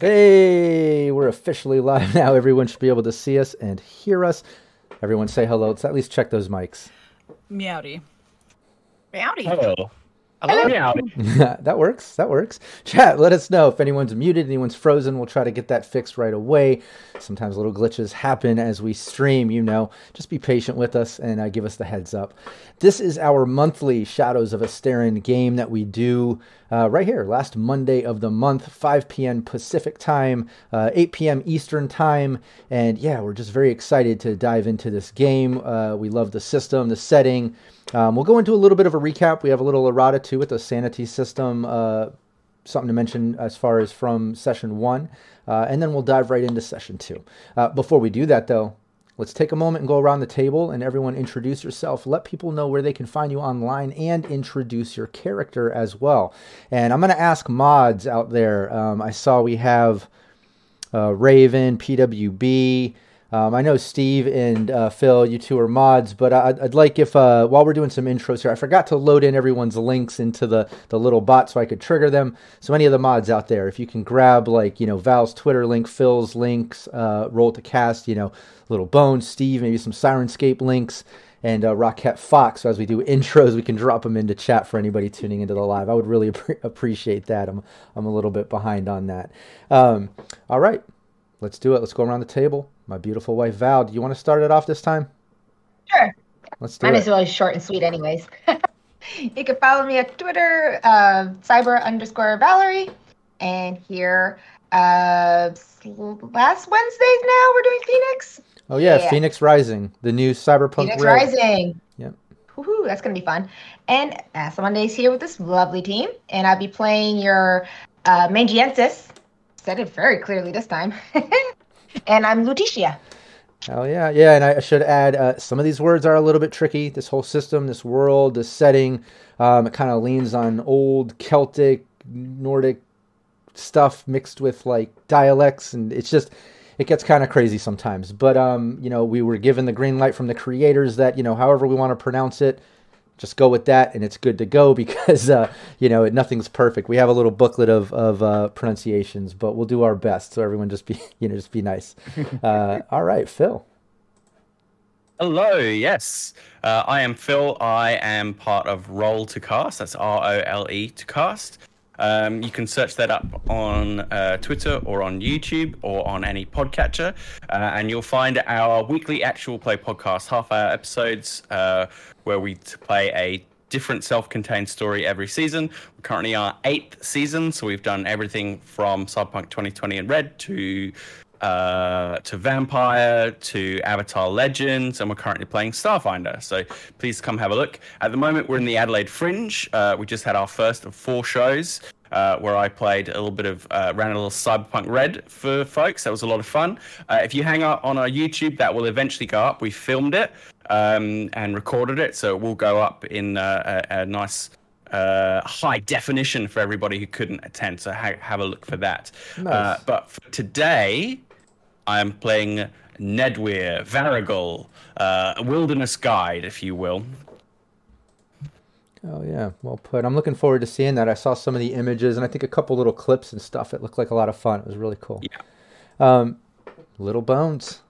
Hey, we're officially live now. Everyone should be able to see us and hear us. Everyone say hello. Let's at least check those mics. Meowdy. Meowdy. Hello. Hello. Meow. that works. That works. Chat, let us know if anyone's muted, anyone's frozen. We'll try to get that fixed right away. Sometimes little glitches happen as we stream, you know. Just be patient with us and uh, give us the heads up. This is our monthly Shadows of Esteren game that we do uh, right here, last Monday of the month, 5 p.m. Pacific time, uh, 8 p.m. Eastern time. And yeah, we're just very excited to dive into this game. Uh, we love the system, the setting. Um, we'll go into a little bit of a recap. We have a little errata too with the sanity system, uh, something to mention as far as from session one, uh, and then we'll dive right into session two. Uh, before we do that, though, let's take a moment and go around the table and everyone introduce yourself. Let people know where they can find you online and introduce your character as well. And I'm going to ask mods out there. Um, I saw we have uh, Raven, PWB. Um, I know Steve and uh, Phil, you two are mods, but I'd, I'd like if uh, while we're doing some intros here, I forgot to load in everyone's links into the the little bot so I could trigger them. So any of the mods out there, if you can grab like you know Val's Twitter link, Phil's links, uh, Role to Cast, you know, Little Bones, Steve, maybe some Syrinscape links. And uh, Rocket Fox. So as we do intros, we can drop them into chat for anybody tuning into the live. I would really ap- appreciate that. I'm I'm a little bit behind on that. Um, all right, let's do it. Let's go around the table my beautiful wife Val. Do you want to start it off this time? Sure. Let's do Mine it. is really short and sweet, anyways. you can follow me at Twitter, uh, cyber underscore Valerie, and here uh, last Wednesdays now we're doing Phoenix. Oh yeah, Yeah. Phoenix Rising, the new cyberpunk. Phoenix. Rising. Yep. Woohoo, that's gonna be fun. And uh, Monday's here with this lovely team, and I'll be playing your uh, Mangiensis. Said it very clearly this time. and I'm Lutetia. Hell yeah, yeah. And I should add, uh, some of these words are a little bit tricky. This whole system, this world, this setting, um, it kind of leans on old Celtic, Nordic stuff mixed with like dialects, and it's just it gets kind of crazy sometimes. But um, you know, we were given the green light from the creators that you know, however we want to pronounce it, just go with that, and it's good to go because uh, you know nothing's perfect. We have a little booklet of of uh, pronunciations, but we'll do our best. So everyone just be you know just be nice. Uh, all right, Phil. Hello. Yes, uh, I am Phil. I am part of Role to Cast. That's R O L E to Cast. Um, you can search that up on uh, Twitter or on YouTube or on any podcatcher, uh, and you'll find our weekly actual play podcast, half-hour episodes, uh, where we play a different self-contained story every season. We're currently our eighth season, so we've done everything from Cyberpunk 2020 in red to uh, to Vampire, to Avatar Legends, and we're currently playing Starfinder. So please come have a look. At the moment, we're in the Adelaide Fringe. Uh, we just had our first of four shows. uh, where I played a little bit of uh, ran a little Cyberpunk Red for folks. That was a lot of fun. Uh, if you hang out on our YouTube, that will eventually go up. We filmed it um, and recorded it, so it will go up in uh, a, a nice uh, high definition for everybody who couldn't attend. So ha- have a look for that. Nice. Uh, but for today, I am playing Nedweir, Varigal, uh, a wilderness guide, if you will. Oh yeah, well put. I'm looking forward to seeing that. I saw some of the images and I think a couple little clips and stuff. It looked like a lot of fun. It was really cool. Yeah. Um, Little Bones.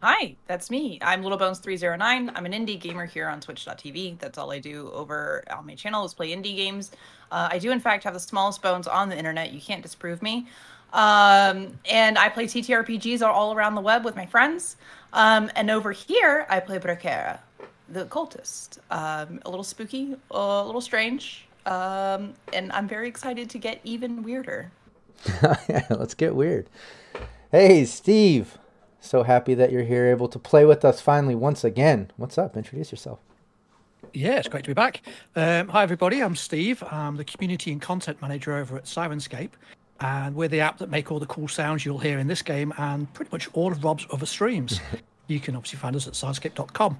Hi, that's me. I'm Little Bones 309. I'm an indie gamer here on Twitch.tv. That's all I do over on my channel is play indie games. Uh, I do, in fact, have the smallest bones on the internet. You can't disprove me. Um, and I play TTRPGs all around the web with my friends. Um, and over here, I play Brakera, the cultist. Um, a little spooky, a little strange. Um, and I'm very excited to get even weirder. yeah, let's get weird. Hey, Steve. So happy that you're here, able to play with us finally once again. What's up? Introduce yourself. Yeah, it's great to be back. Um, hi, everybody. I'm Steve. I'm the community and content manager over at Syrinscape. And we're the app that make all the cool sounds you'll hear in this game and pretty much all of Rob's other streams. you can obviously find us at syrinscape.com.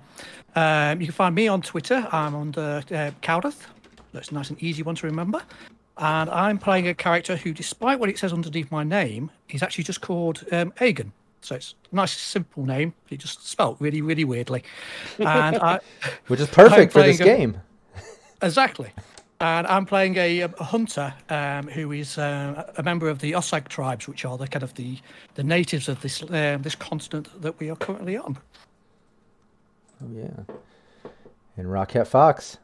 Um, you can find me on Twitter. I'm on the uh, Cowdeth. That's a nice and easy one to remember. And I'm playing a character who, despite what it says underneath my name, is actually just called um, Aegon. So it's a nice, simple name. It just spelt really, really weirdly. And I, Which is perfect for this a- game. Exactly. And I'm playing a, a hunter um, who is uh, a member of the Osag tribes, which are the kind of the, the natives of this um, this continent that we are currently on. Oh yeah. And Rocket Fox.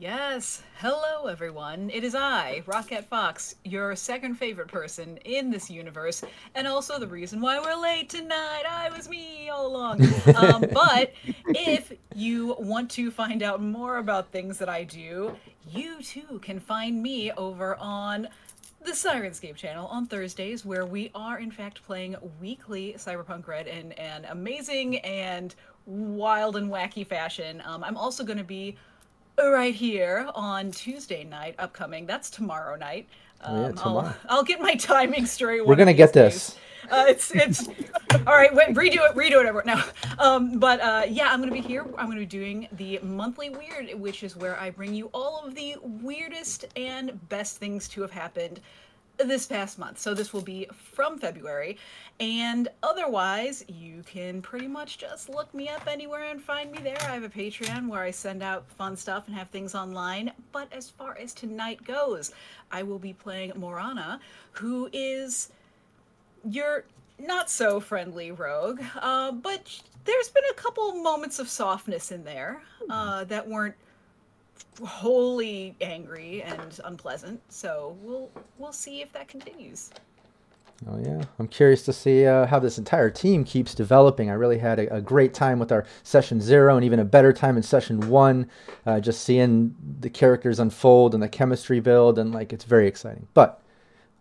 Yes. Hello, everyone. It is I, Rocket Fox, your second favorite person in this universe, and also the reason why we're late tonight. I was me all along. Um, but if you want to find out more about things that I do, you too can find me over on the Syrinscape channel on Thursdays, where we are in fact playing weekly Cyberpunk Red in an amazing and wild and wacky fashion. Um, I'm also going to be right here on Tuesday night, upcoming. That's tomorrow night. Um, Oh, yeah, tomorrow. I'll, I'll get my timing straight. We're gonna these get days. this. Uh, it's it's all right. Wait, redo it. Redo it. Everyone. No. Um, but uh, yeah, I'm gonna be here. I'm gonna be doing the monthly weird, which is where I bring you all of the weirdest and best things to have happened this past month. So this will be from February. And otherwise, you can pretty much just look me up anywhere and find me there. I have a Patreon where I send out fun stuff and have things online. But as far as tonight goes, I will be playing Morana, who is your not so friendly rogue. Uh, but there's been a couple moments of softness in there uh, that weren't wholly angry and unpleasant. So we'll we'll see if that continues. Oh yeah, I'm curious to see uh, how this entire team keeps developing. I really had a, a great time with our session zero, and even a better time in session one. Uh, just seeing the characters unfold and the chemistry build, and like it's very exciting. But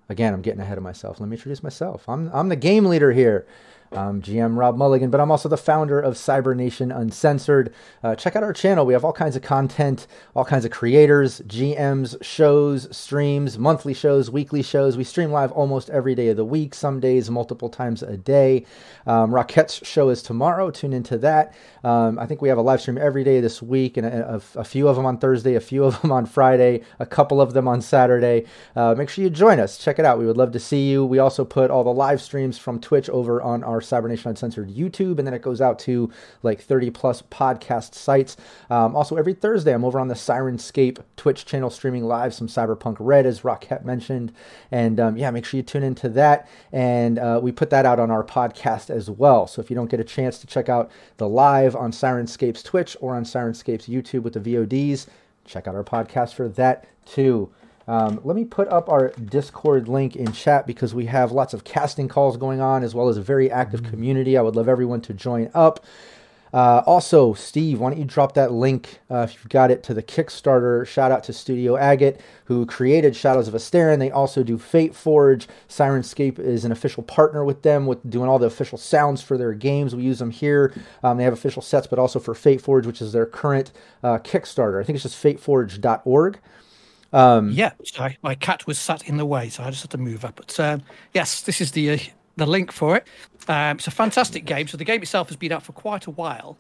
again, I'm getting ahead of myself. Let me introduce myself. I'm I'm the game leader here. I'm GM Rob Mulligan, but I'm also the founder of Cyber Nation Uncensored. Uh, check out our channel. We have all kinds of content, all kinds of creators, GMs, shows, streams, monthly shows, weekly shows. We stream live almost every day of the week, some days multiple times a day. Um, show is tomorrow. Tune into that. Um, I think we have a live stream every day this week, and a, a- a few of them on Thursday, a few of them on Friday, a couple of them on Saturday. Uh, make sure you join us. Check it out. We would love to see you. We also put all the live streams from Twitch over on our Cybernation Uncensored YouTube, and then it goes out to like 30 plus podcast sites. Um, also, every Thursday, I'm over on the Syrinscape Twitch channel streaming live some Cyberpunk Red, as Rocket mentioned. And um, yeah, make sure you tune into that. And uh, we put that out on our podcast as well. So if you don't get a chance to check out the live on Syrinscape's Twitch or on Syrinscape's YouTube with the VODs, check out our podcast for that too. Um, let me put up our Discord link in chat because we have lots of casting calls going on as well as a very active community. I would love everyone to join up. Uh, also, Steve, why don't you drop that link uh, if you've got it to the Kickstarter? Shout out to Studio Agate, who created Shadows of Esteren. They also do Fate Forge. Syrinscape is an official partner with them, with doing all the official sounds for their games. We use them here. Um, they have official sets, but also for Fate Forge, which is their current uh, Kickstarter. I think it's just fateforge.org. Um, Yeah, sorry, my cat was sat in the way, so I just had to move up. But um, yes, this is the uh, the link for it. Um, it's a fantastic game. So the game itself has been out for quite a while,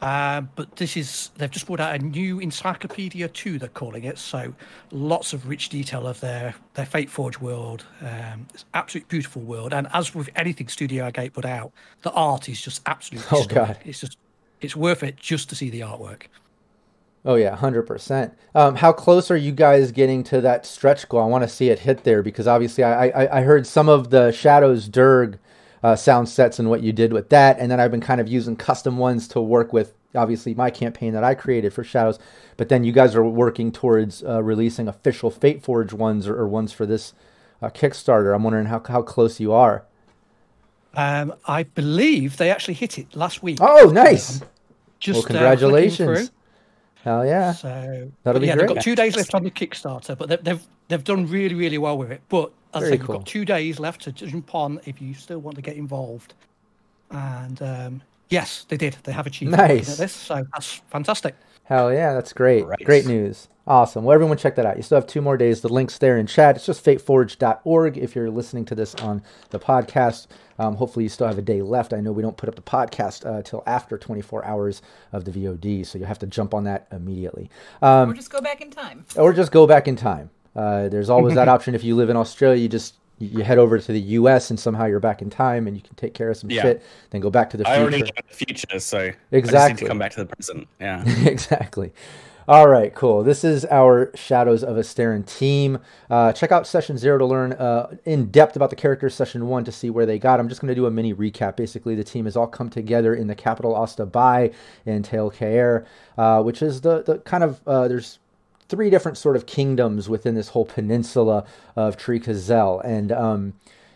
um, but this is they've just brought out a new Encyclopedia Two. They're calling it. So lots of rich detail of their their Fate Forge world. Um, it's absolutely beautiful world, and as with anything Studio Agate put out, the art is just absolutely. Oh, stunning. God. It's just it's worth it just to see the artwork. Oh yeah, hundred percent. Um, how close are you guys getting to that stretch goal? I want to see it hit there because obviously I, I, I heard some of the Shadows Durg uh, sound sets and what you did with that, and then I've been kind of using custom ones to work with. Obviously, my campaign that I created for Shadows, but then you guys are working towards uh, releasing official Fate Forge ones or, or ones for this uh, Kickstarter. I'm wondering how how close you are. Um, I believe they actually hit it last week. Oh, nice! Um, just well, uh, congratulations. Through. Hell yeah! So That'll be yeah, great. they've got two days left on the Kickstarter, but they've they've, they've done really really well with it. But as I Very say, cool. you've got two days left to jump on if you still want to get involved. And um, yes, they did. They have achieved Nice. this, so that's fantastic. Hell yeah, that's great. Right. Great news. Awesome. Well, everyone check that out. You still have two more days. The link's there in chat. It's just fateforge.org if you're listening to this on the podcast. Um, hopefully, you still have a day left. I know we don't put up the podcast uh, till after 24 hours of the VOD, so you'll have to jump on that immediately. Um, or just go back in time. or just go back in time. Uh, there's always that option if you live in Australia. You just you you head over to the U.S. and somehow you're back in time and you can take care of some Yeah. shit. Then go back to the future. I already know future. the future, so I just need Exactly. to come back to the present. Yeah. exactly. All right, cool. This is our Shadows of Esteren team. Uh, check out session zero to learn uh, in depth about the characters. Session one to see where they got. I'm just going to do a mini recap. Basically, the team has all come together in the capital Osta-Baille in Tail uh, which is the the kind of uh, there's three different sort of kingdoms within this whole peninsula of Trikazel. And um,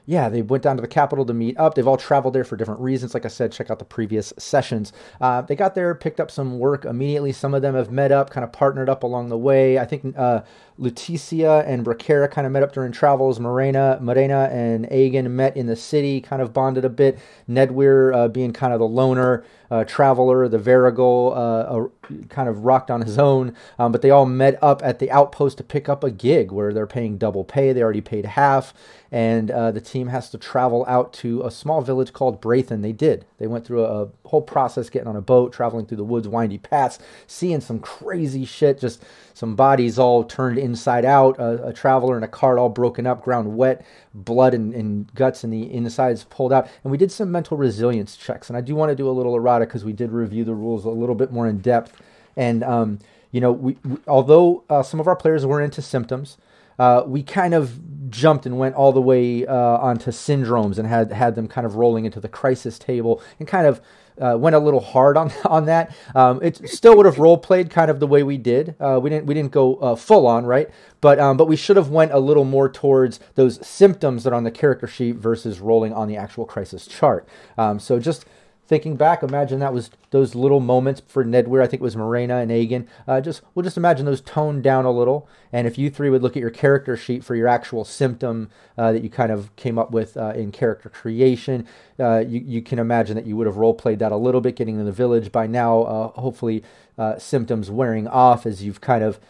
yeah, they went down to the capital to meet up. They've all traveled there for different reasons. Like I said, check out the previous sessions. Uh, they got there, picked up some work immediately. Some of them have met up, kind of partnered up along the way. I think uh, Lutetia and Bracara kind of met up during travels. Morena, Morena and Aegon met in the city, kind of bonded a bit. Nedweir uh, being kind of the loner uh, traveler, the Varigal uh, uh, kind of rocked on his own. Um, but they all met up at the outpost to pick up a gig where they're paying double pay. They already paid half, and uh, the team has to travel out to a small village called Braithen. They did. They went through a, a whole process getting on a boat, traveling through the woods, windy paths, seeing some crazy shit, just some bodies all turned inside out, a, a traveler in a cart all broken up, ground wet, blood and, and guts and the insides pulled out. And we did some mental resilience checks. And I do want to do a little errata because we did review the rules a little bit more in depth. And, um, you know, we, we although uh, some of our players were into symptoms, uh, we kind of jumped and went all the way uh, onto syndromes and had had them kind of rolling into the crisis table and kind of uh, went a little hard on on that. Um, it still would have role played kind of the way we did. Uh, we didn't we didn't go uh, full on right, but um, but we should have went a little more towards those symptoms that are on the character sheet versus rolling on the actual crisis chart. Um, so just thinking back, imagine that was those little moments for Nedweir. I think it was Morena and Aegon. Uh, just we'll just imagine those toned down a little. And if you three would look at your character sheet for your actual symptom uh, that you kind of came up with uh, in character creation, uh, you you can imagine that you would have role played that a little bit, getting in the village by now. Uh, hopefully, uh, symptoms wearing off as you've kind of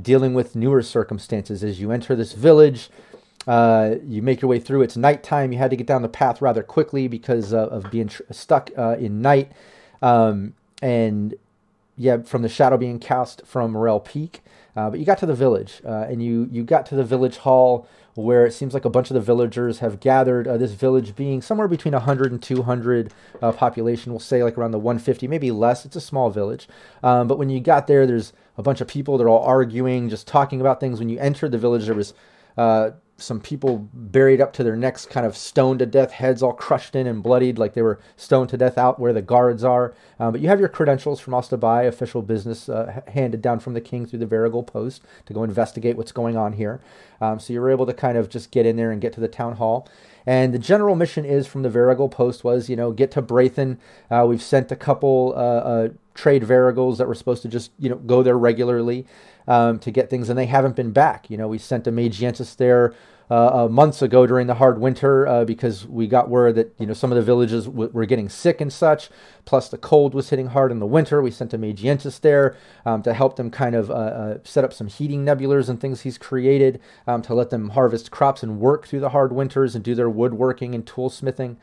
dealing with newer circumstances as you enter this village. Uh, you make your way through. It's nighttime. You had to get down the path rather quickly because uh, of being tr- stuck uh, in night. Um, and yeah, from the shadow being cast from Morel Peak. Uh, but you got to the village, uh, and you you got to the village hall where it seems like a bunch of the villagers have gathered. This village being somewhere between 100 and 200 uh, population, we'll say like around the 150, maybe less. It's a small village, um, but when you got there, there's a bunch of people. They're all arguing, just talking about things. When you entered the village, there was uh, some people buried up to their necks, kind of stoned to death, heads all crushed in and bloodied, like they were stoned to death out where the guards are. Um, but you have your credentials from Osta-Baille, official business uh, handed down from the king through the Varigal post to go investigate what's going on here. Um, so you were able to kind of just get in there and get to the town hall. And the general mission is from the Varigal post was, you know, get to Braithen. Uh, we've sent a couple uh, uh, trade Varigals that were supposed to just, you know, go there regularly um, to get things, and they haven't been back. You know, we sent a Magiensis there uh, uh, months ago during the hard winter uh, because we got word that you know some of the villages w- were getting sick and such. Plus, the cold was hitting hard in the winter. We sent a Magientus there um, to help them kind of uh, uh, set up some heating nebulars and things he's created um, to let them harvest crops and work through the hard winters and do their woodworking and toolsmithing.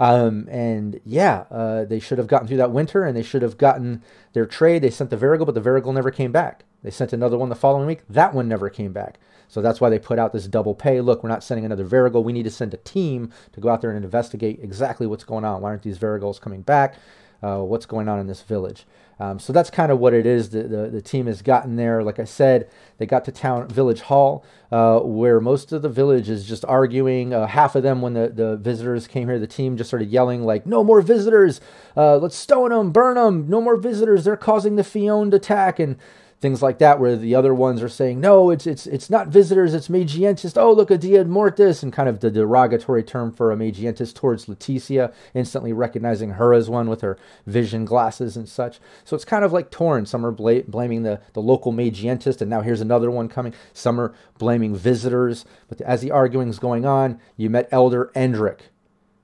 Um, and yeah, uh, they should have gotten through that winter and they should have gotten their trade. They sent the Varigal, but the Varigal never came back. They sent another one the following week. That one never came back. So that's why they put out this double pay. Look, we're not sending another Varigal. We need to send a team to go out there and investigate exactly what's going on. Why aren't these Varigals coming back? Uh, what's going on in this village? Um, so that's kind of what it is. The, the, the team has gotten there. Like I said, they got to town village hall, uh, where most of the village is just arguing. Uh, half of them, when the, the visitors came here, the team just started yelling like, "No more visitors! Uh, let's stone them, burn them! No more visitors! They're causing the Fionn attack!" And things like that, where the other ones are saying, no, it's it's it's not visitors, it's Magientis. Oh, look, a Dia Mortis, and kind of the derogatory term for a Magientis towards Leticia, instantly recognizing her as one with her vision glasses and such. So it's kind of like torn. Some are bla- blaming the, the local Magientis, and now here's another one coming. Some are blaming visitors. But as the arguing's going on, you met Elder Endrick.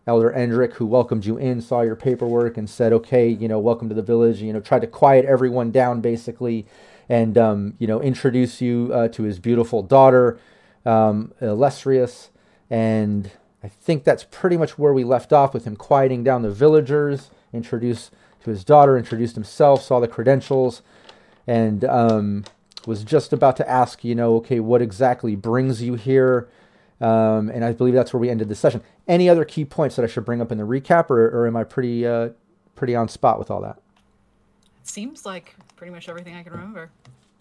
Elder Endrick, who welcomed you in, saw your paperwork, and said, "Okay, you know, welcome to the village." You know, tried to quiet everyone down, basically, and um, you know introduce you uh, to his beautiful daughter, um, Illustrious, and I think that's pretty much where we left off with him quieting down the villagers, introduced to his daughter, introduced himself, saw the credentials, and um, was just about to ask, you know, okay, what exactly brings you here? Um, and I believe that's where we ended the session. Any other key points that I should bring up in the recap, or, or am I pretty uh, pretty on spot with all that? It seems like pretty much everything I can remember.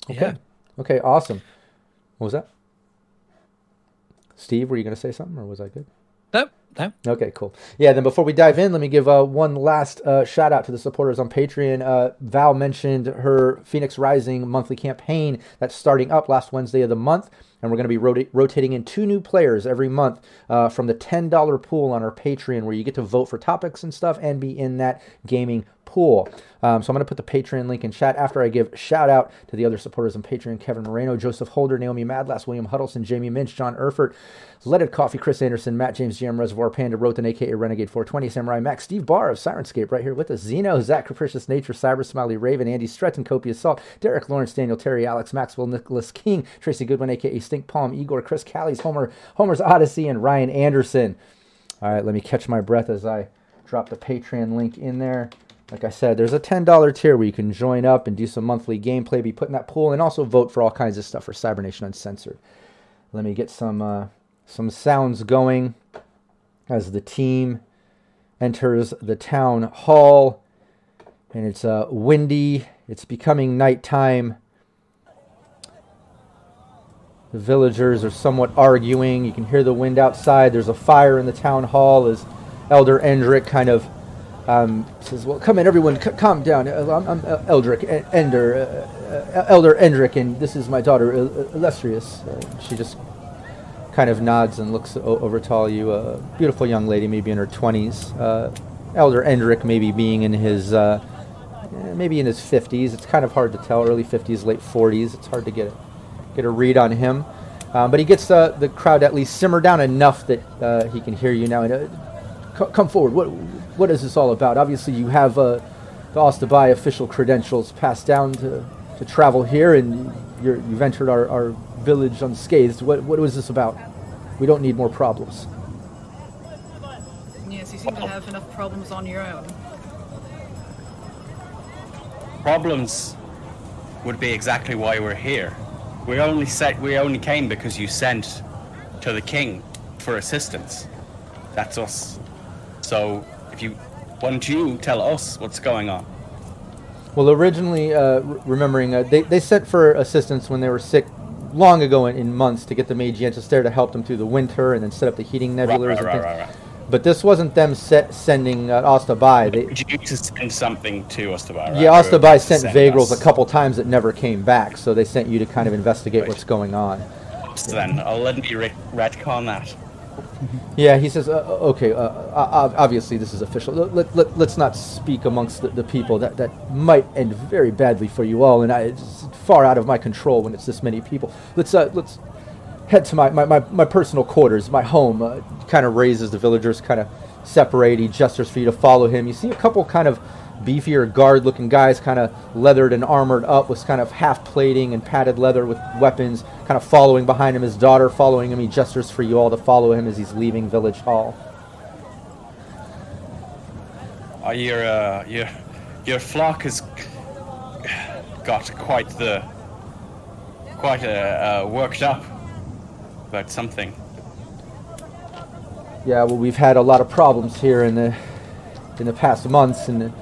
Okay. Yeah. Okay. Awesome. What was that? Steve, were you going to say something, or was I good? No, no. Okay, cool. Yeah, then before we dive in, let me give uh, one last uh, shout out to the supporters on Patreon. Uh, Val mentioned her Phoenix Rising monthly campaign that's starting up last Wednesday of the month, and we're going to be rota- rotating in two new players every month uh, from the $10 pool on our Patreon, where you get to vote for topics and stuff and be in that gaming pool. Um, so I'm going to put the Patreon link in chat after I give shout out to the other supporters on Patreon Kevin Moreno, Joseph Holder, Naomi Madlass, William Huddleston, Jamie Minch, John Erfurt, Leaded Coffee, Chris Anderson, Matt James, GM Reservoir Panda, Roten, aka Renegade 420, Samurai Max, Steve Barr of Syrinscape right here with us, Zeno, Zach Capricious Nature, Cyber Smiley Raven, Andy Stretton, Copious Salt, Derek Lawrence, Daniel Terry, Alex Maxwell, Nicholas King, Tracy Goodwin, aka Stink Palm, Igor, Chris Callies, Homer, Homer's Odyssey, and Ryan Anderson. All right, let me catch my breath as I drop the Patreon link in there. Like I said, there's a $10 tier where you can join up and do some monthly gameplay, be put in that pool, and also vote for all kinds of stuff for Cybernation Uncensored. Let me get some uh, some sounds going as the team enters the town hall, and it's uh, windy. It's becoming nighttime. The villagers are somewhat arguing. You can hear the wind outside. There's a fire in the town hall as Elder Endrick kind of um, says, "Well, come in, everyone, c- calm down. Uh, I'm, I'm uh, Ender, uh, uh, Elder Endrick, and this is my daughter, Il- Il- Illustrious." Uh, she just kind of nods and looks o- over to all you. A beautiful young lady, maybe in her twenties. Uh, Elder Endrick, maybe being in his, uh, eh, maybe in his fifties. It's kind of hard to tell. Early fifties, late forties. It's hard to get a, get a read on him. Um, but he gets uh, the crowd at least simmer down enough that uh, he can hear you now. And, uh, co- come forward. What what is this all about? Obviously, you have uh, the Osta-Baille official credentials passed down to, to travel here, and you're, you've entered our, our village unscathed. What what was this about? We don't need more problems. Yes, you seem to have enough problems on your own. Problems would be exactly why we're here. We only set, we only came because you sent to the king for assistance. That's us. So if you, why don't you tell us what's going on? Well, originally, uh, re- remembering, uh, they, they sent for assistance when they were sick long ago in, in months to get the Magientus there to help them through the winter and then set up the heating nebulars right, and right, things. right, right. But this wasn't them set, sending uh, Osta-Baille. They, you to send something to to buy? yeah, Osta-Baille sent Send Vagrals us. a couple times that never came back, so they sent you to kind of investigate what's going on. So then I'll let me re- retcon that. Yeah, he says, uh, uh, okay, uh, uh, obviously this is official. Let, let, let's not speak amongst the, the people. That, that might end very badly for you all, and I, it's far out of my control when it's this many people. Let's, uh, let's head to my, my, my, my personal quarters, my home. Uh, kind of raises the villagers, kind of separate. He gestures for you to follow him. You see a couple kind of beefier guard looking guys, kind of leathered and armored up with kind of half plating and padded leather with weapons, kind of following behind him. His daughter following him. He gestures for you all to follow him as he's leaving Village Hall. Uh, your uh, your your flock has got quite the quite uh, uh, worked up about something. Yeah, well, we've had a lot of problems here in the in the past months, and,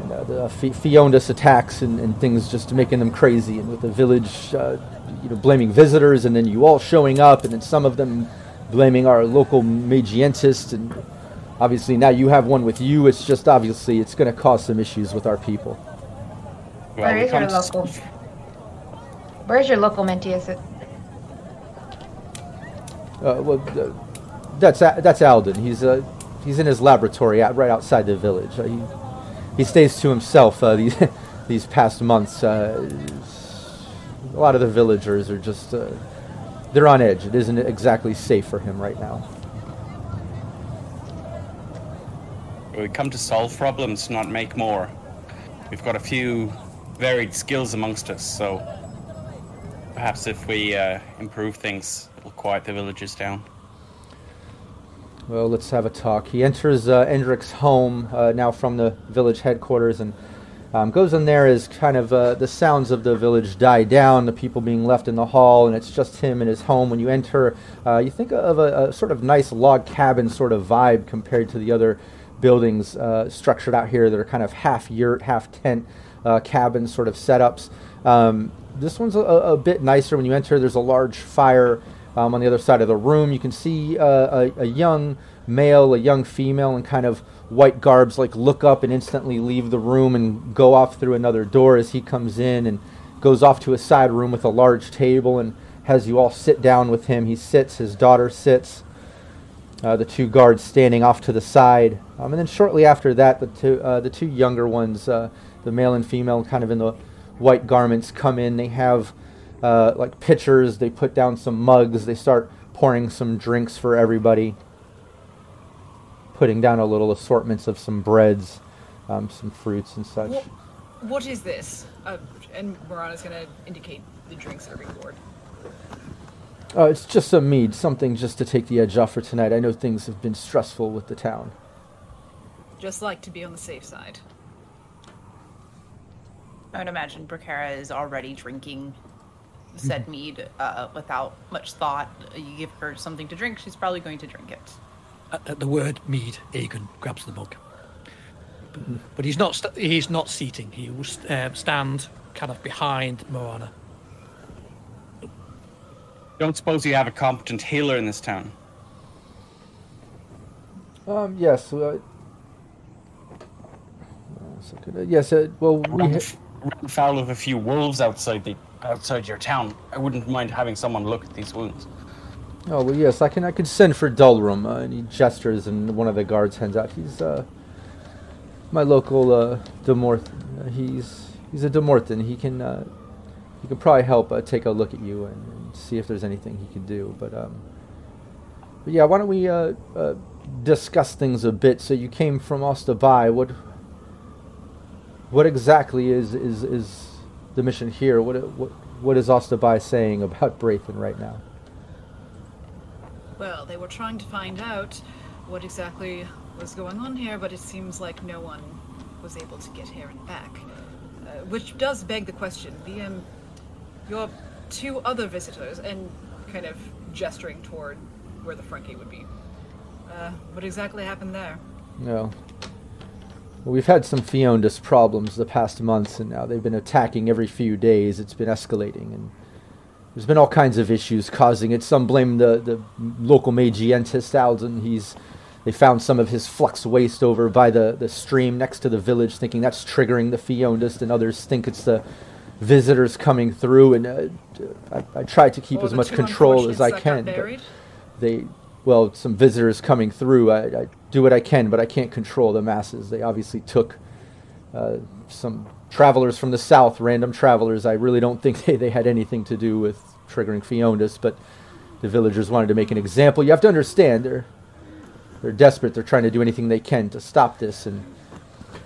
and uh, the F- Feondas attacks and, and things just making them crazy, and with the village, uh, you know, blaming visitors, and then you all showing up, and then some of them blaming our local magientist, and obviously now you have one with you. It's just obviously it's going to cause some issues with our people. Well, Where we your local? Where's your local Mentius? Uh, well, uh, that's A- that's Alden. He's uh, he's in his laboratory out, right outside the village. Uh, he he stays to himself uh, these these past months. Uh, a lot of the villagers are just uh, they're on edge. It isn't exactly safe for him right now. We come to solve problems, not make more. We've got a few varied skills amongst us, so perhaps if we uh, improve things, it'll quiet the villagers down. Well, let's have a talk. He enters uh, Endrick's home uh, now from the village headquarters and um, goes in there as kind of uh, the sounds of the village die down, the people being left in the hall, and it's just him in his home. When you enter, uh, you think of a, a sort of nice log cabin sort of vibe compared to the other buildings uh, structured out here that are kind of half yurt, half tent uh, cabin sort of setups. Um, this one's a, a bit nicer. When you enter, there's a large fire um, on the other side of the room. You can see uh, a, a young male, a young female, in kind of white garbs, like look up and instantly leave the room and go off through another door as he comes in and goes off to a side room with a large table and has you all sit down with him. He sits, his daughter sits, uh, the two guards standing off to the side. Um, and then shortly after that, the two, uh, the two younger ones, uh, the male and female, kind of in the white garments, come in. They have uh, like pitchers. They put down some mugs. They start pouring some drinks for everybody. Putting down a little assortments of some breads, um, some fruits and such. What, what is this? Uh, and Morana's gonna indicate the drinks that are being poured. Uh, it's just some mead, something just to take the edge off for tonight. I know things have been stressful with the town. Just like to be on the safe side. I would imagine Bracara is already drinking said mead uh, without much thought. You give her something to drink, she's probably going to drink it. At, at the word mead, Aegon grabs the mug. But, but he's not st- he's not seating. He will st- um, stand kind of behind Moana. Don't suppose you have a competent healer in this town? Um, yes. Uh, one second. Uh, yes. Uh, well, we Run, ha- run foul of a few wolves outside the outside your town. I wouldn't mind having someone look at these wounds. oh well, yes. I can. I can send for Dulrum. Uh, and he gestures, and one of the guards hands out. He's uh, my local uh, Demorth. Uh, he's he's a Demorthèn. He can uh, he can probably help uh, take a look at you and, and see if there's anything he can do. But um, but yeah, why don't we uh, uh, discuss things a bit? So you came from Osta-Baille. What what exactly is is is the mission here? What what what is Osta-Baille saying about Braithen right now? Well, they were trying to find out what exactly was going on here, but it seems like no one was able to get here and back. Uh, which does beg the question: the um, your two other visitors, and kind of gesturing toward where the Frankie would be. Uh, what exactly happened there? No. Well, we've had some Feondas problems the past months, and now they've been attacking every few days. It's been escalating, and there's been all kinds of issues causing it. Some blame the, the local magientist Alden. He's they found some of his flux waste over by the, the stream next to the village, thinking that's triggering the Feondas, and others think it's the visitors coming through. And uh, I, I try to keep Or as much control as I can. got but- buried? they well some visitors coming through I, I do what i can but i can't control the masses they obviously took uh, some travelers from the south random travelers i really don't think they, they had anything to do with triggering Feondas, but the villagers wanted to make an example. You have to understand they're they're desperate. They're trying to do anything they can to stop this. And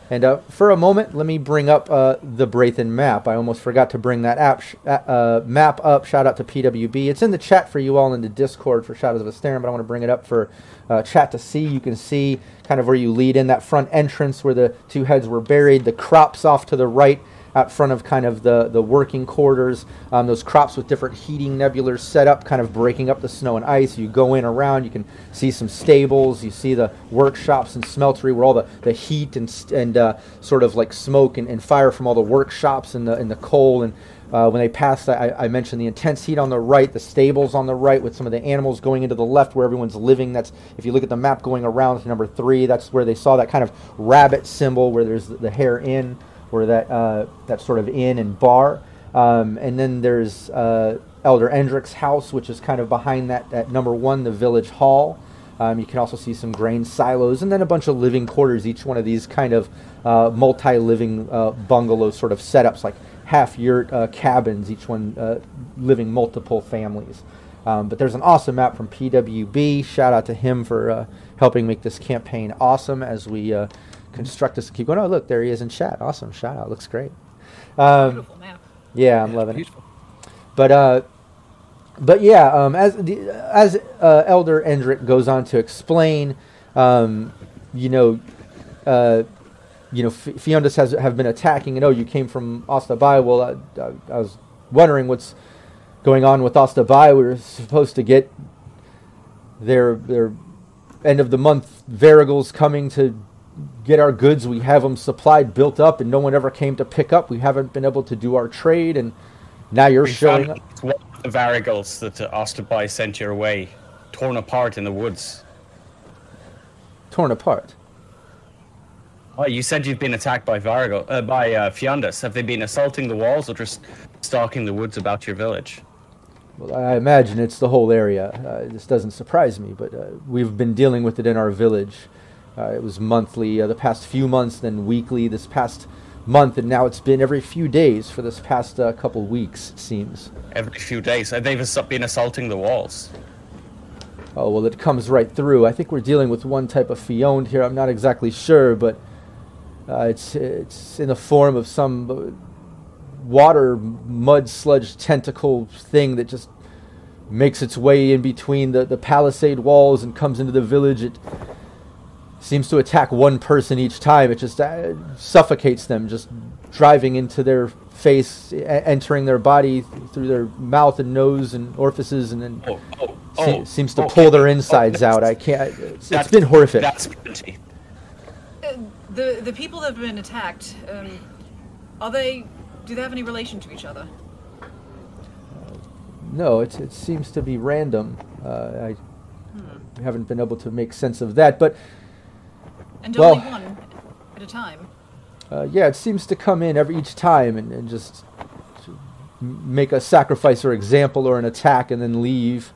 and uh, for a moment, let me bring up uh, the Braithen map. I almost forgot to bring that app sh- uh, map up. Shout out to PWB. It's in the chat for you all in the Discord for Shadows of Esteren, but I want to bring it up for uh, chat to see. You can see kind of where you lead in that front entrance where the two heads were buried. The crops off to the right out front of kind of the, the working quarters. Um, those crops with different heating nebulars set up, kind of breaking up the snow and ice. You go in around, you can see some stables, you see the workshops and smeltery where all the, the heat and, and uh, sort of like smoke and, and fire from all the workshops and the, and the coal. And uh, when they passed, I, I mentioned the intense heat on the right, the stables on the right, with some of the animals going into the left where everyone's living. That's if you look at the map going around to number three, that's where they saw that kind of rabbit symbol where there's the, the hair in or that uh, that sort of inn and bar. Um, and then there's uh, Elder Endrick's house, which is kind of behind that at number one, the village hall. Um, you can also see some grain silos, and then a bunch of living quarters. Each one of these kind of uh, multi-living uh, bungalow sort of setups, like half yurt uh, cabins, each one uh, living multiple families. Um, but there's an awesome map from PWB. Shout out to him for helping make this campaign awesome as we construct this. Keep going. Oh, look, there he is in chat. Awesome. Shout out. Looks great. Um, Beautiful map. yeah, I'm loving it. But uh, but yeah, um, as the, as uh, Elder Endrick goes on to explain, um, you know, uh, you know, F- Feondas has have been attacking, and oh, you came from Osta-Baille. Well, I, I, I was wondering what's going on with Osta-Baille. We were supposed to get their their end of the month varigals coming to get our goods. We have them supplied, built up, and no one ever came to pick up. We haven't been able to do our trade, and now you're We showing up. one of the varigals that Osterby sent your way, torn apart in the woods. torn apart. Oh, you said you've been attacked by Varigal, uh, by uh, Feondas. Have they been assaulting the walls or just stalking the woods about your village? Well, I imagine it's the whole area. Uh, this doesn't surprise me, but uh, we've been dealing with it in our village. Uh, it was monthly uh, the past few months, then weekly this past month, and now it's been every few days for this past uh, couple weeks, it seems. Every few days. They've been assaulting the walls? Oh, well, it comes right through. I think we're dealing with one type of feond here. I'm not exactly sure, but uh, it's, it's in the form of some uh, water, mud, sludge tentacle thing that just makes its way in between the, the palisade walls and comes into the village. It seems to attack one person each time. It just uh, suffocates them, just driving into their face, e- entering their body through their mouth and nose and orifices, and then Oh, oh, se- oh. seems to okay. pull their Oh, insides that's- out. I can't. It's, it's that's- been horrific. That's plenty. Uh, the the people that have been attacked, um, are they? Do they have any relation to each other? No, it, it seems to be random. Uh, I haven't been able to make sense of that, but And Well- only one at a time. uh, yeah, it seems to come in every each time and, and just to make a sacrifice or example or an attack and then leave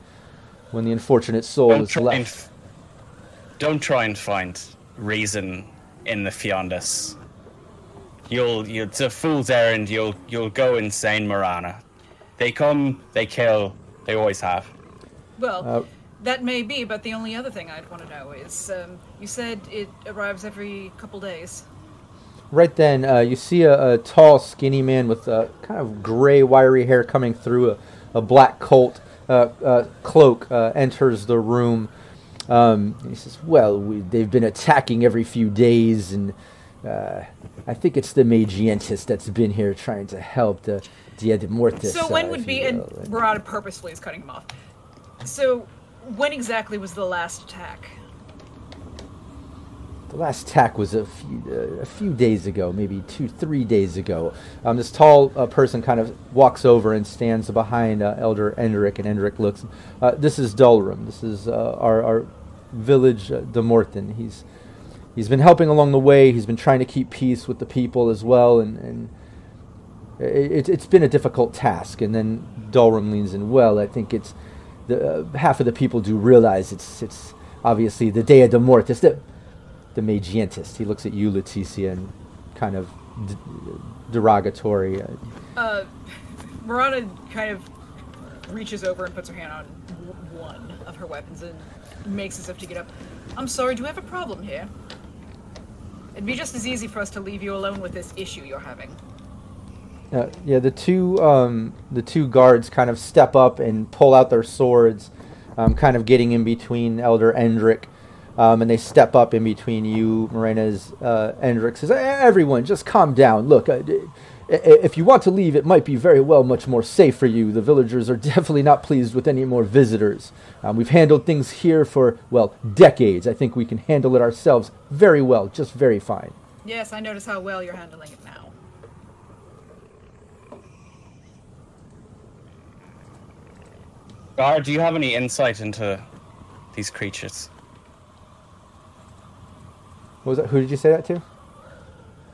when the unfortunate soul Don't is left. f- don't try and find reason in the Feondas. You'll, you it's a fool's errand. You'll, you'll go insane, Marana. They come, they kill. They always have. Well, Uh, that may be, but the only other thing I'd want to know is, um, you said it arrives every couple days. Right then, uh, you see a, a tall, skinny man with uh, kind of gray, wiry hair coming through a, a black colt uh, uh, cloak uh, enters the room. Um, he says, "Well, we, they've been attacking every few days, and uh, I think it's the Magientis that's been here trying to help the Dia de Mortis." So when would be, and- Barada purposefully is cutting him off. So when exactly was the last attack? The last attack was a few, uh, a few days ago, maybe two, three days ago. Um, this tall uh, person kind of walks over and stands behind uh, Elder Endrick, and Endrick looks. Uh, this is Dulrum. This is uh, our, our village, uh, de Morton. He's he's been helping along the way. He's been trying to keep peace with the people as well, and and it, it's been a difficult task. And then Dulrum leans in. Well, I think it's the uh, half of the people do realize it's it's obviously the Dea de Mortis. The, the Magientist. He looks at you, Leticia, and kind of d- derogatory. Uh, Uh, Barada kind of reaches over and puts her hand on one of her weapons and makes as if to get up. I'm sorry, do we have a problem here? It'd be just as easy for us to leave you alone with this issue you're having. Uh, yeah, the two um, the two guards kind of step up and pull out their swords, um, kind of getting in between Elder Endrick, um, and they step up in between you, Morena's uh, says, "Everyone, just calm down. Look, uh, if you want to leave, it might be very well much more safe for you. The villagers are definitely not pleased with any more visitors. Um, we've handled things here for well decades. I think we can handle it ourselves very well, just very fine." Yes, I notice how well you're handling it now. Gara, do you have any insight into these creatures? What was that? Who did you say that to?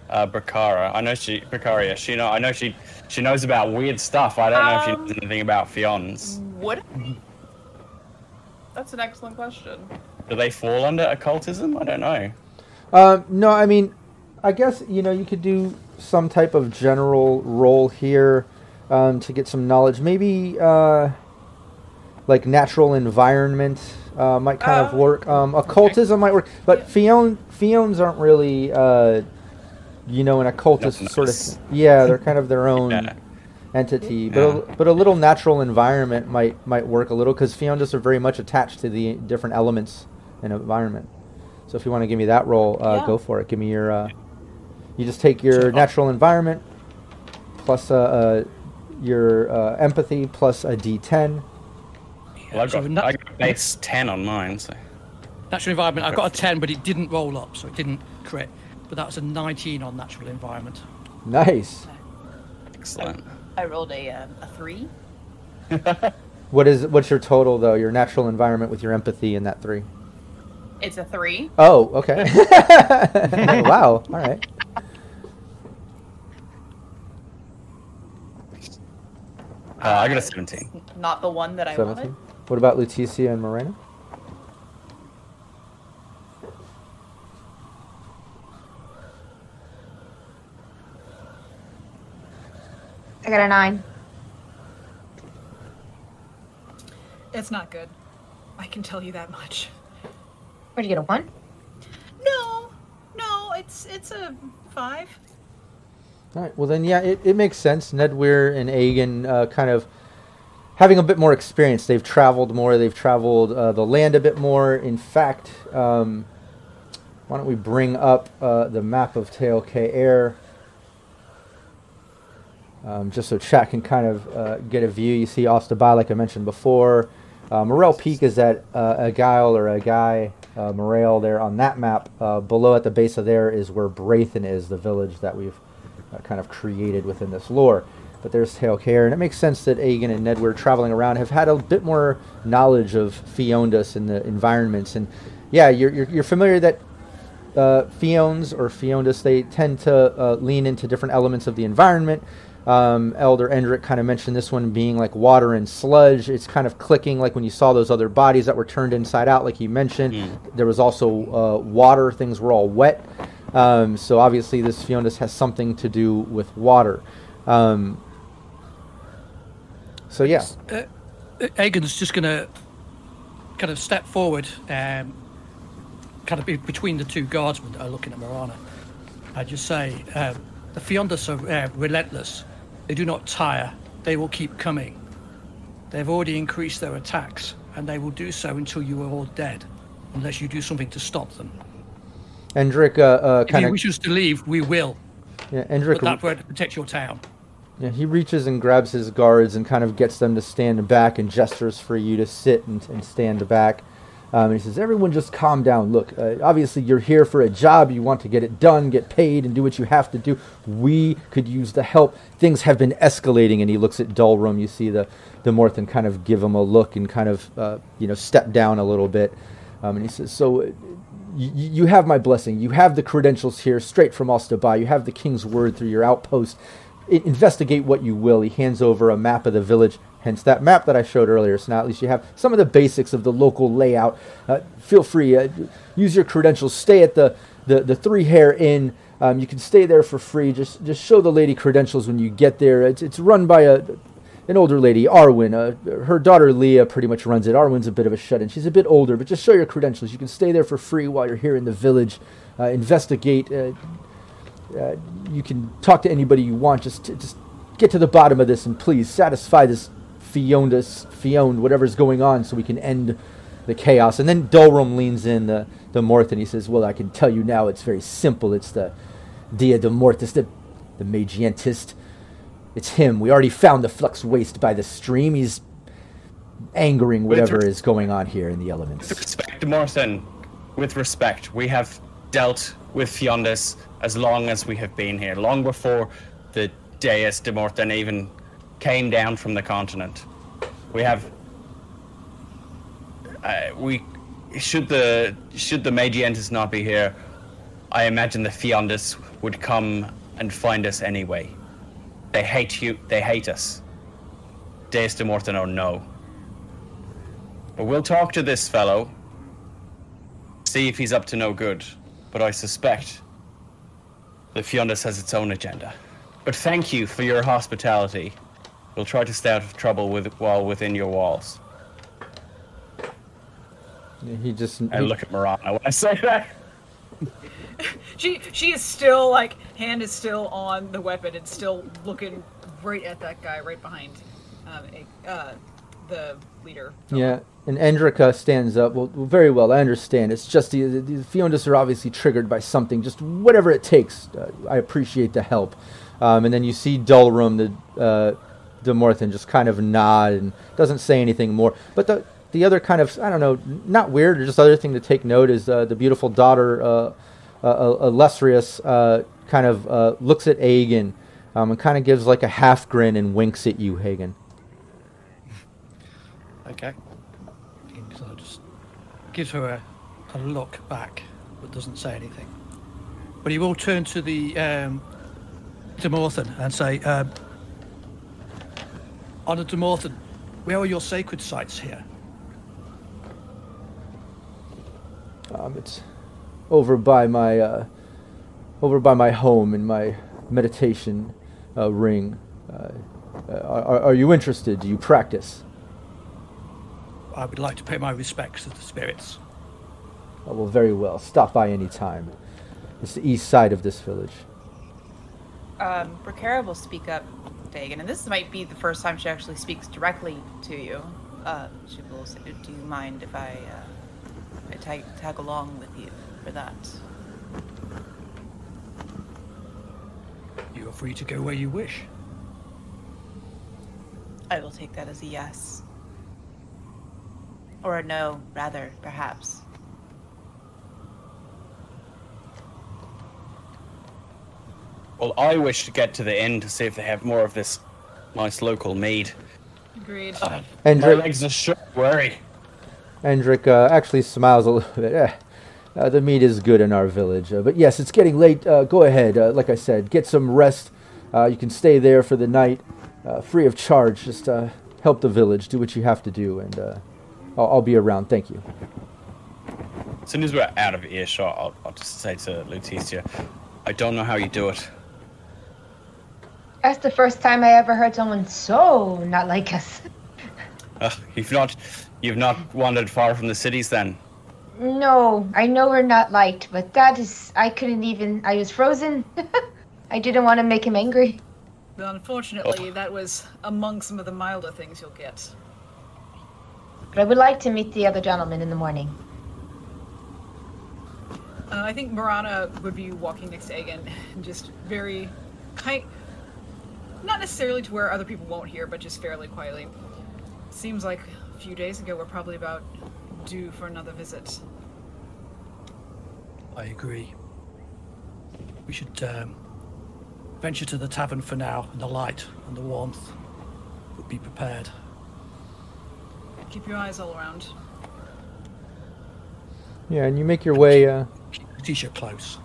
Uh, Bakara. I know she, Bakaria. She know. I know she. She knows about weird stuff. I don't know if she knows Um, anything about Feonds. What? That's an excellent question. Do they fall under occultism? I don't know. Um, no, I mean, I guess you know you could do some type of general role here um, to get some knowledge. Maybe uh, like natural environment uh, might kind of Oh. work. Um, occultism might work, but Fion Feonds aren't really uh, you know an occultist Not sort of. Yeah, they're kind of their own. Yeah. Entity, but a, but a little natural environment might might work a little because Feondas are very much attached to the different elements and environment. So if you want to give me that role, uh, Yeah. go for it. Give me your. Uh, you just take your So- natural environment plus uh, uh, your uh, empathy plus a D10. Well, I So got, nat- I got base ten on mine. So Natural environment, I got a 10, but it didn't roll up, so it didn't crit. But that's a 19 on natural environment. Nice. excellent. I rolled a uh, a three. What is what's your total though? Your natural environment with your empathy in that three. It's a three. Oh, okay. wow. All right. Uh, I got a seventeen. Not the one that I Seventeen. wanted. What about Leticia and Moreno? I got a nine. It's not good. I can tell you that much. Where'd you get a one? No, no, it's it's a five. All right. Well, then, yeah, it, it makes sense. Ned Weir and Aegon uh, kind of having a bit more experience. They've traveled more. They've traveled uh, the land a bit more. In fact, um, why don't we bring up uh, the map of Taol-Kaer um, just so chat can kind of uh, get a view. You see Osta-Baille, like I mentioned before. Uh, Morel Peak is at uh, a guile or a guy, uh, Morel there on that map. Uh, below at the base of there is where Braithen is, the village that we've uh, kind of created within this lore. But there's Taol-Kaer, and it makes sense that Aegon and Ned were traveling around, have had a bit more knowledge of Feondas and the environments. And yeah, you're, you're, you're familiar that uh, or Feondas, they tend to uh, lean into different elements of the environment. Um, Elder Endrick kind of mentioned this one being like water and sludge. It's kind of clicking like when you saw those other bodies that were turned inside out, like he mentioned. There was also uh, water, things were all wet. Um, so obviously, this Feondas has something to do with water. Um, so, yeah. Uh, Aegon's just going to kind of step forward, um, kind of be between the two guardsmen that are looking at Morana. I just say, um, the Feondas are uh, relentless. They do not tire. They will keep coming. They've already increased their attacks, and they will do so until you are all dead, unless you do something to stop them. Endrick uh, uh, If kind you of. wish us to leave, we will. Yeah, Endrick But that won't protect your town. Yeah, he reaches and grabs his guards and kind of gets them to stand back and gestures for you to sit and, and stand back. Um, and he says, Everyone just calm down. Look, uh, obviously you're here for a job. You want to get it done, get paid, and do what you have to do. We could use the help. Things have been escalating. And he looks at Dulrum. You see the, the Morthan kind of give him a look and kind of, uh, you know, step down a little bit. Um, and he says, So. Uh, you have my blessing. You have the credentials here, straight from Osta-Baille. You have the king's word through your outpost. Investigate what you will. He hands over a map of the village, hence that map that I showed earlier. So now at least you have some of the basics of the local layout. Uh, feel free, uh, use your credentials. Stay at the the, the Three Hare Inn. Um, you can stay there for free. Just just show the lady credentials when you get there. It's it's run by a an older lady, Arwen. Uh, her daughter Leah pretty much runs it. Arwen's a bit of a shut-in. She's a bit older, but just show your credentials. You can stay there for free while you're here in the village. Uh, investigate. Uh, you can talk to anybody you want. Just, just get to the bottom of this, and please satisfy this Fiona, Fiona, whatever's going on, so we can end the chaos. And then Dulrum leans in the the Morth, and he says, "Well, I can tell you now. It's very simple. It's the Dia de Mortis, the the Magientist." It's him. We already found the flux waste by the stream. He's angering whatever is going on here in the elements. With respect, Morton, with respect, we have dealt with Feondas as long as we have been here, long before the Deus de Morton even came down from the continent. We have. Uh, we should the should the Magientus not be here, I imagine the Feondas would come and find us anyway. They hate you. They hate us. Deus de Morton or no. But we'll talk to this fellow. See if he's up to no good. But I suspect the Feondas has its own agenda. But thank you for your hospitality. We'll try to stay out of trouble with while within your walls. He just I he- look at Marana when I say that. She she is still like hand is still on the weapon and still looking right at that guy right behind um, a- uh, the leader. Yeah, and Endrika stands up. Well, very well. I understand. It's just the, the, the Feondas are obviously triggered by something. Just whatever it takes. Uh, I appreciate the help. Um, and then you see Dulrum, the uh, just kind of nod and doesn't say anything more. But the the other kind of I don't know, not weird, just other thing to take note is uh, the beautiful daughter, uh, uh, uh, Illustrious, uh, kind of looks at Aegon um, and kind of gives like a half grin and winks at you, Hagen. Okay. So just gives her a, a look back, but doesn't say anything. But he will turn to the um, Demorthèn and say, um, Honor Demorthèn, where are your sacred sites here? Um, it's over by my uh, over by my home in my meditation uh, ring. Uh, uh, are, are you interested? Do you practice? I would like to pay my respects to the spirits. Oh, well, very well. Stop by any time. It's the east side of this village. Um, Bracara will speak up, Dagan, and this might be the first time she actually speaks directly to you. Uh, she will say, "Do you mind if I, uh, I tag, tag along with you for that?" You are free to go where you wish. I will take that as a yes. Or a no, rather, perhaps. Well, I wish to get to the inn to see if they have more of this nice local mead. Agreed. My Endrick, legs are short, worry. Endrick uh, actually smiles a little bit. Eh, uh, the meat is good in our village. Uh, but yes, it's getting late. Uh, go ahead. Uh, like I said, get some rest. Uh, you can stay there for the night, uh, free of charge. Just uh, help the village. Do what you have to do, and uh, I'll, I'll be around. Thank you. As soon as we're out of earshot, I'll, I'll just say to Leticia, I don't know how you do it. That's the first time I ever heard someone so not like us. Ugh, you've not, you've not wandered far from the cities then. No, I know we're not liked, but that is. I couldn't even. I was frozen. I didn't want to make him angry. But unfortunately, that was among some of the milder things you'll get. But I would like to meet the other gentleman in the morning. Uh, I think Marana would be walking next to Aegon, just very kind, not necessarily to where other people won't hear, but just fairly quietly. Seems like a few days ago we're probably about due for another visit. I agree. We should um, venture to the tavern for now, and the light and the warmth. But be prepared. Keep your eyes all around. Yeah, and you make your way. Uh, Keep the t-shirt close.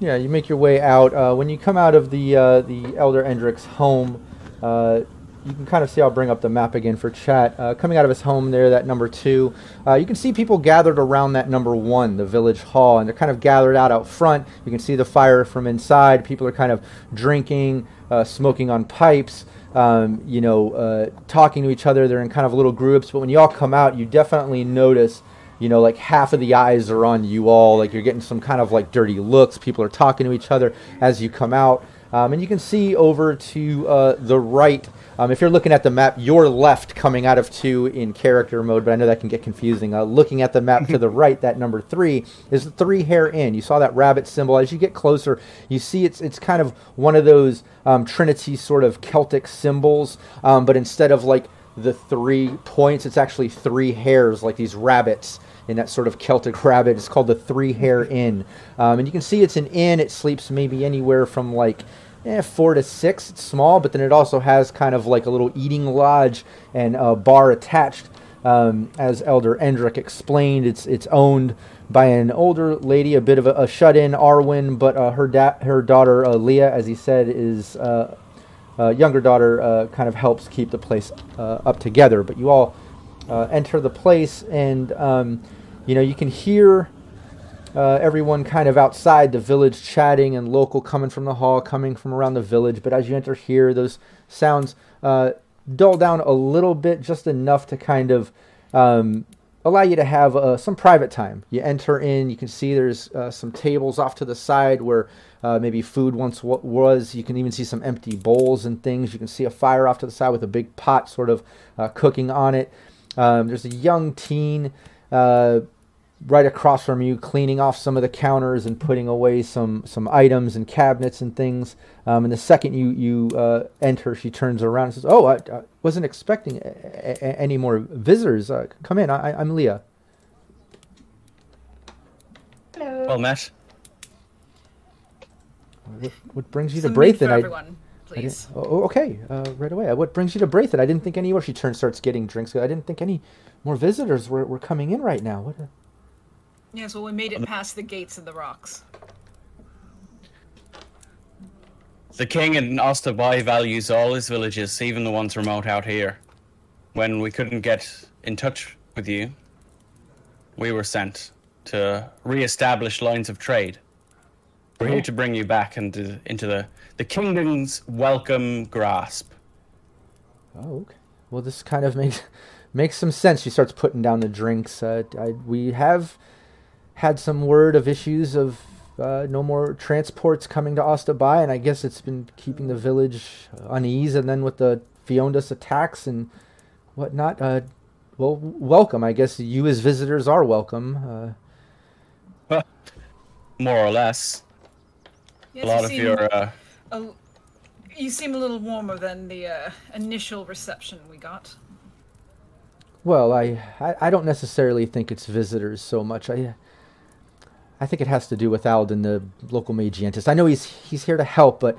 Yeah, you make your way out. Uh, when you come out of the uh, the Elder Endrick's home, uh, you can kind of see. I'll bring up the map again for chat. Uh, coming out of his home there, that number two, uh, you can see people gathered around that number one, the village hall, and they're kind of gathered out out front. You can see the fire from inside. People are kind of drinking, uh, smoking on pipes. Um, you know, uh, talking to each other. They're in kind of little groups, but when you all come out, you definitely notice, you know, like half of the eyes are on you all. Like you're getting some kind of like dirty looks. People are talking to each other as you come out. Um, and you can see over to uh, the right. Um, if you're looking at the map, you're left coming out of two in character mode, but I know that can get confusing. Uh, looking at the map to the right, that number three is the three hare inn. You saw that rabbit symbol. As you get closer, you see it's it's kind of one of those um, Trinity sort of Celtic symbols, um, but instead of like the three points, it's actually three hares, like these rabbits in that sort of Celtic rabbit. It's called the Three Hare Inn, um, and you can see it's an inn. It sleeps maybe anywhere from like eh, four to six. It's small, but then it also has kind of like a little eating lodge and a bar attached. Um, as Elder Endrick explained, it's it's owned by an older lady, a bit of a, a shut-in, Arwen, but uh, her da- her daughter uh, Leah, as he said, is uh, younger daughter, uh, kind of helps keep the place uh, up together. But you all uh, enter the place, and um, you know you can hear uh, everyone kind of outside the village chatting and local coming from the hall, coming from around the village. But as you enter here, those sounds uh, dull down a little bit, just enough to kind of um, allow you to have uh, some private time. You enter in, you can see there's uh, some tables off to the side where uh, maybe food once w- was. You can even see some empty bowls and things. You can see a fire off to the side with a big pot sort of uh, cooking on it. Um, there's a young teen uh, right across from you, cleaning off some of the counters and putting away some some items and cabinets and things. Um, and the second you you uh, enter, she turns around and says, "Oh, I, I wasn't expecting a- a- any more visitors. Uh, come in. I, I'm Leah." Hello. Well met. What, what brings you Some to meat Braithen? for I- everyone, I didn't- please. oh, okay, uh, right away. Uh, What brings you to Braithen? I didn't think any. Or she turns, starts getting drinks. I didn't think any more visitors were, were coming in right now. What? uh, Yes, well, we made it past the gates of the rocks. The king in Osta-Baille values all his villages, even the ones remote out here. When we couldn't get in touch with you, we were sent to re-establish lines of trade. We're here to bring you back into into the the kingdom's welcome grasp. Oh, okay. Well, this kind of makes makes some sense. She starts putting down the drinks. Uh, I, we have had some word of issues of uh, no more transports coming to Osta-Baille, and I guess it's been keeping the village unease. And then with the Feondas attacks and whatnot, uh, well, welcome. I guess you as visitors are welcome. Uh, More or less. Yes, a lot you of seem, your uh, a, you seem a little warmer than the uh, initial reception we got. Well, I, I I don't necessarily think it's visitors so much. I I think it has to do with Alden, the local magientist. I know he's he's here to help, but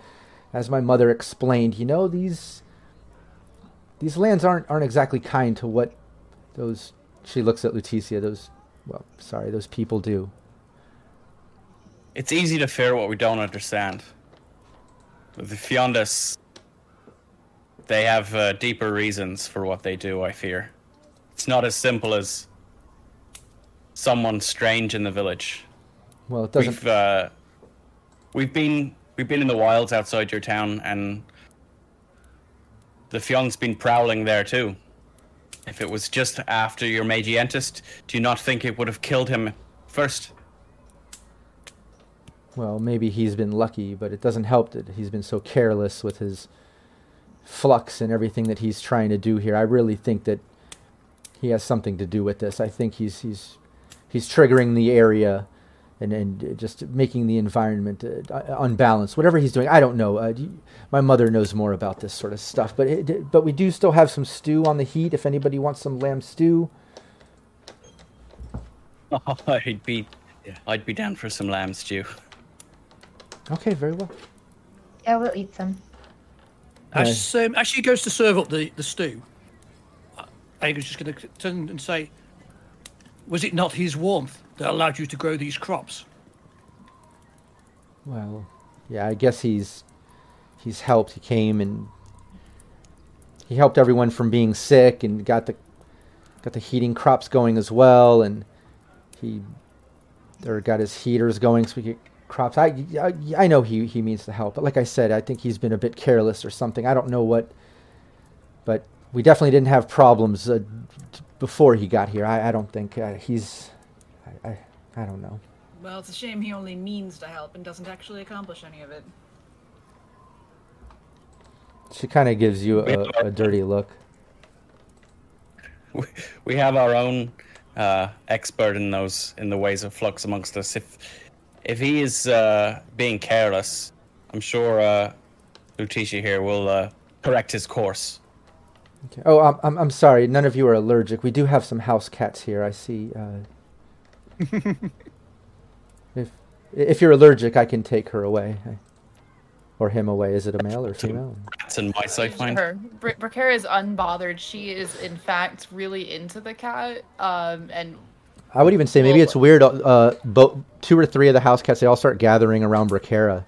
as my mother explained, you know these these lands aren't aren't exactly kind to what those. She looks at Lutetia. Those well, sorry, those people do. It's easy to fear what we don't understand. The Feondas, they have uh, deeper reasons for what they do, I fear. It's not as simple as someone strange in the village. Well, it doesn't. We've uh, we've been we've been in the wilds outside your town, and the Feond's been prowling there too. If it was just after your Magientist, do you not think it would have killed him first? Well, maybe he's been lucky, but it doesn't help that he's been so careless with his flux and everything that he's trying to do here. I really think that he has something to do with this. I think he's he's he's triggering the area and and just making the environment uh, unbalanced. Whatever he's doing, I don't know. Uh, do you- my mother knows more about this sort of stuff, but it, but we do still have some stew on the heat. If anybody wants some lamb stew, I'd be, I'd be down for some lamb stew. okay, very well. Yeah, we'll eat some. As, um, as she goes to serve up the, the stew, uh, Aegon's just going to turn and say, Was it not his warmth that allowed you to grow these crops? Well, yeah, I guess he's he's helped. He came and he helped everyone from being sick and got the got the heating crops going as well, and he or got his heaters going so we get crops. I, I I know he he means to help, but like I said, I think he's been a bit careless or something. I don't know what but we definitely didn't have problems uh, before he got here. I, I don't think uh, he's. I, I I don't know. Well, it's a shame he only means to help and doesn't actually accomplish any of it. She kind of gives you a, a dirty look. we, we have our own uh, expert in those in the ways of flux amongst us. If if he is uh, being careless, I'm sure uh, Lutetia here will uh, correct his course. Okay. Oh, I'm, I'm I'm sorry. None of you are allergic. We do have some house cats here. I see. Uh, if if you're allergic, I can take her away, or him away. Is it a male or female? Rats and mice, I find. Her Br- Bracara is unbothered. She is in fact really into the cat. Um, and I would even say maybe it's weird. Uh, bo- two or three of the house cats they all start gathering around Bracara.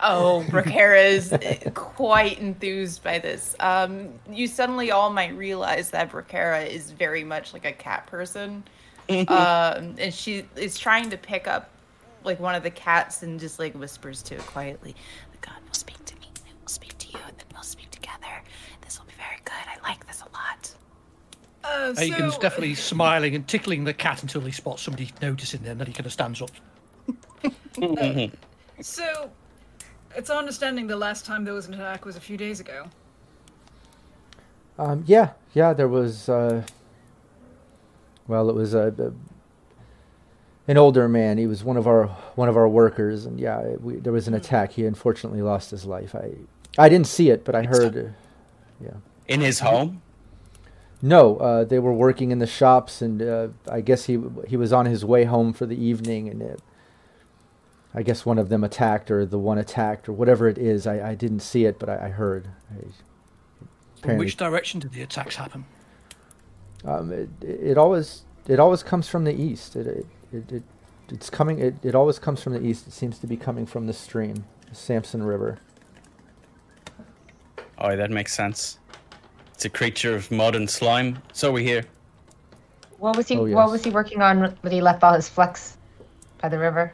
oh, Bracara is quite enthused by this. Um, you suddenly all might realize that Bracara is very much like a cat person. um, and she is trying to pick up like one of the cats and just like whispers to it quietly. The god will speak to me, and will speak to you, and then we'll speak together. This will be very good. I like this a lot. Uh, so, Aegon's definitely smiling and tickling the cat until he spots somebody noticing them, then he kind of stands up. So, it's our understanding the last time there was an attack was a few days ago. Um, yeah, yeah. There was. Uh, well, it was a, a- an older man. He was one of our one of our workers, and yeah, we, there was an attack. He unfortunately lost his life. I I didn't see it, but I heard. Uh, yeah. In his home? No, uh, they were working in the shops, and uh, I guess he he was on his way home for the evening, and it, I guess one of them attacked, or the one attacked, or whatever it is. I, I didn't see it, but I, I heard. I, In apparently, which direction did the attacks happen? Um, it, it always it always comes from the east. It it, it, it it's coming. It, it always comes from the east. It seems to be coming from the stream, the Samson River. Oh, that makes sense. It's a creature of mud and slime. So we hear. What was he? Oh, What was he working on when he left all his flux by the river?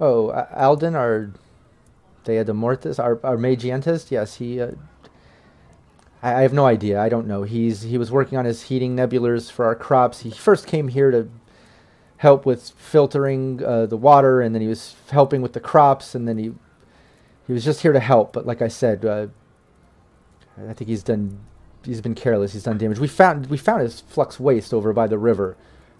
Oh, Alden, our Dea de Mortis, our our Magientist. Yes, he. Uh, I, I have no idea. I don't know. He's he was working on his heating nebulars for our crops. He first came here to help with filtering uh, the water, and then he was helping with the crops, and then he he was just here to help. But like I said, uh, I think he's done. He's been careless. He's done damage. We found we found his flux waste over by the river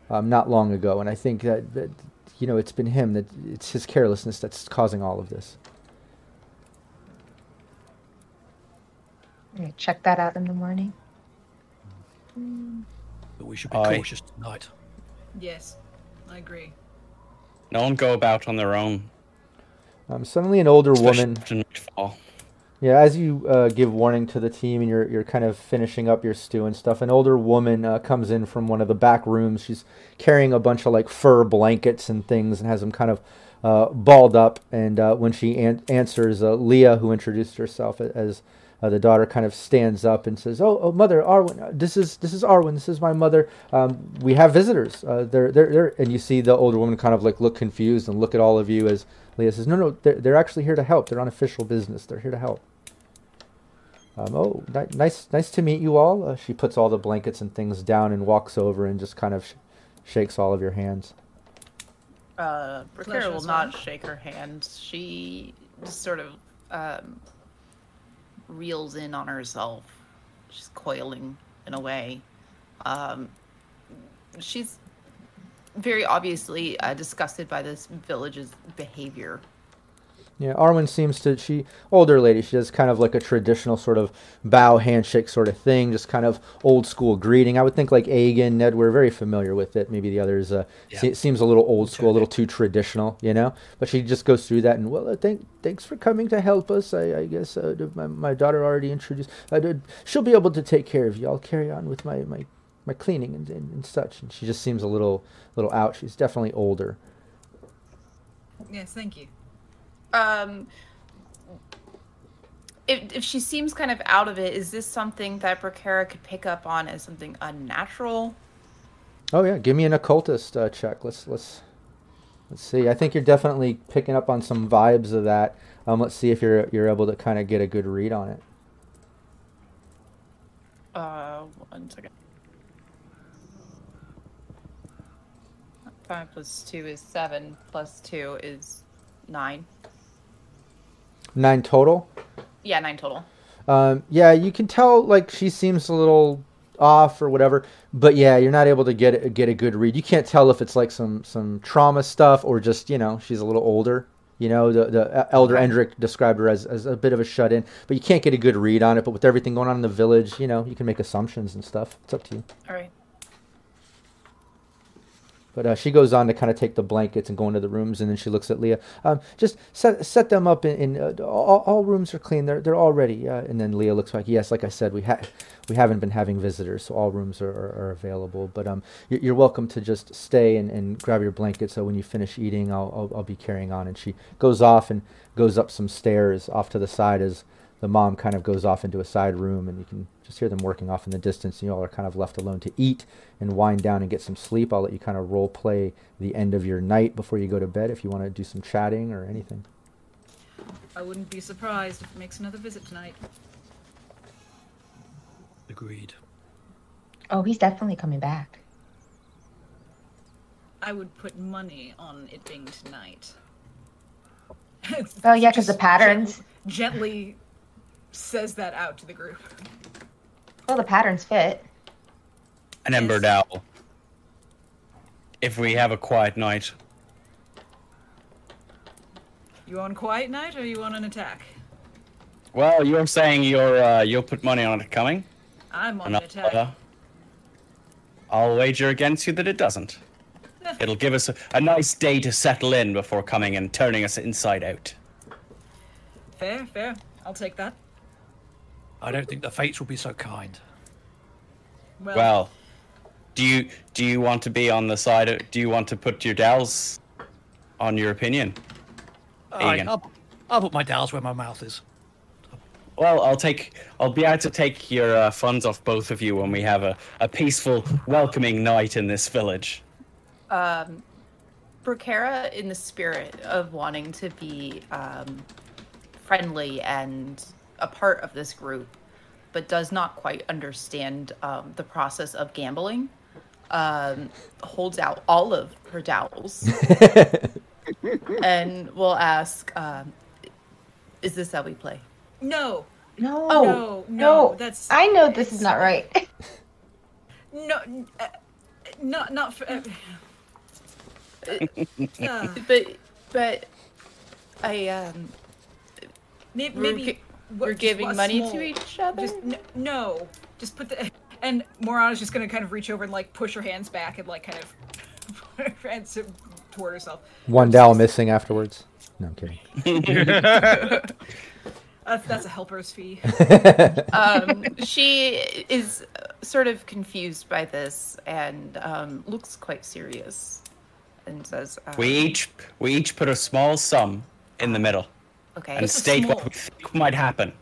um, not long ago, and I think that, that you know it's been him that it's his carelessness that's causing all of this. I'm check that out in the morning. But we should be Aye. cautious tonight. Yes, I agree. No one go about on their own. Um, suddenly, an older especially woman. after nightfall. Yeah, as you uh, give warning to the team and you're you're kind of finishing up your stew and stuff, an older woman uh, comes in from one of the back rooms. She's carrying a bunch of like fur blankets and things and has them kind of uh, balled up. And uh, when she an- answers, uh, Leah, who introduced herself as uh, the daughter, kind of stands up and says, "Oh, oh, mother, Arwen, uh, this is this is Arwen. This is my mother. Um, we have visitors. Uh, they're they're they're." And you see the older woman kind of like look confused and look at all of you as Leah says, "No, no, they're, they're actually here to help. They're on official business. They're here to help." Um, oh, ni- nice, nice to meet you all. Uh, she puts all the blankets and things down and walks over and just kind of sh- shakes all of your hands. Uh, Pleasure Bracara will not shake her hand. She just sort of um, reels in on herself. She's coiling in a way. Um, she's very obviously uh, disgusted by this village's behavior. Yeah, Arwen seems to she older lady. She does kind of like a traditional sort of bow handshake sort of thing, just kind of old school greeting. I would think like Aegon, Ned, we're very familiar with it. Maybe the others uh, Yeah. se- seems a little old school, a little too traditional, you know. But she just goes through that and well, uh, thank thanks for coming to help us. I, I guess uh, my, my daughter already introduced. Uh, did- she'll be able to take care of you. I'll carry on with my my, my cleaning and, and, and such. And she just seems a little little out. She's definitely older. Yes, thank you. Um, if, if she seems kind of out of it, is this something that Bracara could pick up on as something unnatural? Oh yeah, give me an occultist uh, check. Let's let's let's see. I think you're definitely picking up on some vibes of that. Um, let's see if you're you're able to kind of get a good read on it. Uh, one second. Five plus two is seven. Plus two is nine. Nine total. Yeah, nine total. Um, yeah, you can tell like she seems a little off or whatever, but yeah, you're not able to get get a good read. You can't tell if it's like some some trauma stuff or just you know she's a little older. You know, the the elder Endrick described her as, as a bit of a shut in, but you can't get a good read on it. But with everything going on in the village, you know, you can make assumptions and stuff. It's up to you. All right. But uh, she goes on to kind of take the blankets and go into the rooms, and then she looks at Leah. Um, just set set them up in, in uh, all, all rooms are clean. They're they're all ready. Uh, and then Leah looks like yes, like I said, we ha- we haven't been having visitors, so all rooms are, are, are available. But um, you're, welcome to just stay and, and grab your blanket. So when you finish eating, I'll, I'll I'll be carrying on. And she goes off and goes up some stairs off to the side as the mom kind of goes off into a side room, and you can just hear them working off in the distance. And you all are kind of left alone to eat and wind down and get some sleep. I'll let you kind of role play the end of your night before you go to bed if you want to do some chatting or anything. I wouldn't be surprised if it makes another visit tonight. Agreed. Oh, he's definitely coming back. I would put money on it being tonight. Oh yeah, because the Just patterns. gent- gently says that out to the group. Well, the patterns fit. An embered owl. If we have a quiet night, You on quiet night or you on an attack? well, you're saying you're uh, you'll put money on it coming, I'm on and an I'll, attack. uh, I'll wager against you that it doesn't. It'll give us a, a nice day to settle in before coming and turning us inside out. Fair, fair. I'll take that. I don't think the fates will be so kind. Well, Well, do you do you want to be on the side? Of, do you want to put your daols on your opinion? Alright, Egan. I'll, I'll put my daols where my mouth is. Well, I'll take. I'll be able to take your uh, funds off both of you when we have a, a peaceful, welcoming night in this village. Um, Brokera, in the spirit of wanting to be um, friendly and a part of this group, but does not quite understand um, the process of gambling, um, holds out all of her daols and will ask, um, "Is this how we play?" no, No, Oh, no, no, that's- I know this is not right. no, uh, not not for. Uh, uh, But, but I um, may- we're, maybe gi- what- we're giving a money small- to each other. Just n- no, just put the. And Morana's just gonna kind of reach over and like push her hands back and like kind of put her hands toward herself. One daol missing afterwards. No, I'm kidding. That's, that's a helper's fee. um, she is sort of confused by this and um, looks quite serious and says, uh, We each we each put a small sum in the middle okay, and It's a state what we think might happen,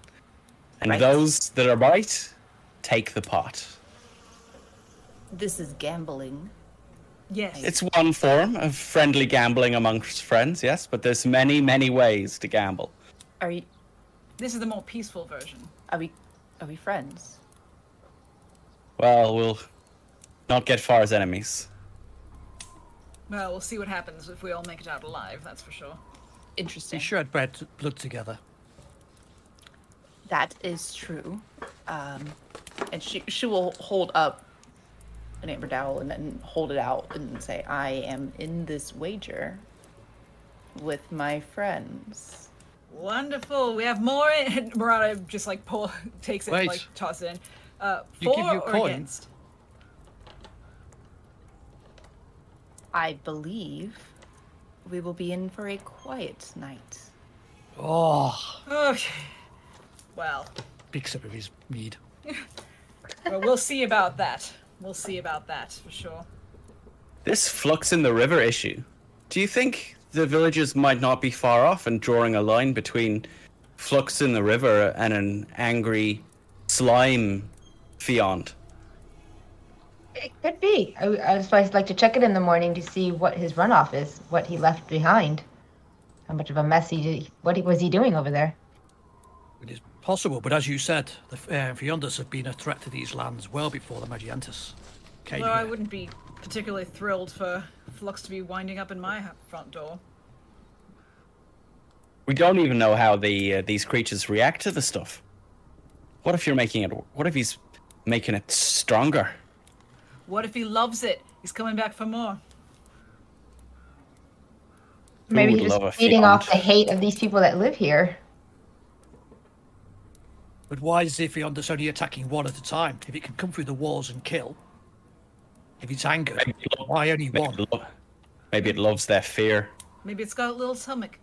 and Right. those that are right take the pot. this is gambling. Yes. It's one form of friendly gambling amongst friends, yes, but there's many many ways to gamble. Are you? This is the more peaceful version. Are we? Are we friends? Well, we'll not get far as enemies. Well, we'll see what happens if we all make it out alive. That's for sure. We Interesting. shed bread, blood together. That is true. Um, and she she will hold up an amber daol and then hold it out and say, "I am in this wager with my friends." Wonderful. We have more. And Murata just like pull, takes it, Wait. like tosses it in. Uh, You for give your or coin. against? I believe we will be in for a quiet night. Oh, Okay. Well, big sip of his mead. well, we'll see about that. We'll see about that for sure. This flux in the river issue. Do you think the villagers might not be far off in drawing a line between flux in the river and an angry slime fiend? It could be. I, I just always like to check it in the morning to see what his runoff is, what he left behind, how much of a mess he did. What he, was he doing over there? It is Possible, but as you said, the uh, Feondas have been a threat to these lands well before the Magiantus came Although I wouldn't be particularly thrilled for Flux to be winding up in my front door. We don't even know how the uh, these creatures react to the stuff. What if you're making it? What if he's making it stronger? What if he loves it? He's coming back for more. Maybe he's just feeding off the hate of these people that live here. But why is the Feondas only attacking one at a time? If it can come through the walls and kill, if it's angered, Maybe it lo- why only Maybe one? it, lo- maybe it loves their fear. Maybe it's got a little stomach.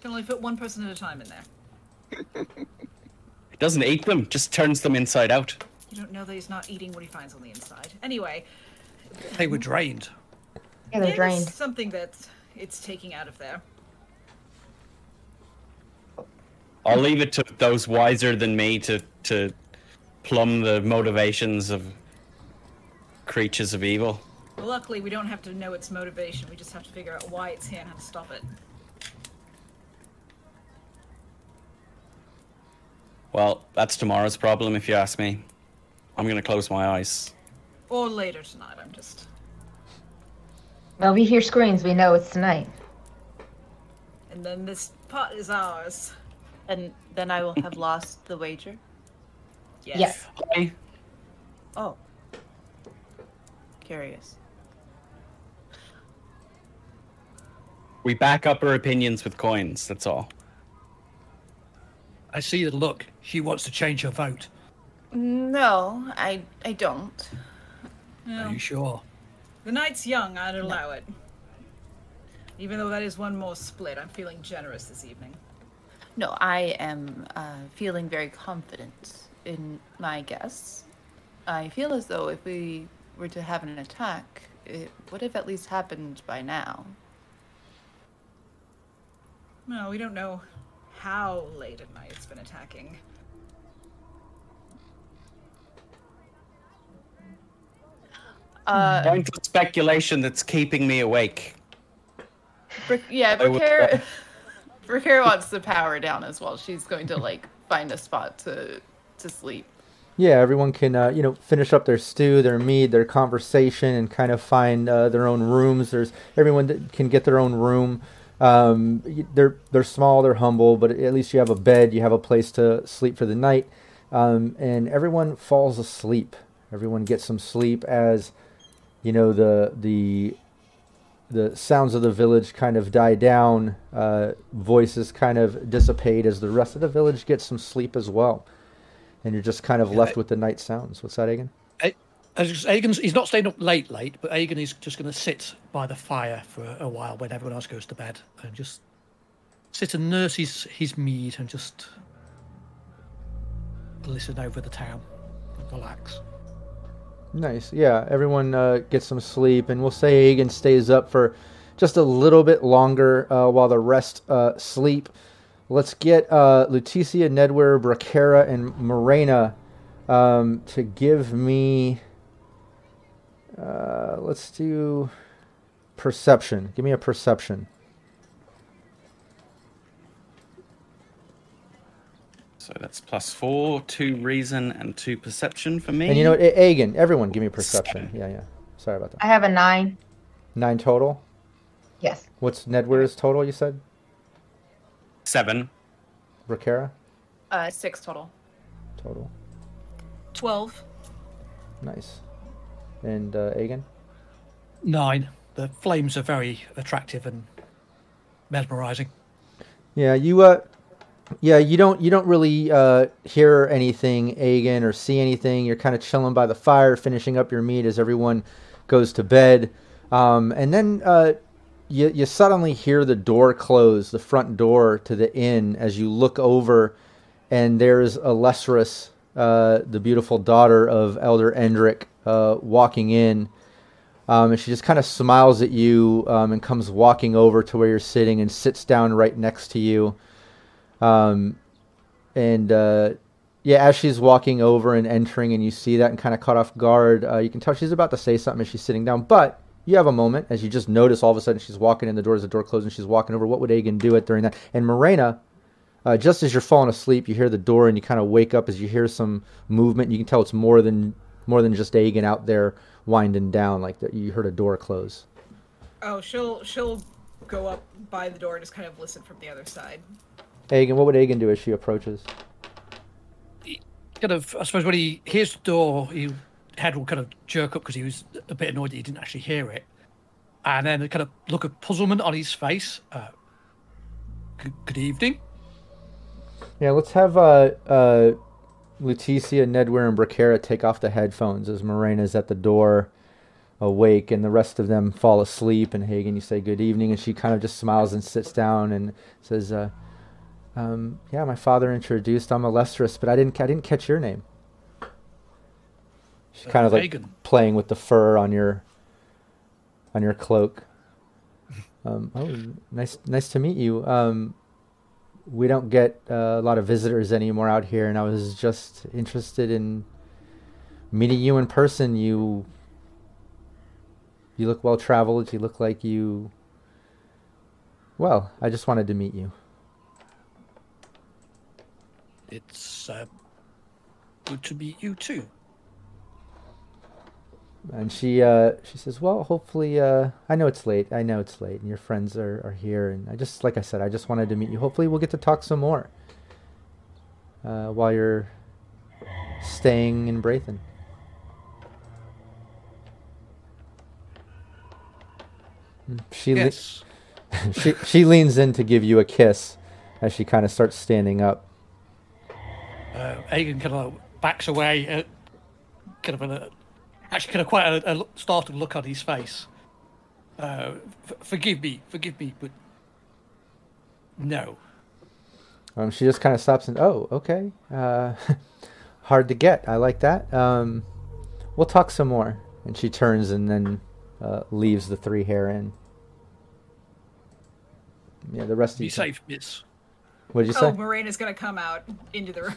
Can only fit one person at a time in there. It doesn't eat them; just turns them inside out. You don't know that he's not eating what he finds on the inside. Anyway, They were drained. Yeah, they're drained. something that it's taking out of there. I'll leave it to those wiser than me to to plumb the motivations of creatures of evil. Luckily, we don't have to know its motivation. We just have to figure out why it's here and how to stop it. Well, that's tomorrow's problem, if you ask me. I'm gonna close my eyes. Or later tonight. I'm just. Well, we hear screams. We know it's tonight. And then this pot is ours. And then I will have lost the wager. Yes. Yes. Hi. Oh. Curious. We back up our opinions with coins. That's all. I see the look. She wants to change her vote. No, I I don't. No. Are you sure? The night's young. I'd allow it. Even though that is one more split, I'm feeling generous this evening. No, I am uh, feeling very confident in my guess. I feel as though if we were to have an attack, it would have at least happened by now. No, we don't know how late at night it's been attacking. Uh, Point of speculation that's keeping me awake. Bri- yeah, I Brickare, Brickare wants the power down as well. She's going to like find a spot to to sleep. Yeah, everyone can uh, you know finish up their stew, their mead, their conversation, and kind of find uh, their own rooms. There's everyone that can get their own room. Um, they're they're small, they're humble, but at least you have a bed, you have a place to sleep for the night, um, and everyone falls asleep. Everyone gets some sleep as you know the the the sounds of the village kind of die down. Uh, voices kind of dissipate as the rest of the village gets some sleep as well and you're just kind of Yeah, left I- with the night sounds. What's that, Egan? As Aegon's, he's not staying up late, late, but Aegon is just going to sit by the fire for a while when everyone else goes to bed and just sit and nurse his, his mead and just listen over the town and relax. Nice. Yeah, everyone uh, gets some sleep, and we'll say Egan stays up for just a little bit longer uh, while the rest uh, sleep. Let's get uh, Leticia, Nedwer, Bracara, and Morena um, to give me. Uh, let's do perception. Give me a perception. So that's plus four, two reason, and two perception for me. And you know what, A- Egan, everyone, give me a perception. Seven. Yeah, yeah. Sorry about that. I have a nine. Nine total. Yes. What's Nedwer's total? You said. seven. Bracara Uh, six total. total. 12. Nice. And uh, Egan? Nine. The flames are very attractive and mesmerizing. Yeah, you uh yeah, you don't you don't really uh hear anything, Egan, or see anything. You're kind of chilling by the fire, finishing up your meat as everyone goes to bed. Um, and then uh you you suddenly hear the door close, the front door to the inn as you look over and there's Alessris, uh, the beautiful daughter of Elder Endrick, uh, walking in. Um, and she just kind of smiles at you um, and comes walking over to where you're sitting and sits down right next to you. Um, and uh, yeah, as she's walking over and entering, and you see that and kind of caught off guard, uh, you can tell she's about to say something as she's sitting down, but you have a moment as you just notice all of a sudden she's walking in the door as the door closes and she's walking over. What would Aegon do it during that? And Morena, uh, just as you're falling asleep, you hear the door and you kind of wake up as you hear some movement. You can tell it's more than more than just Aegon out there winding down. Like that, you heard a door close. Oh, she'll she'll go up by the door and just kind of listen from the other side. Aegon, what would Aegon do as she approaches? Kind of, I suppose when he hears the door, he head will kind of jerk up because he was a bit annoyed that he didn't actually hear it, and then a kind of look of puzzlement on his face. Uh, good, good evening. Yeah, let's have uh, uh, Leticia, Nedware, and Bracara take off the headphones as Morena's at the door, awake, and the rest of them fall asleep. And Hagen, you say good evening, and she kind of just smiles and sits down and says, uh, um, "Yeah, my father introduced. I'm Alestris, but I didn't. I didn't catch your name." She's kind of like playing with the fur on your on your cloak. Um, oh, nice, nice to meet you. Um, we don't get uh, a lot of visitors anymore out here, and I was just interested in meeting you in person. You you look well traveled. You look like you. Well, I just wanted to meet you. It's uh, good to meet you too. And she uh, she says, "Well, hopefully, uh, I know it's late. I know it's late, and your friends are, are here. And I just, like I said, I just wanted to meet you. Hopefully, we'll get to talk some more uh, while you're staying in Braithen." She le- she she leans in to give you a kiss as she kind of starts standing up. Uh, Aegon kind of backs away, uh, kind of a, actually kind of quite a, a startled look on his face. Uh, f- forgive me, forgive me, but no. Um, she just kind of stops and oh, okay. Uh, hard to get. I like that. Um, we'll talk some more. And she turns and then uh, leaves the three hare inn. Yeah, the rest of you. Be safe, miss. What did you Oh, say? Morena's gonna come out into the room.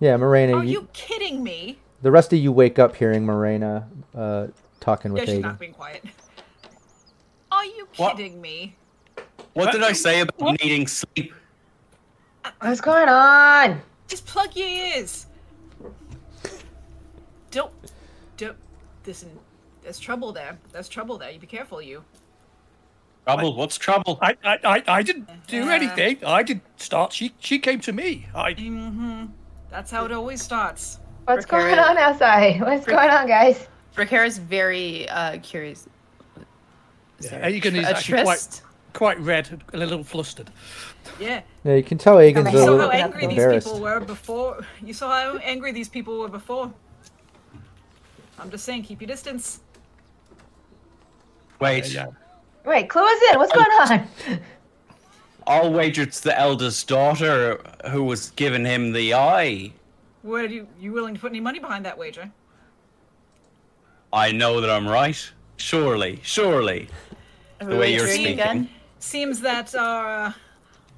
yeah, Morena. Are you, you kidding me? the rest of you wake up hearing Morena uh, talking Yeah, with she's Aiden. not being quiet. Are you What? kidding me? What did I say about needing sleep? What's going on? Just plug your ears. Don't, don't. Listen, there's trouble there. There's trouble there. You be careful, you. Trouble? What's trouble? I, I, I, I didn't do Yeah. anything. I didn't start. She, she came to me. I, Mm-hmm. That's how it always starts. What's Precarious. going on outside? What's going on, guys? Bracara very uh, curious. Is Yeah, there a Aegon tr- is actually quite- quite red and a little flustered. Yeah. Yeah, you can tell Aegon's You a You saw little how angry these people were before. You saw how angry these people were before. I'm just saying, keep your distance. Wait, Yeah. Wait, clue us in. What's going on? I'll wager it's the eldest daughter who was giving him the eye. Were you you willing to put any money behind that wager? I know that I'm right. Surely, surely. The way you're speaking. again? Seems that our uh,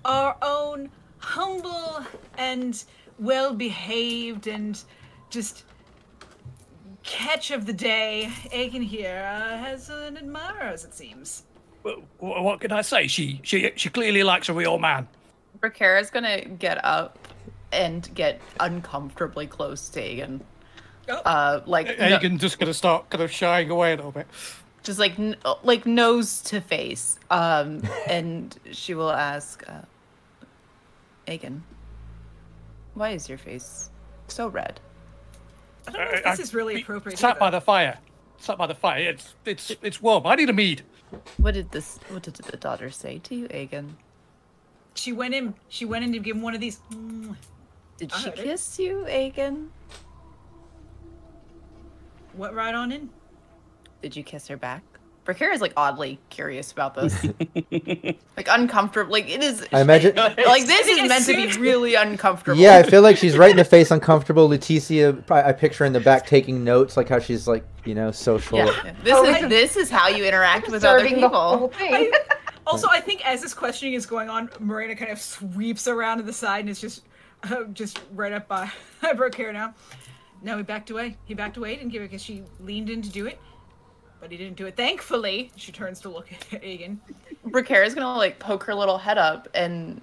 our own humble and well behaved and just catch of the day, Aiken here, uh, has an admirer, as it seems. Wh- wh- What can I say? She, she, she clearly likes a real man. Bracara's gonna get up and get uncomfortably close to Aegon. Oh. Uh, like no- Aegon just gonna start kind of shying away a little bit. just like n- like nose to face. Um, and she will ask, uh, Aegon, why is your face so red? I don't know if this I- is really be- appropriate. Sat either. by the fire. Sat by the fire. It's, it's, it's warm. I need a mead. What did this? What did the daughter say to you, Aegon? She went in. She went in to give him one of these. Did I she heard it. kiss you, Aegon? Went right on in. Did you kiss her back? Bracara is like oddly curious about this, like uncomfortable. Like it is. I imagine. Like this is meant to be really uncomfortable. Yeah, I feel like she's right in the face, uncomfortable. Leticia, I I picture her in the back taking notes, like how she's like, you know, social. Yeah. This Oh, is right. this is how you interact with other Serving the whole people. thing. Also, I think as this questioning is going on, Marina kind of sweeps around to the side and is just, uh, just right up by Brooke here now. No, he backed away. He backed away, didn't give it because she leaned in to do it. But he didn't do it. Thankfully, she turns to look at Egan. Bracara is gonna like poke her little head up and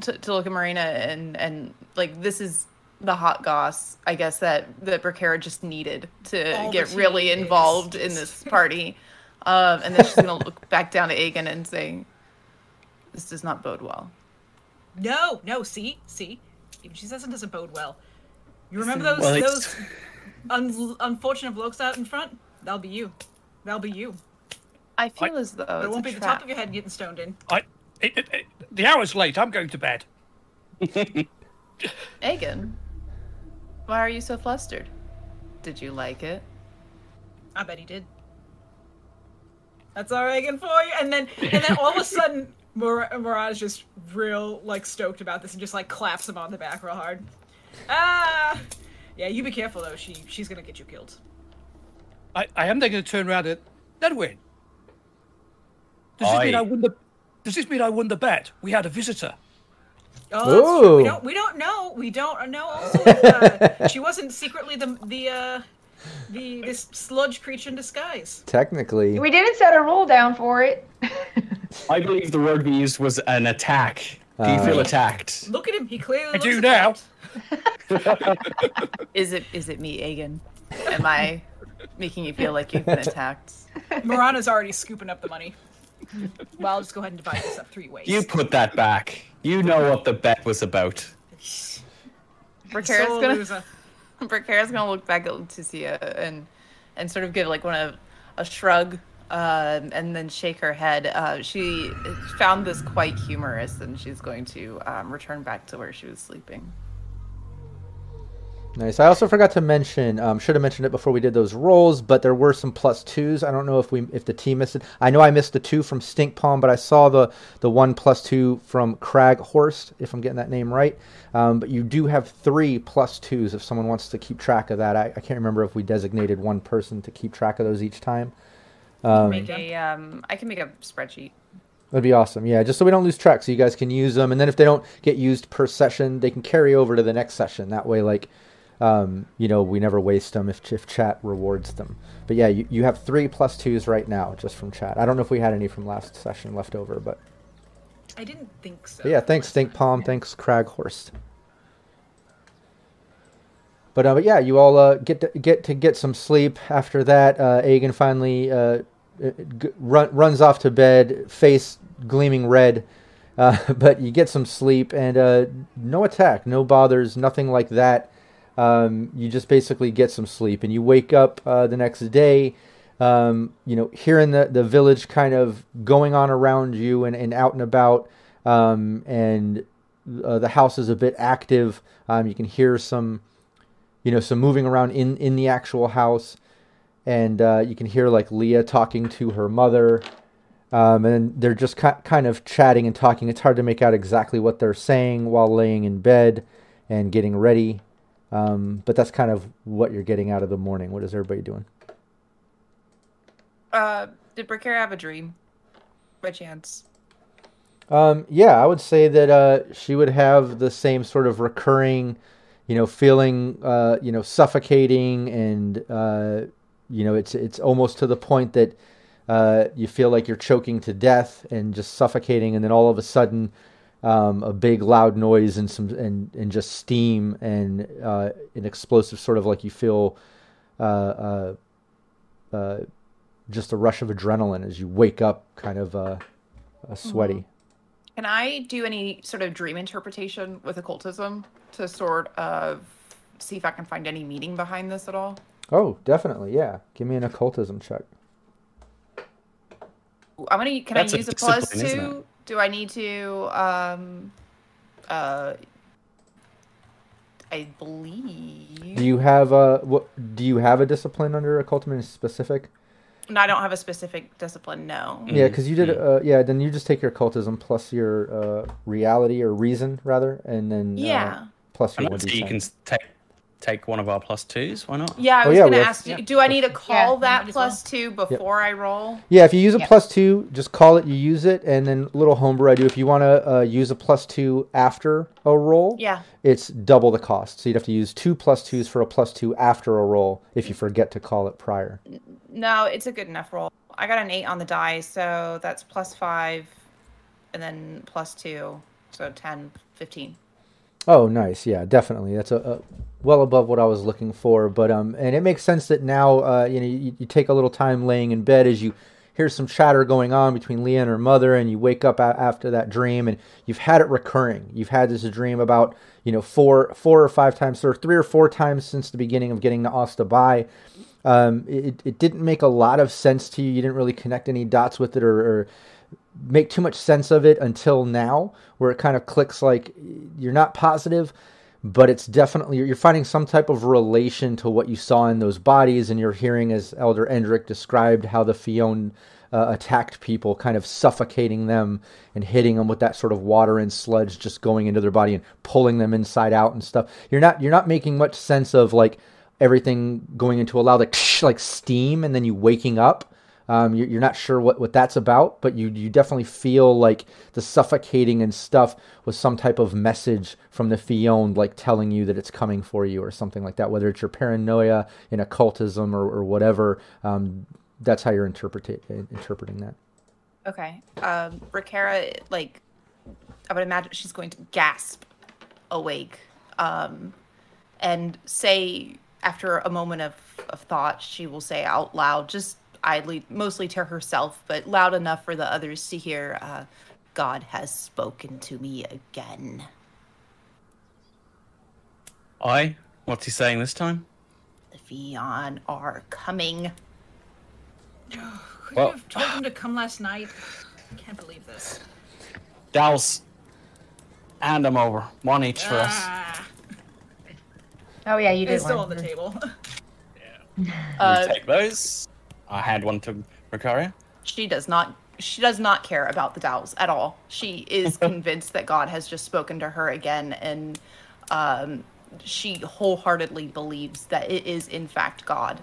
to, to look at Marina and and like this is the hot goss I guess that that Bracara just needed to All get really he is. involved in this party, um, and then she's gonna look back down to Aegon and say, "This does not bode well." No, no, see, see, even she says it doesn't bode well. You remember those Well, those un- unfortunate blokes out in front? That'll be you. That'll be you. I feel as though But it it's won't a be the top of your head getting stoned in. I, it, it, it- the hour's late. I'm going to bed. Aegon, why are you so flustered? Did you like it? I bet he did. That's all Reagan for you. And then and then all of a sudden Mur- Mirage just real like stoked about this and just like claps him on the back real hard. Ah Yeah, you be careful though, she she's gonna get you killed. I, I am then going to turn around and Nedwin. Does this mean I won the? Does this mean I won the bet? We had a visitor. Oh, that's true. We Ooh. don't we don't know. We don't know also if, uh, she wasn't secretly the the uh the this sludge creature in disguise. Technically, We didn't set a rule down for it. I believe the word we used was an attack. Do you Uh, feel attacked? Look at him, he clearly I looks do now. attacked. Is it is it me, Aegon? Am I making you feel like you've been attacked? Marana's already scooping up the money. Well, I'll just go ahead and divide this up three ways. You put that back. You know what the bet was about. Bracara's Sole gonna loser. Bracara's gonna look back at Leticia and and sort of give like one of a shrug um, and then shake her head. Uh, she found this quite humorous, and she's going to um, return back to where she was sleeping. Nice. I also forgot to mention. Um, should have mentioned it before we did those rolls, but there were some plus twos. I don't know if we if the team missed it. I know I missed the two from Stink Palm, but I saw the the one plus two from Crag Horst, if I'm getting that name right. Um, but you do have three plus twos if someone wants to keep track of that. I, I can't remember if we designated one person to keep track of those each time. Make a, um, I can make a spreadsheet. That'd be awesome. Yeah, just so we don't lose track, so you guys can use them, and then if they don't get used per session, they can carry over to the next session. That way, like, um, you know, we never waste them if, if chat rewards them. But yeah, you, you have three plus twos right now just from chat. I don't know if we had any from last session left over, but, I didn't think so. but yeah, thanks Stink Palm, thanks Crag Horst. But uh, but yeah, you all uh, get to, get to get some sleep. After that, uh, Aegon finally uh, uh, g- run, runs off to bed, face gleaming red. Uh, but you get some sleep and uh, no attack, no bothers, nothing like that. Um, you just basically get some sleep, and you wake up uh, the next day. Um, you know, hearing the, the village kind of going on around you and, and out and about, um, and uh, the house is a bit active. Um, you can hear some, you know, some moving around in, in the actual house, and uh, you can hear like Leah talking to her mother, um, and they're just ki- kind of chatting and talking. It's hard to make out exactly what they're saying while laying in bed and getting ready, um, but that's kind of what you're getting out of the morning. What is everybody doing? Uh, did Bracara have a dream, by chance? Um, yeah, I would say that uh, she would have the same sort of recurring, you know, feeling, uh, you know, suffocating, and uh, you know, it's it's almost to the point that uh, you feel like you're choking to death and just suffocating, and then all of a sudden, um, a big loud noise and some and and just steam and uh, an explosive sort of like you feel. Uh, uh, uh, just a rush of adrenaline as you wake up, kind of uh, uh, sweaty. Can I do any sort of dream interpretation with occultism to sort of see if I can find any meaning behind this at all? Oh, definitely, yeah. Give me an occultism check. I'm gonna. Can That's I a use a plus discipline, two? Do I need to? Um, uh, I believe. Do you have a what? Do you have a discipline under occultism in specific? No, I don't have a specific discipline. No. Yeah, because you did. Uh, yeah, then you just take your occultism plus your uh, reality or reason rather, and then Yeah. uh, plus And your one obviously you can take take one of our plus twos. Why not? Yeah, I Oh, was yeah, gonna have- ask you. Yeah. Do I need to call Yeah, might that as plus two before I roll? Yeah, if you use a Yep. plus two, just call it. You use it, and then little homebrew I do. If you want to uh, use a plus two after a roll, Yeah. it's double the cost. So you'd have to use two plus twos for a plus two after a roll if you forget to call it prior. no, it's a good enough roll. I got an eight on the die, so that's plus five, and then plus two, so 10, 15. Oh, nice. Yeah, definitely. That's a, a well above what I was looking for. But um, and it makes sense that now, uh, you know, you, you take a little time laying in bed as you hear some chatter going on between Leah and her mother, and you wake up a- after that dream, and you've had it recurring. You've had this dream about you know four, four or five times, or three or four times since the beginning of getting to Osta-Baille. Um, it, it didn't make a lot of sense to you. You didn't really connect any dots with it, or, or make too much sense of it until now, where it kind of clicks like you're not positive, but it's definitely you're finding some type of relation to what you saw in those bodies, and you're hearing as Elder Endrick described how the Feond uh, attacked people, kind of suffocating them and hitting them with that sort of water and sludge just going into their body and pulling them inside out and stuff. You're not you're not making much sense of like everything going into a loud like like steam and then you waking up. Um, you're, not sure what, what that's about, but you you definitely feel like the suffocating and stuff was some type of message from the Feond, like telling you that it's coming for you or something like that. Whether it's your paranoia in occultism or, or whatever, um, that's how you're interpreting interpreting that. Okay. Um, like, I would imagine she's going to gasp awake um, and say, after a moment of, of thought, she will say out loud, just idly, mostly to herself, but loud enough for the others to hear, uh, God has spoken to me again. I? What's he saying this time? The Feond are coming. Could Well- you have told him to come last night? I can't believe this. Daols, hand them over. One each for us. Ah, Oh yeah, you did it's still on the table. Uh, we take those. I hand one to Ricaria. she does not she does not care about the daols at all she is convinced that god has just spoken to her again and um, she wholeheartedly believes that it is in fact god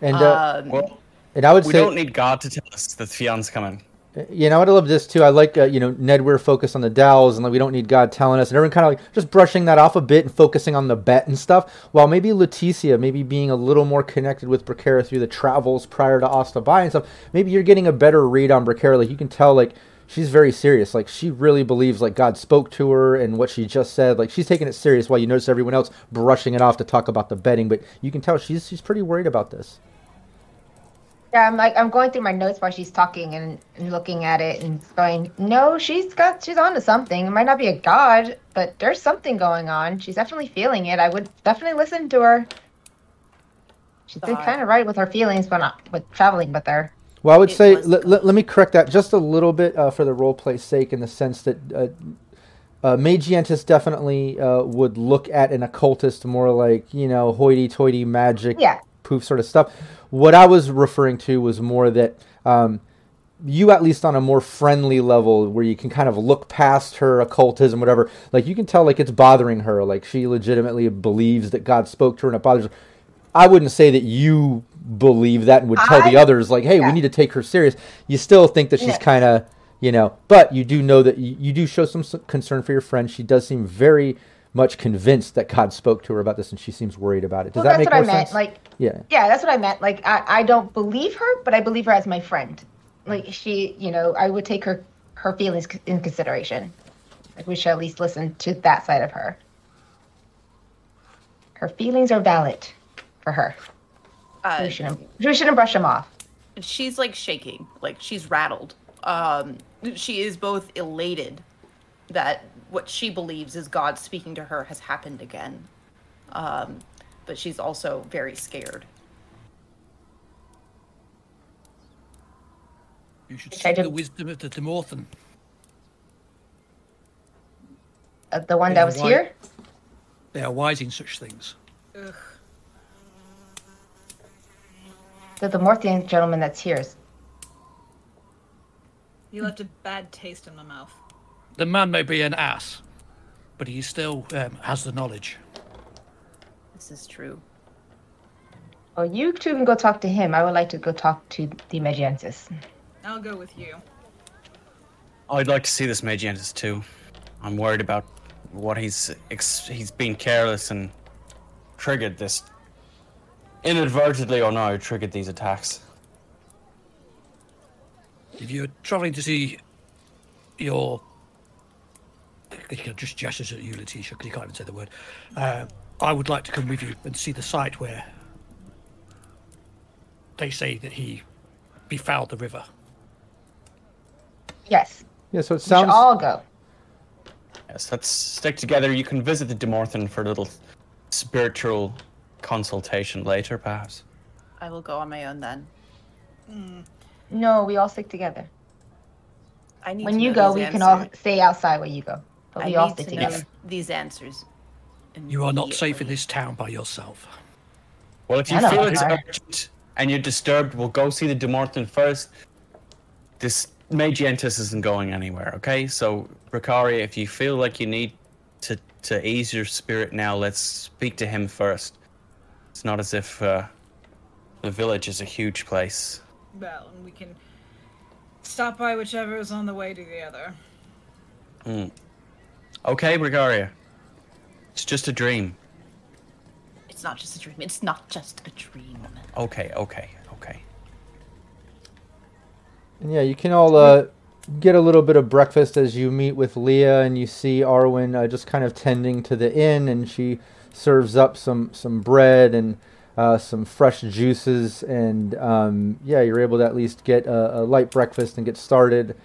And uh, um, Well, and I would we say don't need God to tell us that Feond's coming. You know, I love this too. I like, uh, you know, Ned, we're focused on the Daols and like, we don't need God telling us. And everyone kind of like just brushing that off a bit and focusing on the bet and stuff. While maybe Leticia, maybe being a little more connected with Bracara through the travels prior to Osta-Baille and stuff, maybe you're getting a better read on Bracara. Like, you can tell, like, she's very serious. Like, she really believes, like, God spoke to her and what she just said. Like, she's taking it serious while you notice everyone else brushing it off to talk about the betting. But you can tell she's, she's pretty worried about this. Yeah, I'm like I'm going through my notes while she's talking and, and looking at it and going, no, she's got she's on to something. It might not be a god, but there's something going on. She's definitely feeling it. I would definitely listen to her. She's been kind of right with her feelings, but not with traveling with her. Well, I would It say was let, let, let me correct that just a little bit uh, for the role play sake, in the sense that uh, uh, Magientist definitely uh, would look at an occultist more like you know hoity-toity magic, Yeah. Poof sort of stuff. What I was referring to was more that um, you, at least on a more friendly level, where you can kind of look past her occultism, whatever. Like you can tell, like it's bothering her. Like she legitimately believes that God spoke to her, and it bothers her. I wouldn't say that you believe that and would tell the others like, "Hey, we need to take her serious." You still think that she's Yeah. kind of, you know, but you do know that you, you do show some concern for your friend. She does seem very much convinced that God spoke to her about this, and she seems worried about it. Does well, that that's make what I more meant. sense? Like, yeah. yeah, that's what I meant. Like, I, I don't believe her, but I believe her as my friend. Like, she, you know, I would take her her feelings in consideration. Like, we should at least listen to that side of her. Her feelings are valid for her. uh, We shouldn't we shouldn't brush them off. she's like shaking like she's rattled um she is both elated that what she believes is god speaking to her has happened again um but she's also very scared You should I seek the wisdom of the Demorthèn. Uh, the one Yeah, that was why- here. They are wise in such things. Ugh. The the Morthian gentleman that's here. is- You left a bad taste in my mouth. The man may be an ass, but he still um, has the knowledge. This is true Oh, you two can go talk to him. I would like to go talk to the Magientist. I'll go with you. I'd like to see this Magientist too. I'm worried about what he's ex- he's been careless and triggered this inadvertently or no triggered these attacks. If you're traveling to see your, you can just gestures at you, Letitia, because you can't even say the word. Uh, I would like to come with you and see the site where they say that he befouled the river. Yes. Yeah, so it sounds. We should sounds all go. Yes, let's stick together. You can visit the Demorthèn for a little spiritual consultation later, perhaps. I will go on my own then. Hmm. No, we all stick together. I need When to you go, these we can all stay outside where you go. But I we all need stick to know together. these answers. You are not safe in this town by yourself. Well, if you I know, feel it's okay. urgent and you're disturbed, we'll go see the Demorthèn first. This Magientist isn't going anywhere, okay? So, Ricaria, if you feel like you need to, to ease your spirit now, let's speak to him first. It's not as if uh, the village is a huge place. Well, and we can stop by whichever is on the way to the other. Okay, Ricaria. It's just a dream. It's not just a dream. It's not just a dream. Okay, okay, okay. And yeah, you can all uh, get a little bit of breakfast as you meet with Leah, and you see Arwen uh, just kind of tending to the inn, and she serves up some some bread and uh, some fresh juices, and um, yeah, you're able to at least get a, a light breakfast and get started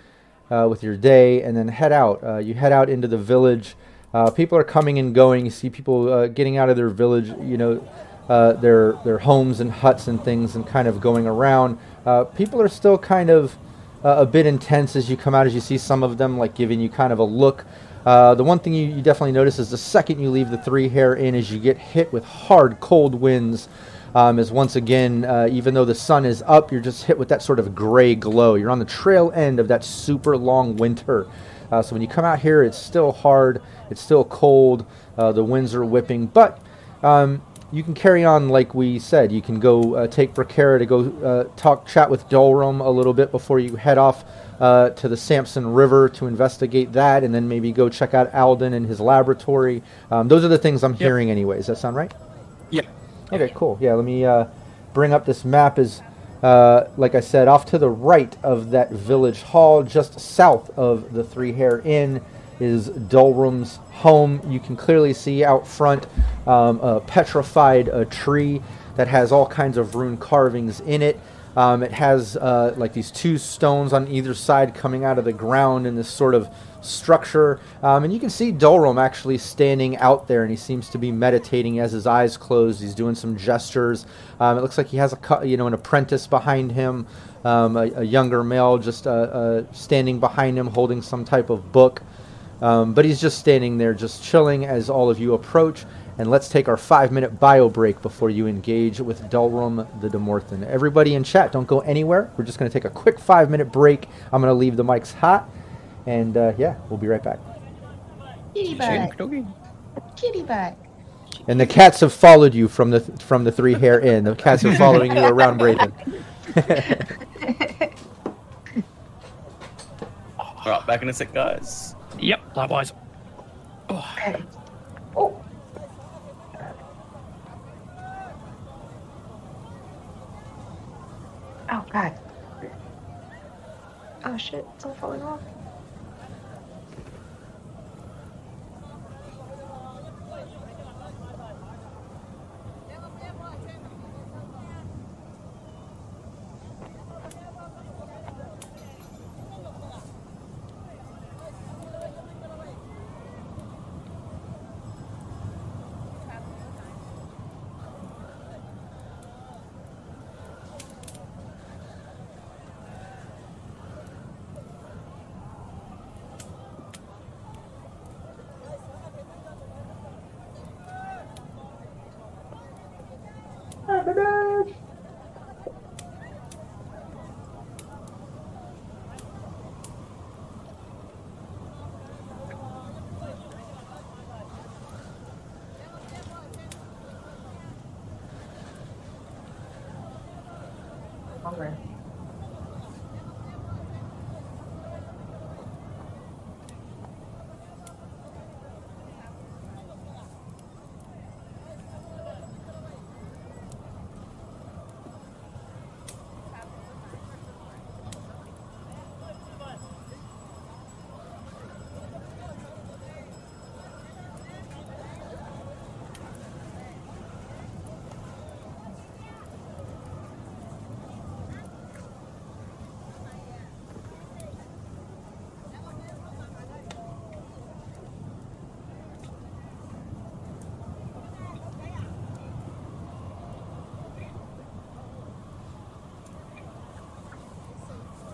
uh, with your day, and then head out. Uh, you head out into the village. Uh, people are coming and going. You see people uh, getting out of their village. You know, uh, their their homes and huts and things, and kind of going around. Uh, people are still kind of uh, a bit intense as you come out. As you see some of them like giving you kind of a look. Uh, the one thing you, you definitely notice is the second you leave the three hare inn, is you get hit with hard cold winds. Um, is once again, even though the sun is up, you're just hit with that sort of gray glow. You're on the trail end of that super long winter. So when you come out here, it's still hard, it's still cold, uh, the winds are whipping, but um, you can carry on like we said. You can go uh, take Bracara to go uh, talk, chat with Dolrum a little bit before you head off uh, to the Sampson River to investigate that, and then maybe go check out Alden and his laboratory. Um, those are the things I'm hearing, anyways. Does that sound right? Yeah. Okay, cool. Yeah, let me uh, bring up this map. Is uh, like I said, off to the right of that village hall, just south of the Three Hare Inn, is Dolrum's home. You can clearly see out front um, a petrified uh, tree that has all kinds of rune carvings in it. Um, it has uh, like these two stones on either side coming out of the ground in this sort of structure. Um, and you can see Dolrum actually standing out there, and he seems to be meditating as his eyes closed. He's doing some gestures. Um, it looks like he has a you know an apprentice behind him, um, a, a younger male just uh, uh, standing behind him, holding some type of book. Um, but he's just standing there, just chilling as all of you approach. And let's take our five minute bio break before you engage with Delrum the Demorthèn. Everybody in chat, don't go anywhere. We're just going to take a quick five minute break. I'm going to leave the mics hot. And uh, yeah, we'll be right back. Kitty bug. Kitty bug. And the cats have followed you from the from the three hare inn. The cats are following you around Braven. All right, back in a sec, guys. Yep, likewise. Okay. Oh. Oh god. Oh shit, it's all falling off.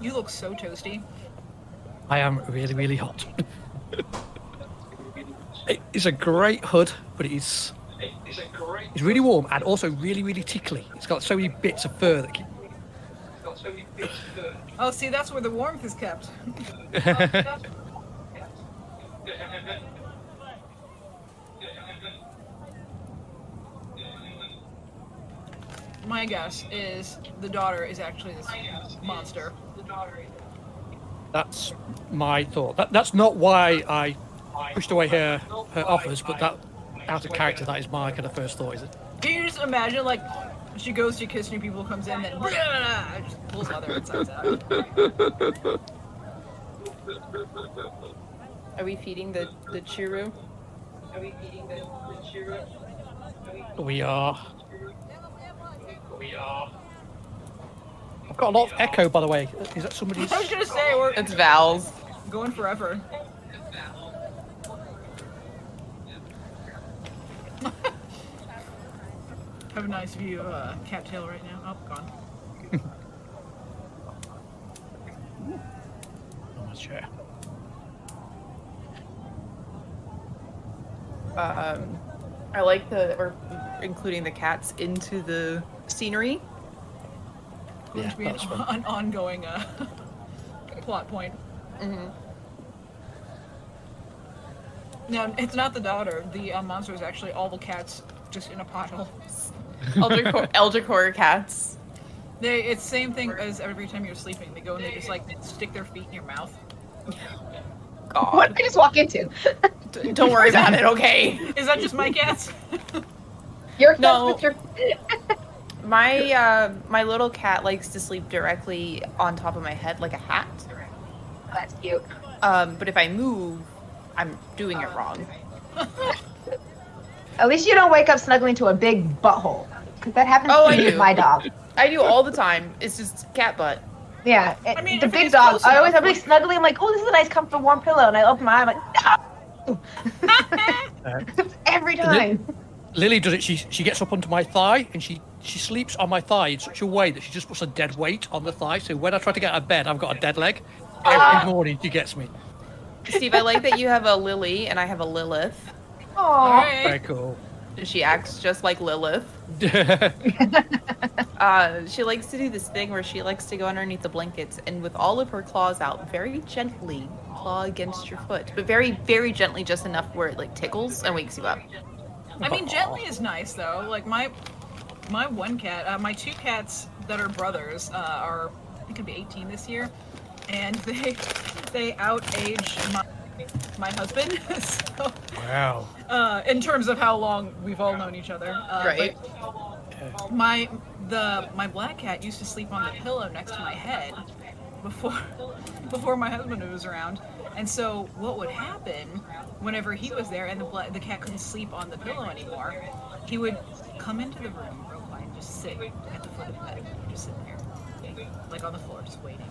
You look so toasty. I am really, really hot. It's a great hood, but it's it's really warm and also really, really tickly. It's got so many bits of fur that keep. Oh, see, that's where the warmth is kept. My guess is the daughter is actually this monster. That's my thought. That, that's not why I pushed away her her offers, but that out of character, that is my kind of first thought. Is it? Can you just imagine, like, she goes to kiss new people, comes in, then just pulls other insides out. Are we feeding the the Chiru? Are we feeding the the chiro? We are. We are. I've got a lot of echo, by the way. Is that somebody's? I was gonna say we're It's Val's. going forever. Have a nice view of uh, cattail right now. Oh, gone. I'm not. Um, I like the or including the cats into the scenery. Going Yeah, to be an, that's fun. an ongoing uh, plot point. Mm-hmm. No, it's not the daughter. The uh, monster is actually all the cats just in a pothole. Elder Cor- Elder Core cats. They, it's same thing as every time you're sleeping. They go and they just like stick their feet in your mouth. God. What did I just walk into? D- Don't worry about it. Okay. Is that just my cats? Your No. with your My uh, my little cat likes to sleep directly on top of my head like a hat. That's cute. Um, but if I move, I'm doing it wrong. At least you don't wake up snuggling to a big butthole. Because that happens Oh, to I me with do. my dog. I do all the time. It's just cat butt. Yeah, it- I mean, the big is dog. I always, enough, I'm like snuggling. I'm like, oh, this is a nice, comfortable, warm pillow, and I open my eye. I'm like, no. Every time. Lily does it. She she gets up onto my thigh and she she sleeps on my thigh in such a way that she just puts a dead weight on the thigh. So when I try to get out of bed, I've got a dead leg. Ah. Every morning she gets me. Steve, I like that you have a Lily and I have a Lilith. Aww. Alright. Very cool. She acts just like Lilith. Uh, she likes to do this thing where she likes to go underneath the blankets and with all of her claws out, very gently claw against your foot, but very, very gently, just enough where it like tickles and wakes you up. I mean, gently is nice though. Like my my one cat, uh, my two cats that are brothers uh, are I think could be 18 this year, and they they outage my my husband. so, wow. uh, in terms of how long we've all known each other, uh, Right. My the my black cat used to sleep on the pillow next to my head before before my husband was around. And so what would happen whenever he was there and the bla- the cat couldn't sleep on the pillow anymore, he would come into the room real quiet and just sit at the foot of the bed, just sitting there, like on the floor, just waiting.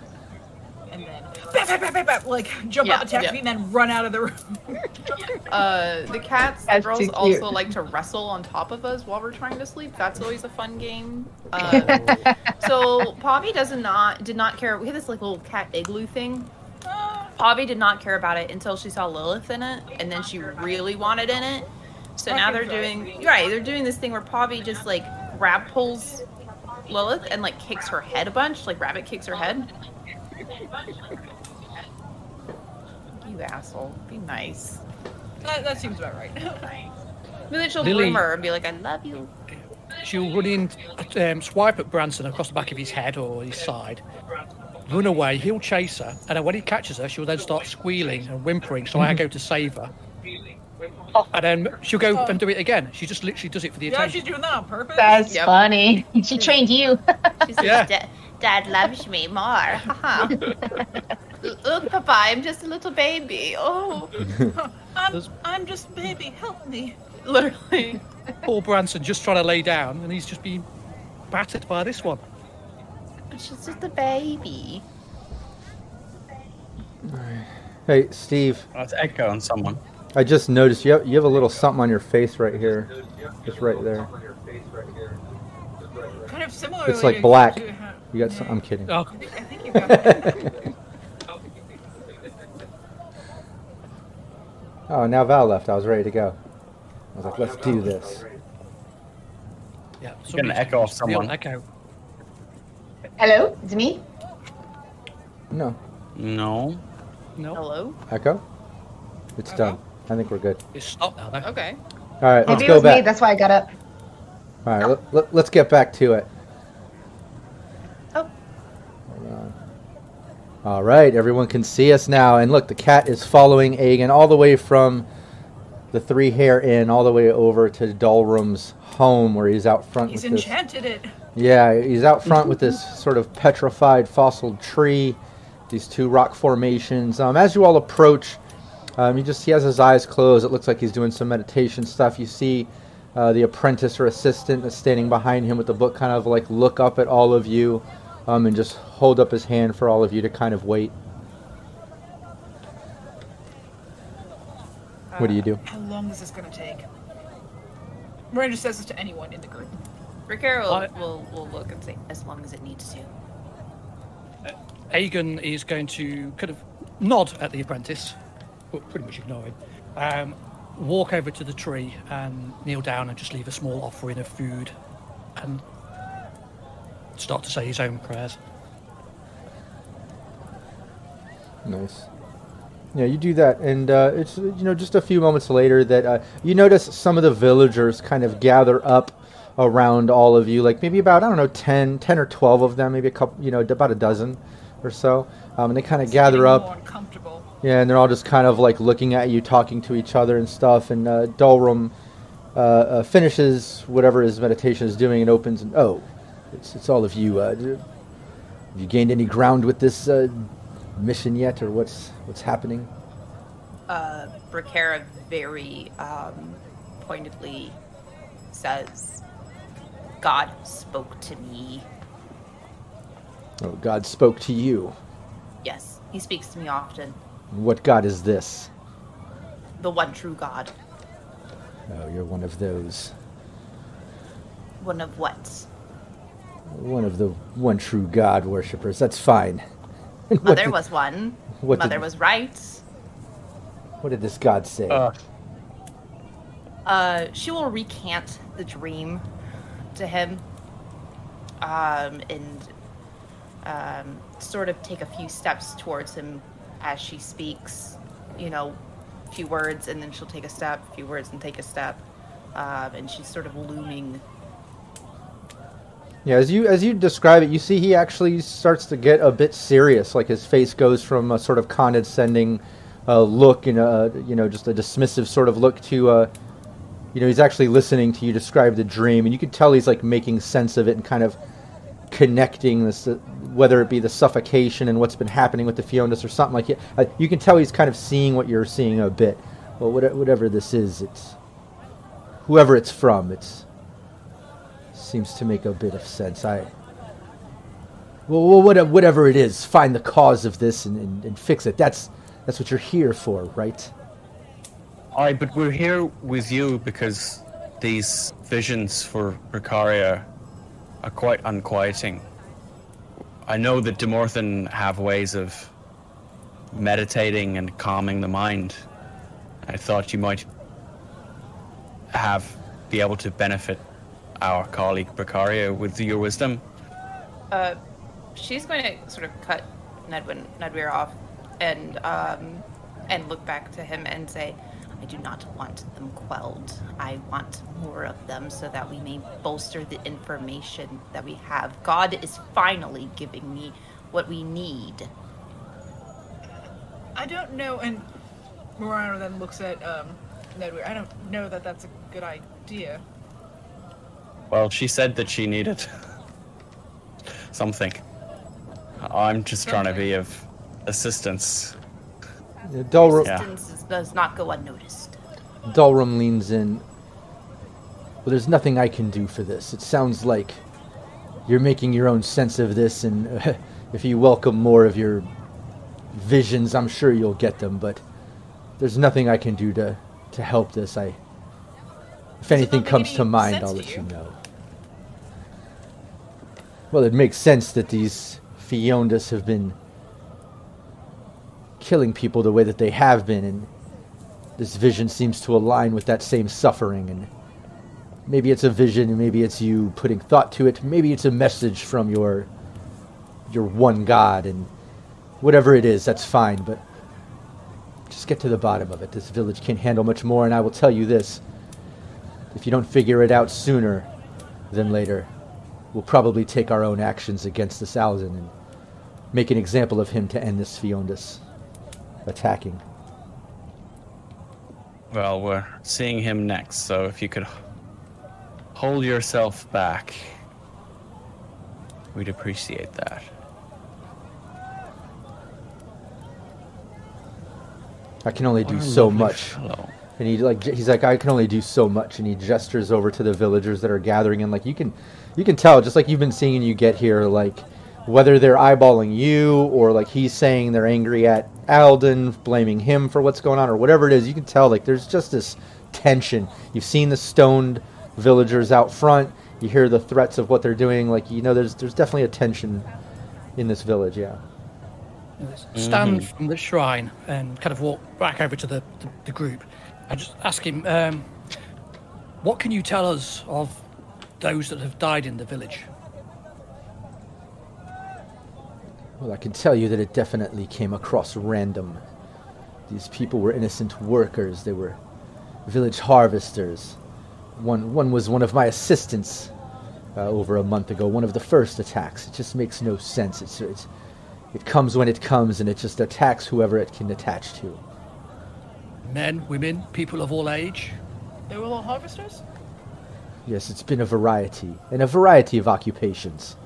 And then bap, bap, bap, bap, bap, like jump Yeah, out, attack yeah. me, and then run out of the room. Uh, the cats, the That's girls also like to wrestle on top of us while we're trying to sleep. That's always a fun game. Uh, so Poppy does not did not care. We had this like little cat igloo thing. Poppy did not care about it until she saw Lilith in it, and then she really wanted in it. So now they're doing right. They're doing this thing where Poppy just like grab pulls Lilith and like kicks her head a bunch, like rabbit kicks her head. You asshole! Be nice. that, that seems about right. But then she'll Lily- her and be like, "I love you." She'll run in, um, swipe at Branson across the back of his head or his side, run away. He'll chase her, and then when he catches her, she'll then start squealing and whimpering. So I go to save her, and then she'll go and do it again. She just literally does it for the yeah, attention. she's doing that on purpose. That's Yep. funny. She trained you. She says, Yeah. "Da- "Dad loves me more." Haha. Look, Papa, I'm just a little baby. Oh, I'm, I'm just a baby. Help me. literally. Poor Branson just trying to lay down, and he's just being battered by this one. She's just a baby. Hey, Steve, oh, Let's echo on someone. I just noticed you have, you have a little something on your face right here. Just right there. Kind of similar. It's like black. You You got some? I'm kidding. Oh, I think you got. Oh, now Val left. I was ready to go. I was like, let's do this. yeah. Get an somebody's echo off used to be on someone. Echo. Hello, it's me. No. No. No, Hello? Echo? It's done. I think we're good. it's stopped now. Okay. All right, let's Maybe it go was me. back. That's why I got up. All right, let, let, let's get back to it. Oh. Hold on. All right, everyone can see us now. And look, the cat is following Aegon all the way from the Three Hare Inn all the way over to Dalrum's home where he's out front He's with this. enchanted it. Yeah, he's out front with this sort of petrified fossil tree, these two rock formations. Um, as you all approach, um, you just he has his eyes closed. It looks like he's doing some meditation stuff. You see uh, the apprentice or assistant that's standing behind him with the book, kind of like look up at all of you, um, and just hold up his hand for all of you to kind of wait. What do you do? How long is this gonna take? Miranda says this to anyone in the group. Ricaro will, I- will, will look and say, as long as it needs to. Aegon is going to kind of nod at the apprentice, but pretty much ignore him, um, walk over to the tree and kneel down and just leave a small offering of food and start to say his own prayers. Nice. Yeah, you do that, and uh, it's you know just a few moments later that uh, you notice some of the villagers kind of gather up around all of you, like maybe about I don't know 10, 10 or twelve of them, maybe a couple, you know, about a dozen or so, um, and they kind of gather up. More. Yeah, and they're all just kind of like looking at you, talking to each other and stuff. And uh, Dalrum uh, uh, finishes whatever his meditation is doing and opens. And oh, it's it's all of you. Uh, d- have you gained any ground with this uh, mission yet, or what's what's happening? Uh, Bracara very um, pointedly says, God spoke to me. Oh, God spoke to you. Yes, he speaks to me often. What God is this? The one true God. Oh, you're one of those. One of what? One of the one true God worshippers. That's fine. Mother did- was one. what Mother did- was right. What did this God say? Uh, Uh, she will recant the dream to him, um, and um, sort of take a few steps towards him as she speaks. You know, a few words, and then she'll take a step, a few words, and take a step. Um, and she's sort of looming. Yeah, as you as you describe it, you see he actually starts to get a bit serious. Like his face goes from a sort of condescending uh, look and a you know just a dismissive sort of look to uh, you know he's actually listening to you describe the dream, and you can tell he's like making sense of it and kind of connecting this, uh, whether it be the suffocation and what's been happening with the Feondas or something like it. Uh, you can tell he's kind of seeing what you're seeing a bit. Well, what, whatever this is, it's whoever it's from. It seems to make a bit of sense. I well, what, whatever it is, find the cause of this and, and, and fix it. That's that's what you're here for, right? I, but we're here with you because these visions for Precaria are quite unquieting. I know that Demorthèn have ways of meditating and calming the mind. I thought you might have be able to benefit our colleague Precaria with your wisdom. Uh, she's going to sort of cut Nedwin Nedweir off and um, and look back to him and say, "I do not want them quelled. I want more of them so that we may bolster the information that we have. God is finally giving me what we need." I don't know, and Morano then looks at um, Nedweir. I don't know that that's a good idea. Well, she said that she needed something. I'm just trying to be of assistance. Dalrum, Yeah. Assistance does not go unnoticed. Dalrum leans in. Well, there's nothing I can do for this. It sounds like you're making your own sense of this, and uh, if you welcome more of your visions, I'm sure you'll get them. But there's nothing I can do to to help this. I, if anything comes any to mind, I'll let you you? know. Well, it makes sense that these Feondas have been killing people the way that they have been, and this vision seems to align with that same suffering. And maybe it's a vision, maybe it's you putting thought to it. Maybe it's a message from your your one God, and whatever it is, that's fine. But just get to the bottom of it. This village can't handle much more, and I will tell you this: if you don't figure it out sooner than later, we'll probably take our own actions against this Alzin and make an example of him to end this Feondas attacking. Well, we're seeing him next, so if you could hold yourself back, we'd appreciate that. I can only do What a so much. fellow. And he like he's like I can only do so much, and he gestures over to the villagers that are gathering, and like you can, you can tell just like you've been seeing you get here, like whether they're eyeballing you or like he's saying they're angry at Alden, blaming him for what's going on, or whatever it is, you can tell like there's just this tension. You've seen the stoned villagers out front. You hear the threats of what they're doing. Like you know, there's there's definitely a tension in this village. Yeah. stand from the shrine and kind of walk back over to the, the, the group. I just ask him, um, what can you tell us of those that have died in the village? Well, I can tell you that it definitely came across random. These people were innocent workers. They were village harvesters. One, one was one of my assistants uh, over a month ago. One of the first attacks. It just makes no sense. It's, it's, it comes when it comes, and it just attacks whoever it can attach to. Men, women, people of all age? They were all harvesters? Yes, it's been a variety, and a variety of occupations.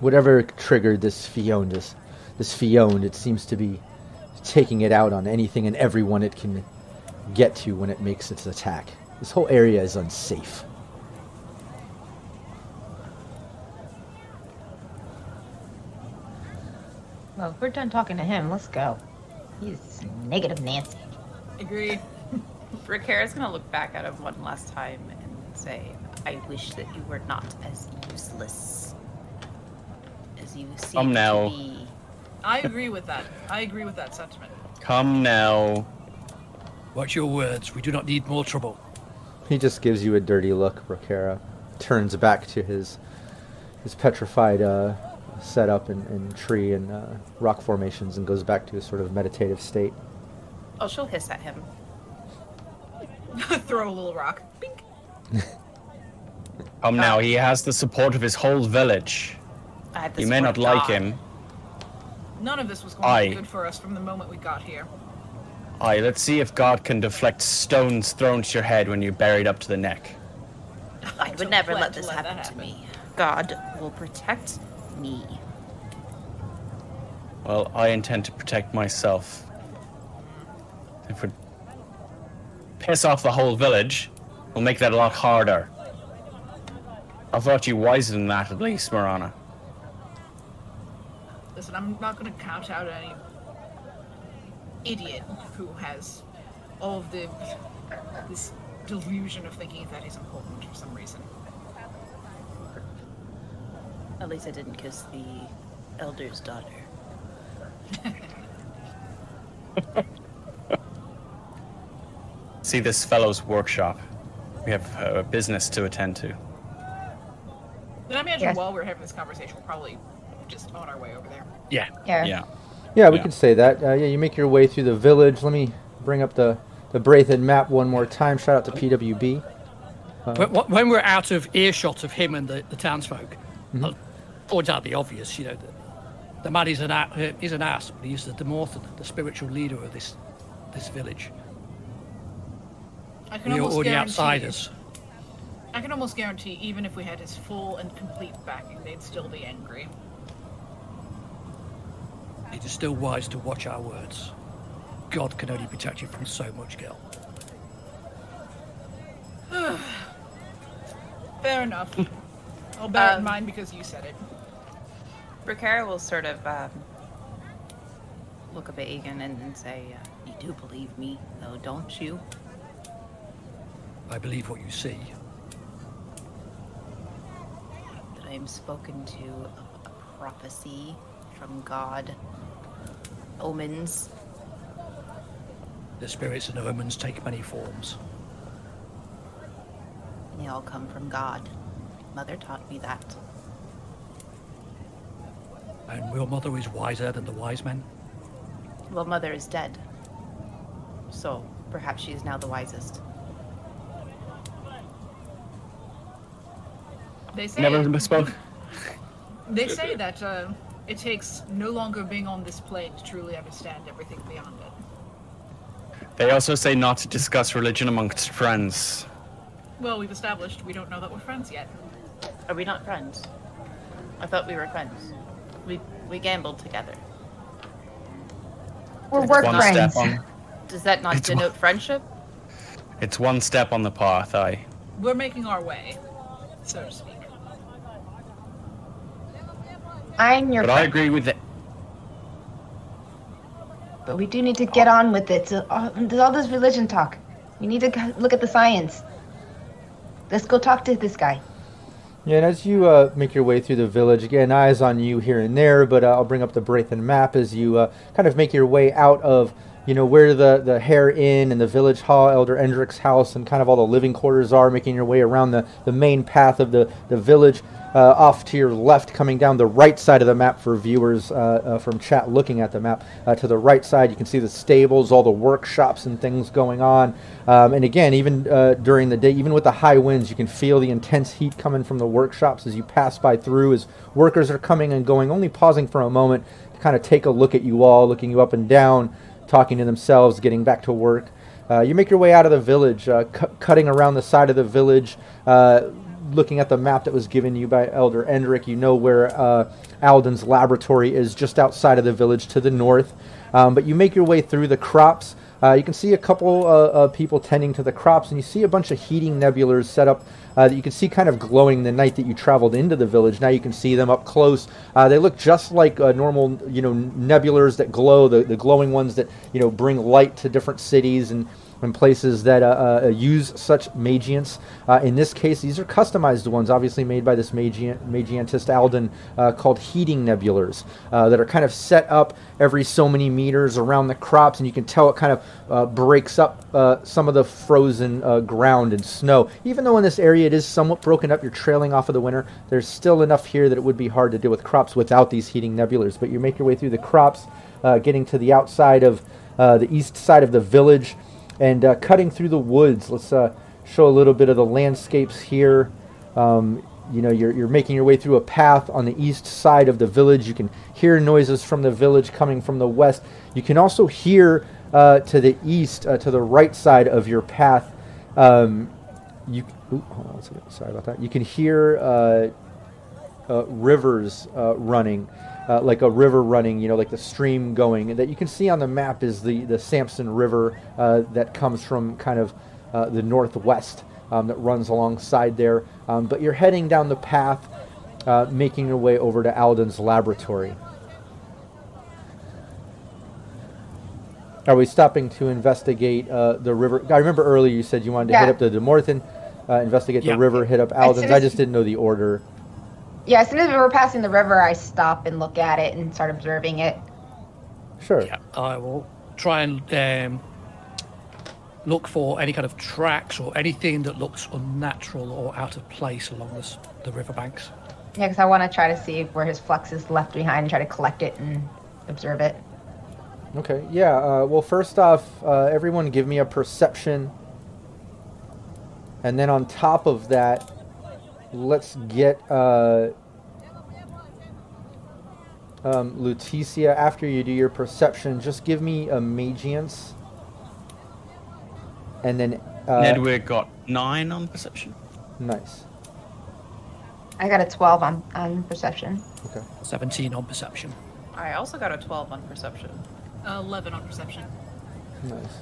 Whatever triggered this Feond, this, this Feond, it seems to be taking it out on anything and everyone it can get to when it makes its attack. This whole area is unsafe. Well, if we're done talking to him, let's go. He's negative Nancy. Agree. Ricara's gonna look back at him one last time and say, I wish that you were not as useless as you seem Come now. to be. I agree with that. I agree with that sentiment. Come now. Watch your words. We do not need more trouble. He just gives you a dirty look, Rokara. Turns back to his his petrified uh, setup and, and tree and uh, rock formations and goes back to a sort of meditative state. Oh, she'll hiss at him. Throw a little rock. Bink. Come now. He has the support of his whole village. I had this You may one not like dog. him. None of this was going to be good for us from the moment we got here. Aye, let's see if God can deflect stones thrown to your head when you're buried up to the neck. I don't would never let this let that happen to me. God will protect me. Well, I intend to protect myself. If we piss off the whole village, we'll make that a lot harder. I thought you wiser than that, at least, Marana. Listen, I'm not going to count out any idiot who has all of the this delusion of thinking that he's important for some reason. At least I didn't kiss the elder's daughter. See this fellow's workshop. We have uh, business to attend to. Then I imagine Yes. while we're having this conversation, we're probably just on our way over there. Yeah. Yeah. Yeah. Yeah, we Yeah. can say that. Uh, yeah, you make your way through the village. Let me bring up the the Braithen map one more time. Shout out to PWB. When, when we're out of earshot of him and the, the townsfolk, I'll point out the obvious. You know, the, the man is an uh, is an ass, but he's the Demorthèn, the spiritual leader of this this village. I can We are almost already guarantee. outsiders. I can almost guarantee, even if we had his full and complete backing, they'd still be angry. It is still wise to watch our words. God can only protect you from so much, girl. Fair enough. I'll bear it in Um, mind because you said it. Riccara will sort of um, look up at Egan and, and say, uh, You do believe me, though, don't you? I believe what you see. That I am spoken to of a prophecy from God. Omens. The spirits and omens take many forms. They all come from God. Mother taught me that. And your mother is wiser than the wise men. Well, Mother is dead. So perhaps she is now the wisest. They say Never spoke. they say that uh, it takes no longer being on this plane to truly understand everything beyond it. They also say not to discuss religion amongst friends. Well, we've established we don't know that we're friends yet. Are we not friends? I thought we were friends. We we gambled together. We're work friends. step on. Does that not It's denote friendship? It's one step on the path. I. We're making our way, so to speak. I'm your But I agree with it. but we do need to get on with it. So, there's all this religion talk. We need to look at the science. Let's go talk to this guy. Yeah, and as you uh, make your way through the village, again, eyes on you here and there, but uh, I'll bring up the Braithen map as you uh, kind of make your way out of, you know, where the, the Hare Inn and the village hall, Elder Endrick's house, and kind of all the living quarters are, making your way around the, the main path of the, the village. Uh, off to your left, coming down the right side of the map for viewers uh, uh, from chat looking at the map. Uh, to the right side, you can see the stables, all the workshops and things going on. Um, and again, even uh, during the day, even with the high winds, you can feel the intense heat coming from the workshops as you pass by through, as workers are coming and going, only pausing for a moment to kind of take a look at you all, looking you up and down, talking to themselves, getting back to work. Uh, you make your way out of the village, uh, cu- cutting around the side of the village, uh, looking at the map that was given you by Elder Endrick. You know where uh, Alden's laboratory is, just outside of the village to the north. Um, but you make your way through the crops. Uh, you can see a couple uh, uh, people tending to the crops, and you see a bunch of heating nebulars set up uh, that you can see kind of glowing the night that you traveled into the village. Now you can see them up close. Uh, they look just like normal, you know, nebulars that glow, the, the glowing ones that you know bring light to different cities and and places that uh, uh, use such magience. Uh, in this case, these are customized ones, obviously made by this magiant, magientist Alden, uh, called heating nebulars, uh, that are kind of set up every so many meters around the crops, and you can tell it kind of uh, breaks up some of the frozen ground and snow. Even though in this area it is somewhat broken up, you're trailing off of the winter, there's still enough here that it would be hard to deal with crops without these heating nebulars. But you make your way through the crops, getting to the outside of the east side of the village and uh, cutting through the woods. Let's uh, show a little bit of the landscapes here. Um, you know, you're, you're making your way through a path on the east side of the village. You can hear noises from the village coming from the west. You can also hear uh, to the east, uh, to the right side of your path. Um, you ooh, on. Sorry about that. You can hear uh, uh, rivers running, uh, like a river running, you know, like the stream going. And that you can see on the map is the, the Sampson River uh, that comes from kind of uh, the northwest um, that runs alongside there. Um, but you're heading down the path, uh, making your way over to Alden's laboratory. Are we stopping to investigate uh, the river? I remember earlier you said you wanted to hit Yeah. up the Demorthèn, uh, investigate Yeah. the river, hit up Alden's. soon I just didn't know the order. Yeah, as soon as we were passing the river, I stop and look at it and start observing it. Sure. Yeah, I will try and um, look for any kind of tracks or anything that looks unnatural or out of place along this, the riverbanks. Yeah, because I want to try to see where his flux is left behind and try to collect it and observe it. Okay. Yeah. Uh, well, first off, uh, everyone give me a perception. And then on top of that, let's get uh, um, Lutetia. After you do your perception, just give me a magience. And then. Uh, Nedwig got nine on perception. Nice. I got a 12 on, on perception. Okay. 17 on perception. I also got a 12 on perception. Eleven on perception. Nice.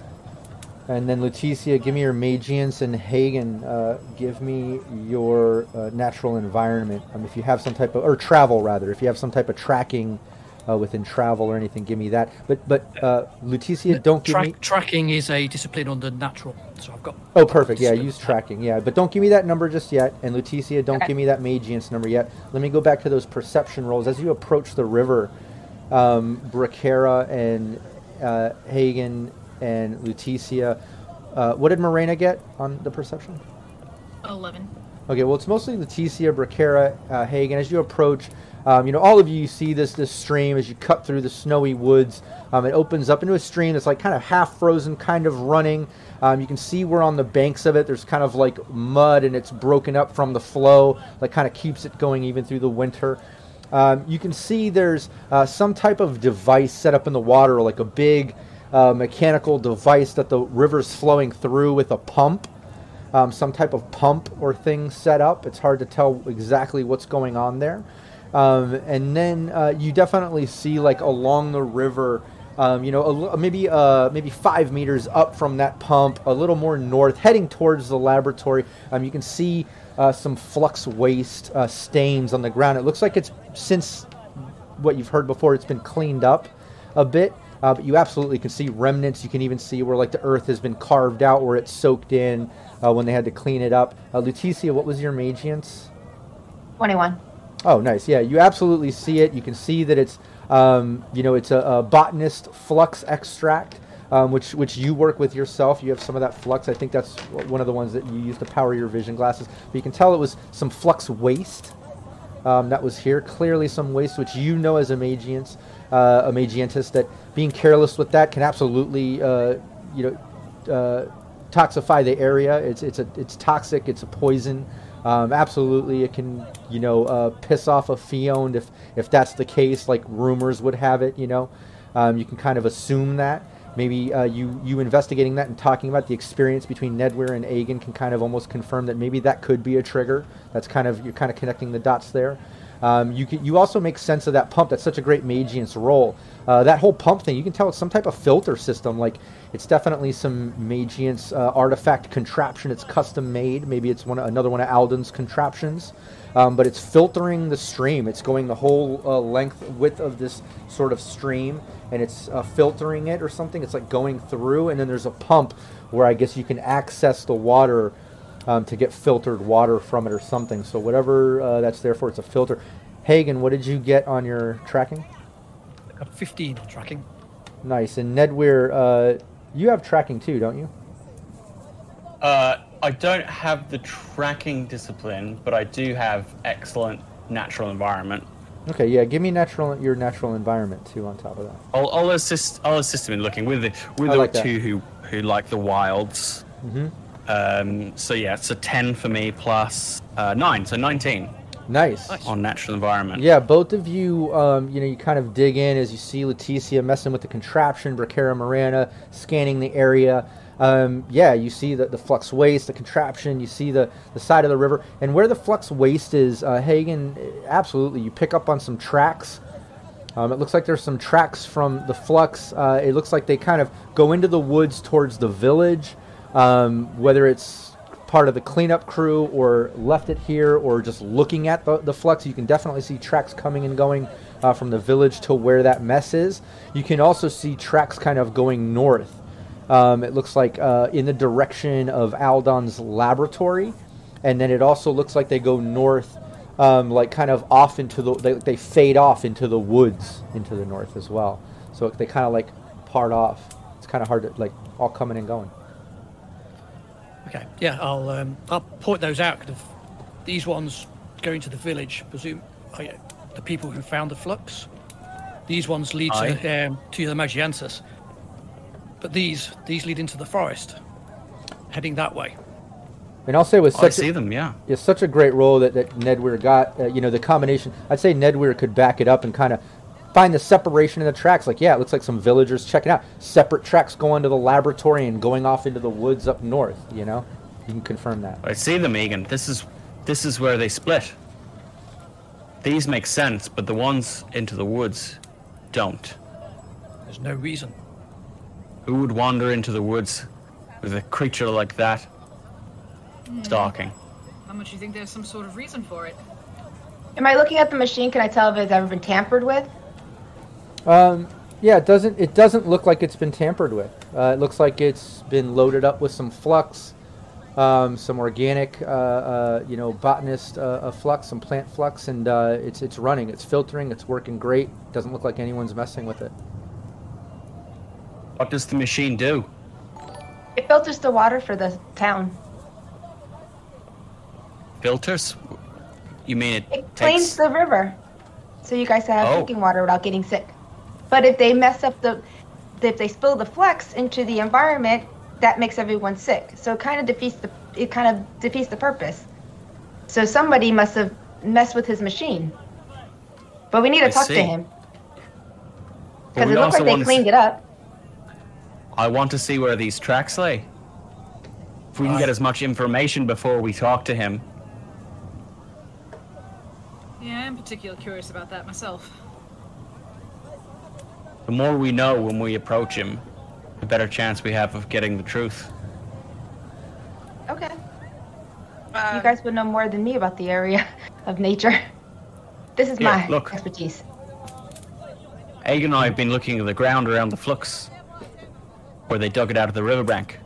And then Lutetia, give me your Magience, and Hagen, uh, give me your uh, natural environment. Um, if you have some type of, or travel rather, if you have some type of tracking uh, within travel or anything, give me that. But but uh, Lutetia, don't give Track, me. Tracking is a discipline under natural, so I've got. Oh, perfect. Yeah, use tracking. Yeah, but don't give me that number just yet. And Lutetia, don't Okay. give me that Magience number yet. Let me go back to those perception rolls. As you approach the river, um, Bracara and uh, Hagen and Lutetia, uh, what did Morena get on the perception? Eleven. Okay, well, it's mostly Leticia, Bracara, uh, Hagen. As you approach, um, you know, all of you you see this this stream as you cut through the snowy woods. Um, it opens up into a stream that's like kind of half frozen, kind of running. Um, you can see we're on the banks of it. There's kind of like mud, and it's broken up from the flow, that kind of keeps it going even through the winter. Um, you can see there's uh, some type of device set up in the water, like a big uh, mechanical device that the river's flowing through with a pump um, some type of pump or thing set up. It's hard to tell exactly what's going on there. Um, and then uh, you definitely see like along the river, um, you know, a, maybe uh, maybe five meters up from that pump, a little more north, heading towards the laboratory. Um, you can see uh, some flux waste uh, stains on the ground. It looks like it's since what you've heard before. It's been cleaned up a bit, uh, but you absolutely can see remnants. You can even see where like the earth has been carved out, where it's soaked in uh, when they had to clean it up. Uh, Lutetia, what was your magience? 21. Oh, nice. Yeah, you absolutely see it. You can see that it's, um, you know, it's a, a botanist flux extract, um, which which you work with yourself. You have some of that flux. I think that's one of the ones that you use to power your vision glasses. But you can tell it was some flux waste um, that was here. Clearly, some waste which you know as a uh, a magientist, that being careless with that can absolutely, uh, you know, uh, toxify the area. It's it's a it's toxic. It's a poison. Um, absolutely, it can you know uh, piss off a fiend if if that's the case, like rumors would have it. You know, um, you can kind of assume that. Maybe uh, you you investigating that and talking about the experience between Nedwir and Aegon can kind of almost confirm that maybe that could be a trigger. That's kind of you're kind of connecting the dots there. Um, you can, you also make sense of that pump. That's such a great Magience roll. Uh, that whole pump thing, you can tell it's some type of filter system. Like it's definitely some Magience uh, artifact contraption. It's custom made. Maybe it's one another one of Alden's contraptions. Um, but it's filtering the stream. It's going the whole uh, length width of this sort of stream, and it's uh, filtering it or something. It's like going through, and then there's a pump where I guess you can access the water um, to get filtered water from it or something. So whatever uh, that's there for, it's a filter. Hagen, what did you get on your tracking? I got 15 tracking. Nice. And Nedweir, uh, you have tracking too, don't you? Uh, I don't have the tracking discipline, but I do have excellent natural environment. Okay, yeah. Give me natural your natural environment too. On top of that. I'll, I'll assist. I'll assist him in looking with the with I the like that. two who who like the wilds. Mhm. Um, so yeah, it's a ten for me plus uh, nine, so nineteen Nice. Nice. on natural environment. Yeah, both of you, um, you know, you kind of dig in as you see Leticia messing with the contraption, Bracara Morana scanning the area. Um, yeah, you see the, the flux waste, the contraption, you see the, the side of the river. And where the flux waste is, uh, Hagen, absolutely, you pick up on some tracks. Um, it looks like there's some tracks from the flux. Uh, it looks like they kind of go into the woods towards the village, um, whether it's part of the cleanup crew or left it here or just looking at the, the flux. You can definitely see tracks coming and going uh, from the village to where that mess is. You can also see tracks kind of going north. Um, it looks like uh, in the direction of Alden's laboratory, and then it also looks like they go north, um, like kind of off into the. They, they fade off into the woods into the north as well. So they kind of like part off. It's kind of hard to like all coming and going. Okay, yeah, I'll um, I'll point those out. 'cause if these ones going to the village, presume are you- the people who found the flux. These ones lead to um, to the Magientus, but these these lead into the forest, heading that way. And I'll say with I such see a, them. Yeah. it's such a great roll that, that Ned Weir got. Uh, you know, the combination. I'd say Ned Weir could back it up and kind of find the separation in the tracks. Like, yeah, it looks like some villagers checking out separate tracks going to the laboratory and going off into the woods up north. You know, you can confirm that. I see them, Egan. This is this is where they split. These make sense, but the ones into the woods don't. There's no reason. Who would wander into the woods with a creature like that hmm. stalking? How much do you think there's some sort of reason for it? Am I looking at the machine? Can I tell if it's ever been tampered with? Um, yeah, it doesn't it doesn't look like it's been tampered with. Uh, it looks like it's been loaded up with some flux, um, some organic, uh, uh, you know, botanist uh, uh, flux, some plant flux, and uh, it's it's running. It's filtering. It's working great. Doesn't look like anyone's messing with it. What does the machine do? It filters the water for the town. Filters? You mean it, It cleans takes? the river, so you guys can have Oh. drinking water without getting sick. But if they mess up the, if they spill the flux into the environment, that makes everyone sick. So it kind of defeats the, it kind of defeats the purpose. So somebody must have messed with his machine. But we need to I talk see. to him because we it looks like they want to cleaned s- it up. I want to see where these tracks lay. If we can get as much information before we talk to him. Yeah, I'm particularly curious about that myself. The more we know when we approach him, the better chance we have of getting the truth. Okay. Uh, you guys would know more than me about the area of nature. This is Yeah, my look. expertise. Egg and I have been looking at the ground around the flux, where they dug it out of the riverbank.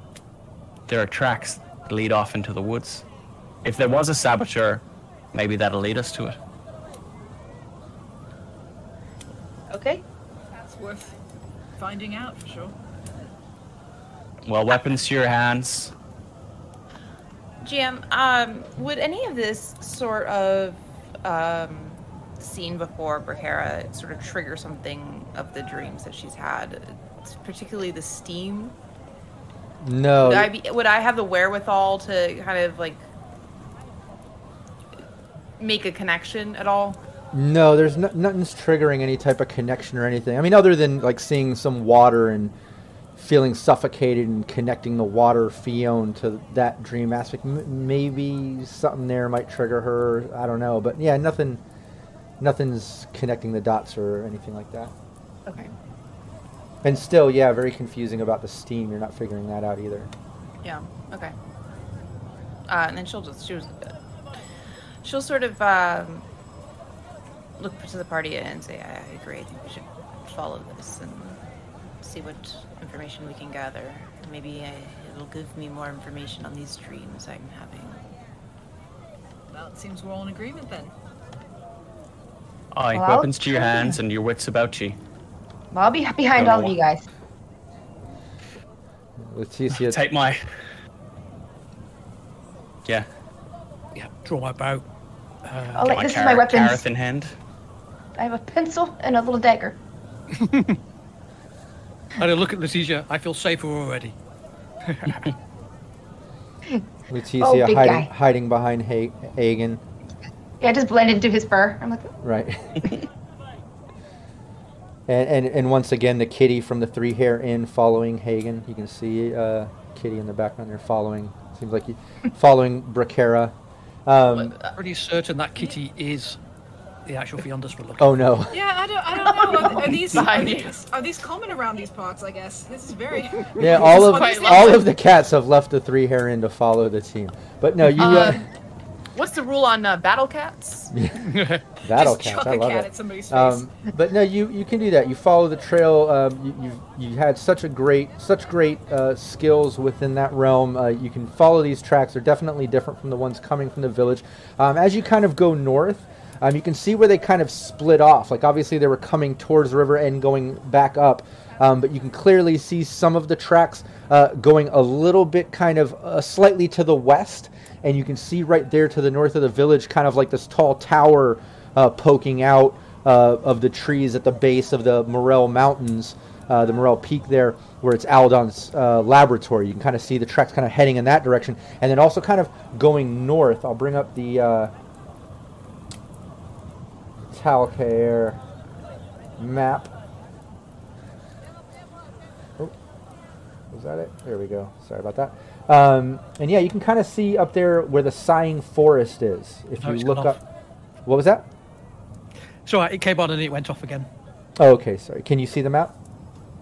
There are tracks that lead off into the woods. If there was a saboteur, maybe that'll lead us to it. Okay. That's worth finding out for sure. Well, weapons to your hands. GM, um, would any of this sort of um, scene before Brahera sort of trigger something of the dreams that she's had, particularly the steam? No, Would I be? Would I have the wherewithal to kind of like make a connection at all? No. There's no, nothing's triggering any type of connection or anything. I mean, other than like seeing some water and feeling suffocated and connecting the water Feond to that dream aspect. M- maybe something there might trigger her. I don't know, but yeah, nothing. Nothing's connecting the dots or anything like that. Okay. And still, yeah, very confusing about the steam. You're not figuring that out either. Yeah. Okay. Uh, and then she'll just she was, she'll sort of um, look to the party and say, "I I agree. I think we should follow this and see what information we can gather. Maybe I, it'll give me more information on these dreams I'm having." Well, it seems we're all in agreement then. Aye, Well, weapons to your hands and your wits about you. Well, I'll be behind all of you guys. Leticia, Take my. Yeah, Yeah, draw my bow. Uh, Oh, get like, this car- is my weapon. Careth in hand. I have a pencil and a little dagger. and I look at Letitia. I feel safer already. Leticia Oh, hiding, hiding behind ha- Hagen. Yeah, I just blend into his fur. I'm like, Right. and, and and once again, the kitty from the Three Hare Inn following Hagen. You can see uh, Kitty in the background there following. Seems like he, following Bracara. Um, Pretty certain that kitty is the actual Feondas we're looking. oh no. Yeah, I don't, I don't know. Are, are these are these, are these common around these parts? I guess this is very. Yeah, all of all lovely. of the cats have left the Three Hare Inn to follow the team. But no, you. Uh, Uh, What's the rule on uh, battle cats? that'll just count. chuck I a love cat it. at somebody's face. Um, but no, you, you can do that. You follow the trail. Um, you, you you had such a great such great uh, skills within that realm. Uh, you can follow these tracks. They're definitely different from the ones coming from the village. Um, as you kind of go north, um, you can see where they kind of split off. Like obviously they were coming towards the river and going back up. Um, but you can clearly see some of the tracks uh, going a little bit kind of uh, slightly to the west, and you can see right there to the north of the village, kind of like this tall tower uh, poking out uh, of the trees at the base of the Morel Mountains, uh, the Morel Peak there, where it's Alden's uh, laboratory. You can kind of see the tracks kind of heading in that direction, and then also kind of going north. I'll bring up the uh, Taol-Kaer map. Oh, was that it? There we go. Sorry about that. Um, and yeah, you can kind of see up there where the Sighing Forest is. If Oh, you look gone off. up, what was that? So uh, it came on and it went off again. Oh, okay. Sorry. Can you see the map?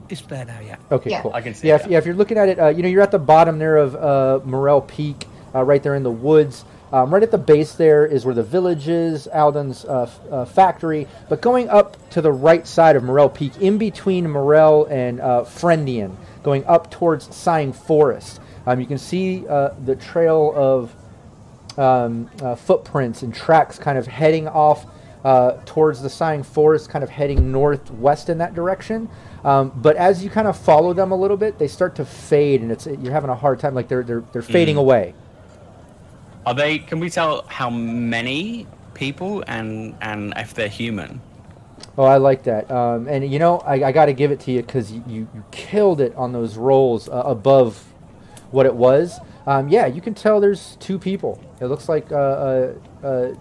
It's there now, yeah. Okay, Yeah. cool. I can see Yeah, it, if, yeah. yeah. If you're looking at it, uh, you know, you're at the bottom there of uh, Morel Peak, uh, right there in the woods. Um, right at the base there is where the village is, Alden's uh, f- uh, factory. But going up to the right side of Morel Peak, in between Morel and uh, Friendian, going up towards Sighing Forest, um, you can see uh, the trail of um, uh, footprints and tracks kind of heading off uh, towards the Sighing Forest, kind of heading northwest in that direction. Um, but as you kind of follow them a little bit, they start to fade, and it's you're having a hard time. Like they're they're they're fading away. Are they? Can we tell how many people and and if they're human? Oh, I like that. Um, and you know, I, I got to give it to you because you, you, killed it on those rolls uh, above what it was. Um, yeah, you can tell there's two people. It looks like uh, uh, uh,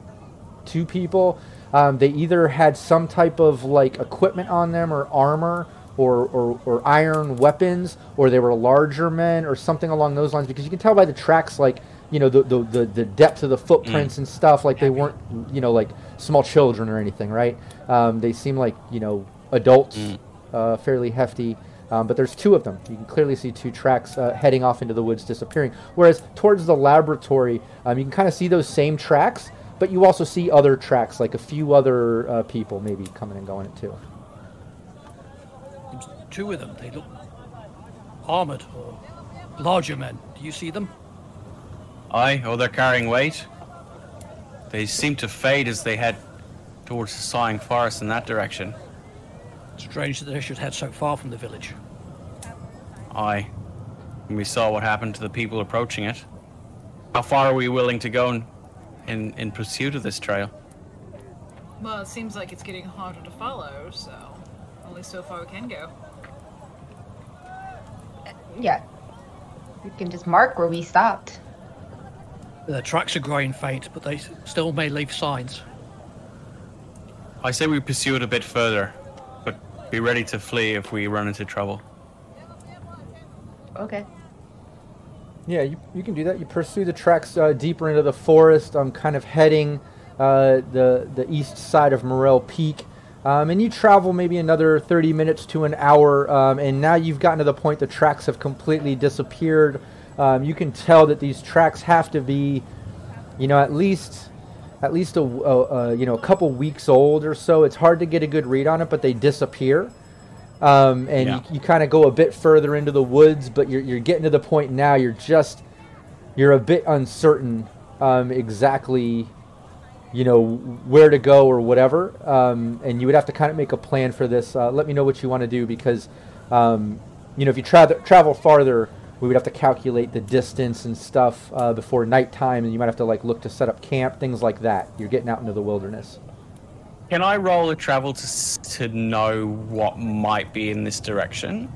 two people. Um, they either had some type of like equipment on them or armor or, or, or iron weapons, or they were larger men or something along those lines. Because you can tell by the tracks, like you know, the the, the, the depth of the footprints and stuff. Like they weren't, you know, like small children or anything, right? Um, they seem like you know adults, uh, fairly hefty. Um, but there's two of them. You can clearly see two tracks uh, heading off into the woods, disappearing. Whereas towards the laboratory, um, you can kind of see those same tracks, but you also see other tracks, like a few other uh, people maybe coming and going too. Two of them. They look armored or larger men. Do you see them? Aye, or they're carrying weight. They seem to fade as they head towards the sighing forest in that direction. Strange that they should head so far from the village. Aye. And we saw what happened to the people approaching it. How far are we willing to go in, in, in pursuit of this trail? Well, it seems like it's getting harder to follow, so only so far we can go. Uh, yeah. We can just mark where we stopped. The tracks are growing faint, but they still may leave signs. I say we pursue it a bit further, but be ready to flee if we run into trouble. Okay. Yeah, you, you can do that. You pursue the tracks uh, deeper into the forest. I'm kind of heading uh, the the east side of Morel Peak, um, and you travel maybe another 30 minutes to an hour, um, and now you've gotten to the point the tracks have completely disappeared. Um, you can tell that these tracks have to be, you know, at least at least a, a, a you know a couple weeks old or so. It's hard to get a good read on it, but they disappear. Um, and Yeah. you, you kind of go a bit further into the woods, but you're, you're getting to the point now. You're just you're a bit uncertain um, exactly, you know, where to go or whatever. Um, and you would have to kind of make a plan for this. Uh, let me know what you want to do because, um, you know, if you tra- travel farther, we would have to calculate the distance and stuff uh, before nighttime, and you might have to like look to set up camp, things like that. You're getting out into the wilderness. Can I roll a travel to s- to know what might be in this direction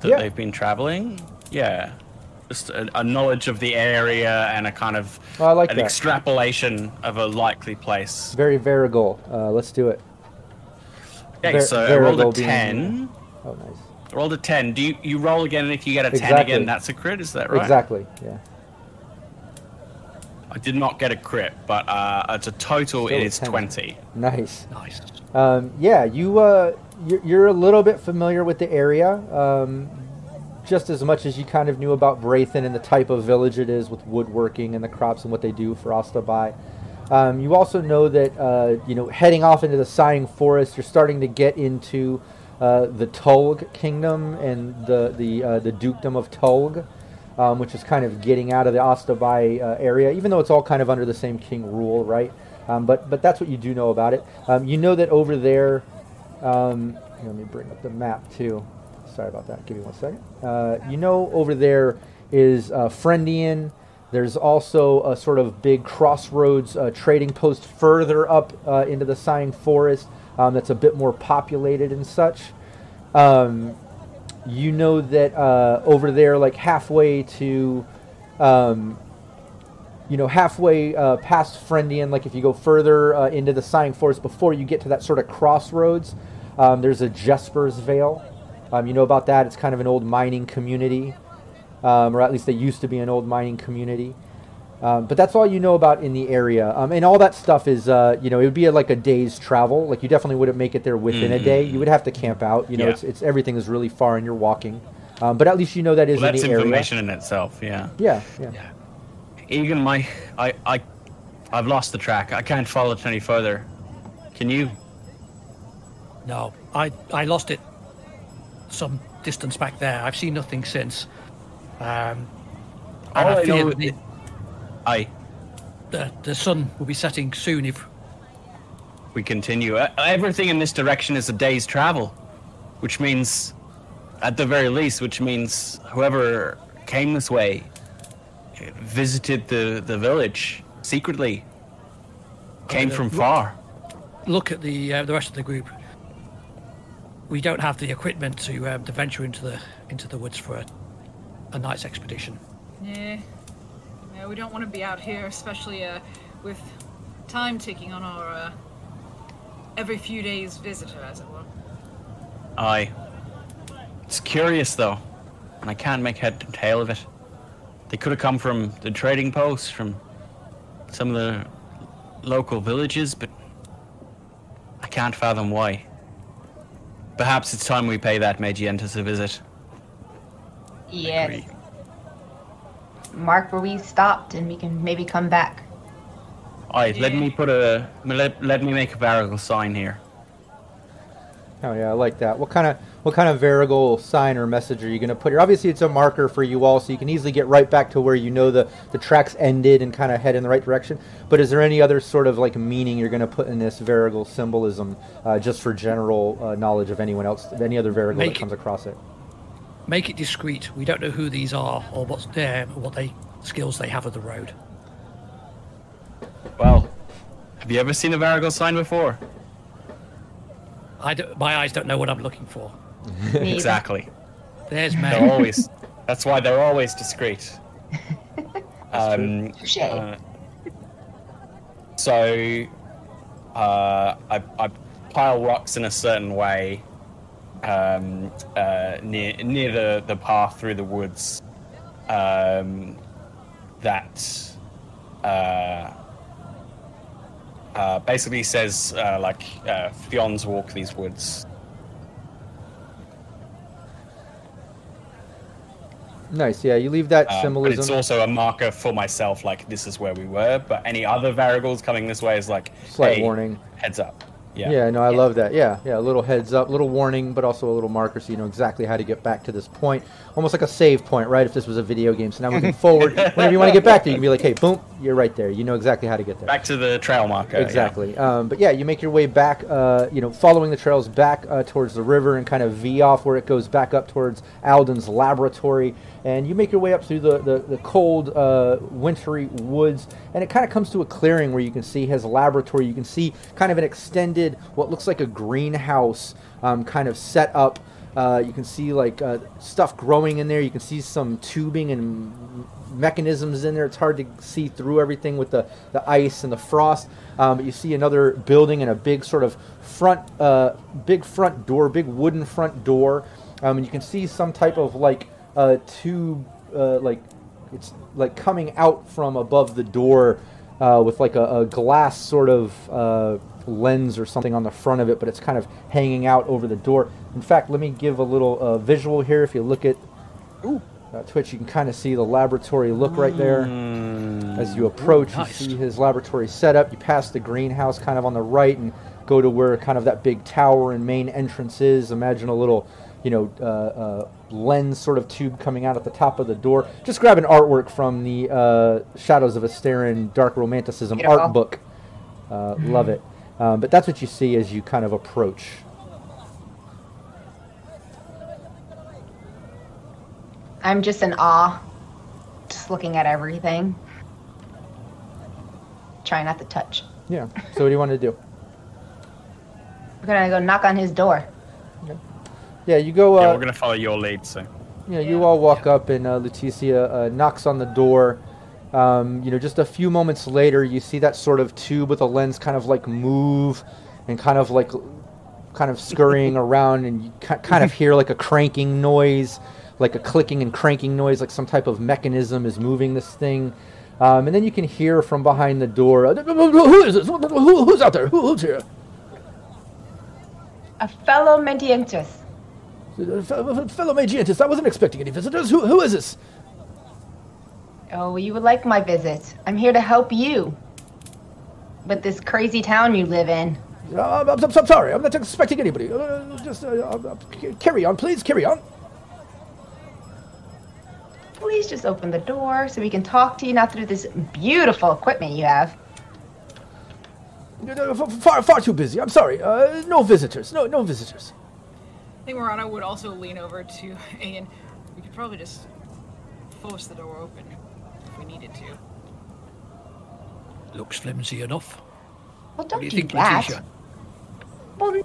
that Yeah. they've been traveling? Yeah, just a, a knowledge of the area and a kind of Oh, like an that. extrapolation of a likely place. Very Varigal. Uh, let's do it. Okay, Ver- so I rolled a ten. Oh, nice. Rolled a ten. Do you, you roll again, and if you get a ten again, that's a crit. Is that right? Exactly. Yeah. I did not get a crit, but uh, it's a total. Still it is 10. twenty. Nice. Nice. Um, yeah, you uh, you're, you're a little bit familiar with the area, um, just as much as you kind of knew about Braithen and the type of village it is with woodworking and the crops and what they do for Osta-Baille. Um, you also know that uh, you know heading off into the Sighing Forest, you're starting to get into uh, the Tulg Kingdom and the the uh, the Dukedom of Tulg. Um, which is kind of getting out of the Osta-Baille uh, area, even though it's all kind of under the same king rule, right? Um, but but that's what you do know about it. Um, you know that over there. Um, let me bring up the map too. Sorry about that. Give me one second. Uh, you know over there is uh, Friendian. There's also a sort of big crossroads uh, trading post further up into the Sighing Forest um, that's a bit more populated and such. Um, you know that uh, over there, like halfway to, um, you know, halfway uh, past Friendian, like if you go further uh, into the Sighing Forest before you get to that sort of crossroads, um, there's a Jesper's Vale. Um, you know about that? It's kind of an old mining community, um, or at least they used to be an old mining community. Um, but that's all you know about in the area, um, and all that stuff is, uh, you know, it would be a, like a day's travel. Like you definitely wouldn't make it there within a day. You would have to camp out. You know, Yeah. it's, it's everything is really far, and you're walking. Um, but at least you know that is Well, in the area. That's information in itself. Yeah. Yeah, yeah. Egan, my, I, I, I've lost the track. I can't follow it any further. Can you? No, I, I lost it some distance back there. I've seen nothing since. Um, and All I I fear know that the, I, the, the sun will be setting soon if we continue. Uh, Everything in this direction is a day's travel, which means, at the very least, which means whoever came this way uh, visited the, the village secretly, came the- from far. look at the uh, the rest of the group. We don't have the equipment to um, to venture into the into the woods for a, a night's expedition. Yeah. Yeah, we don't want to be out here, especially uh, with time ticking on our uh, every few days visitor, as it were. Aye. It's curious though, and I can't make head and tail of it. They could have come from the trading posts, from some of the local villages, but I can't fathom why. Perhaps it's time we pay that Magientus a visit. Yes. Agree. Mark where we stopped, and we can maybe come back. Alright, let me put a let, let me make a Varigal sign here. Oh yeah, I like that. What kind of what kind of Varigal sign or message are you going to put here? Obviously, it's a marker for you all, so you can easily get right back to where you know the the tracks ended and kind of head in the right direction. But is there any other sort of like meaning you're going to put in this Varigal symbolism, uh, just for general uh, knowledge of anyone else, of any other Varigal Make that comes across it? Make it discreet. We don't know who these are or what's there, what they skills they have of the road. Well, have you ever seen a Varigal sign before? I don't, my eyes don't know what I'm looking for. Exactly. There's They're always. that's why they're always discreet. Um, Touche. uh, so, uh, I, I pile rocks in a certain way um, uh, near near the, the path through the woods. Um, that uh, uh, basically says uh, like uh, Feonds walk these woods. Nice. Yeah, you leave that Um, but symbolism. it's also a marker for myself, like this is where we were. But any other Varigals coming this way is like Slight hey, warning. heads up. Yeah. Yeah, no, I love that. Yeah, yeah, a little heads up, little warning, but also a little marker so you know exactly how to get back to this point. Almost like a save point, right? If this was a video game. So now moving forward, whenever you want to get back there, you can be like, hey, boom, you're right there. You know exactly how to get there. Back to the trail marker. yeah. Exactly. Um, but yeah, you make your way back, uh, you know, following the trails back uh, towards the river and kind of V off where it goes back up towards Alden's laboratory. And you make your way up through the, the, the cold, uh, wintry woods. And it kind of comes to a clearing where you can see his laboratory. You can see kind of an extended, what looks like a greenhouse um, kind of set up. Uh, you can see like uh, stuff growing in there. You can see some tubing and mechanisms in there. It's hard to see through everything with the, the ice and the frost. Um, but you see another building and a big sort of front, uh, big front door, big wooden front door. Um, and you can see some type of like uh, tube, uh, like it's like coming out from above the door uh, with like a, a glass sort of lens or something on the front of it, but it's kind of hanging out over the door. In fact, let me give a little uh, visual here. If you look at uh, Twitch, you can kind of see the laboratory look right there. As you approach, nice. you see his laboratory setup. You pass the greenhouse kind of on the right and go to where kind of that big tower and main entrance is. Imagine a little, you know, uh, uh, lens sort of tube coming out at the top of the door. Just grab an artwork from the uh, Shadows of Esteren Dark Romanticism Beautiful. art book. Uh, love it. Um, but that's what you see as you kind of approach. I'm just in awe, just looking at everything. Try not to touch. Yeah. So what do you want to do? We're gonna go knock on his door. Yeah, you go. Uh, Yeah, we're gonna follow your lead. So. Yeah, you all walk up, and uh, Leticia uh, knocks on the door. Um, you know, just a few moments later, you see that sort of tube with a lens kind of like move and kind of like kind of scurrying around, and you ki- kind of hear like a cranking noise, like a clicking and cranking noise, like some type of mechanism is moving this thing. Um, and then you can hear from behind the door, uh, "Who is this? Who- who- Who's out there? Who- Who's here?" A fellow Mentientus. Fe- Fellow Magientus, I wasn't expecting any visitors. Who, who is this? Oh, you would like my visit. I'm here to help you with this crazy town you live in. Uh, I'm, I'm, I'm sorry. I'm not expecting anybody. Uh, just uh, uh, carry on, please. Carry on. Please just open the door so we can talk to you, not through this beautiful equipment you have. Uh, Far, far too busy. I'm sorry. Uh, no visitors. No, no visitors. I think Morana would also lean over to Ian. We could probably just force the door open if we needed to. Looks flimsy enough. Well, don't do you do think, that. Letitia? Well,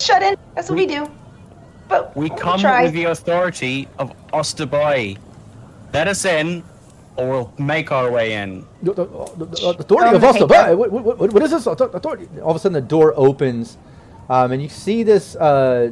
shut in. That's what we, do. But We we'll come try. with the authority of Osta-Baille. Let us in, or we'll make our way in. The, the, the, the authority of Osta. hey, What, what, what, what is this? Author- Authority. All of a sudden, the door opens, um, and you see this. Uh,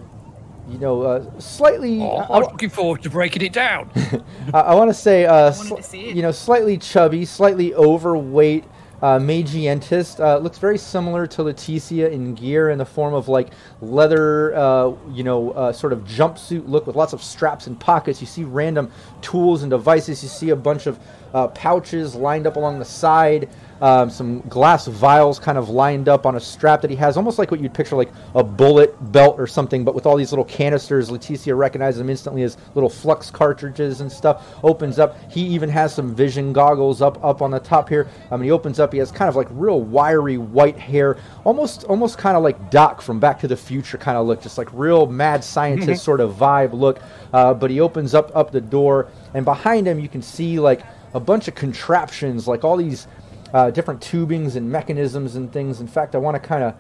you know, uh, slightly. Oh, I- I'm I- looking forward to breaking it down. I, I want to say, uh, wanted to see you know, slightly chubby, slightly overweight, uh, Magientist. Uh, looks very similar to Leticia in gear in the form of like leather, uh, you know, uh, sort of jumpsuit look with lots of straps and pockets. You see random tools and devices. You see a bunch of uh, pouches lined up along the side. Um, some glass vials kind of lined up on a strap that he has, almost like what you'd picture like a bullet belt or something, but with all these little canisters. Leticia recognizes them instantly as little flux cartridges and stuff. Opens up. He even has some vision goggles up up on the top here. Um, and he opens up. He has kind of like real wiry white hair, almost almost kind of like Doc from Back to the Future kind of look, just like real mad scientist sort of vibe look. Uh, but he opens up up the door, and behind him you can see like a bunch of contraptions, like all these uh, different tubings and mechanisms and things. In fact, I want to kind of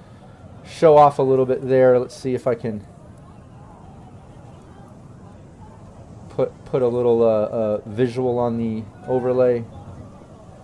show off a little bit there. Let's see if I can put put a little uh, uh, visual on the overlay.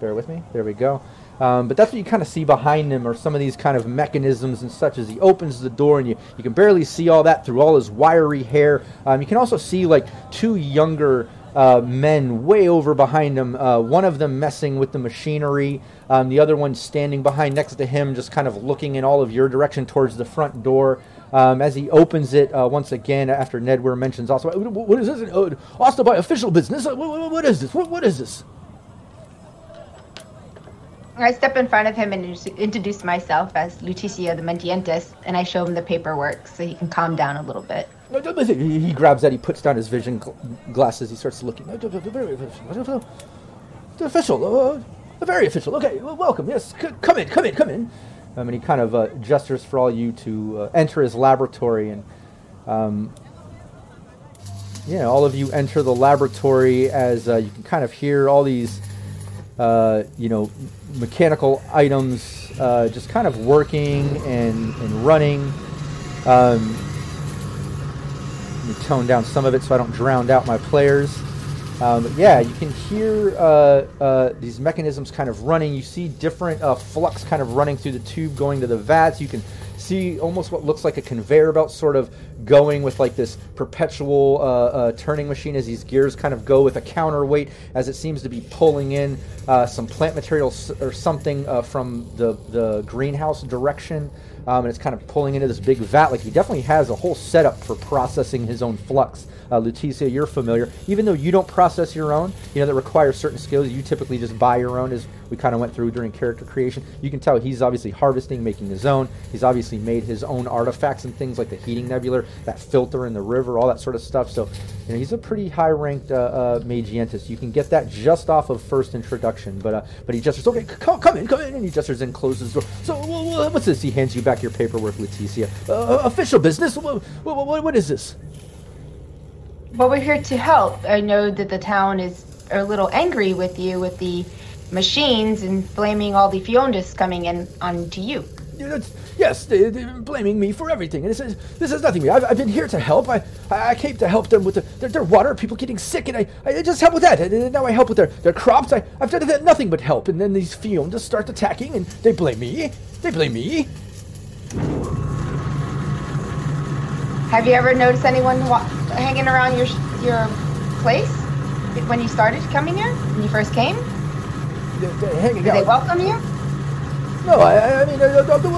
Bear with me. There we go. Um, but that's what you kind of see behind him, are some of these kind of mechanisms and such. As he opens the door, and you you can barely see all that through all his wiry hair. Um, you can also see like two younger uh, men way over behind him. Uh, one of them messing with the machinery, um, the other one standing behind next to him, just kind of looking in all of your direction towards the front door. Um, as he opens it uh, once again, after Nedware mentions also, "What- is this? Uh, Osta-Baille official business? Uh, what- what- what is this? What, what is this? I step in front of him and introduce- myself as Lutetia the Magientist, and I show him the paperwork so he can calm down a little bit. No, He grabs that. He puts down his vision gl- glasses. He starts looking. Very official. The official. Uh, very official. Okay, well, welcome. Yes, c- come in. Come in. Come in. Um, and he kind of uh, gestures for all you to uh, enter his laboratory, and um, yeah, all of you enter the laboratory as uh, you can kind of hear all these, uh, you know, mechanical items uh, just kind of working and and running. Um, tone down some of it so I don't drown out my players. Um, yeah, you can hear uh, uh, these mechanisms kind of running. You see different uh, flux kind of running through the tube going to the vats. You can see almost what looks like a conveyor belt sort of going with like this perpetual uh, uh, turning machine as these gears kind of go with a counterweight as it seems to be pulling in uh, some plant material s- or something from the, the greenhouse direction. Um, and it's kind of pulling into this big vat. Like he definitely has a whole setup for processing his own flux. Uh, Leticia, you're familiar. Even though you don't process your own, you know that requires certain skills. You typically just buy your own, as we kind of went through during character creation. You can tell he's obviously harvesting, making his own. He's obviously made his own artifacts and things like the heating nebula, that filter in the river, all that sort of stuff. So, you know, he's a pretty high-ranked uh, uh. You can get that just off of first introduction. But uh, but he gestures, okay, come, come in, come in, and he gestures and closes the door. So wha- wha- what's this? He hands you back your paperwork, Leticia. Uh, official business. What, what, what is this? Well, we're here to help. I know that the town is a little angry with you with the machines and blaming all the Feondas coming in onto you. Yes, they, they're blaming me for everything, and this is this is nothing to me. I've, I've been here to help. I, I I came to help them with the, their, their water, people getting sick, and I, I just help with that. And now I help with their, their crops. I, I've done that nothing but help. And then these Feondas start attacking, and they blame me. They blame me. Have you ever noticed anyone wa- hanging around your your place when you started coming here? When you first came? Hanging they out. welcome you? No, I, I mean,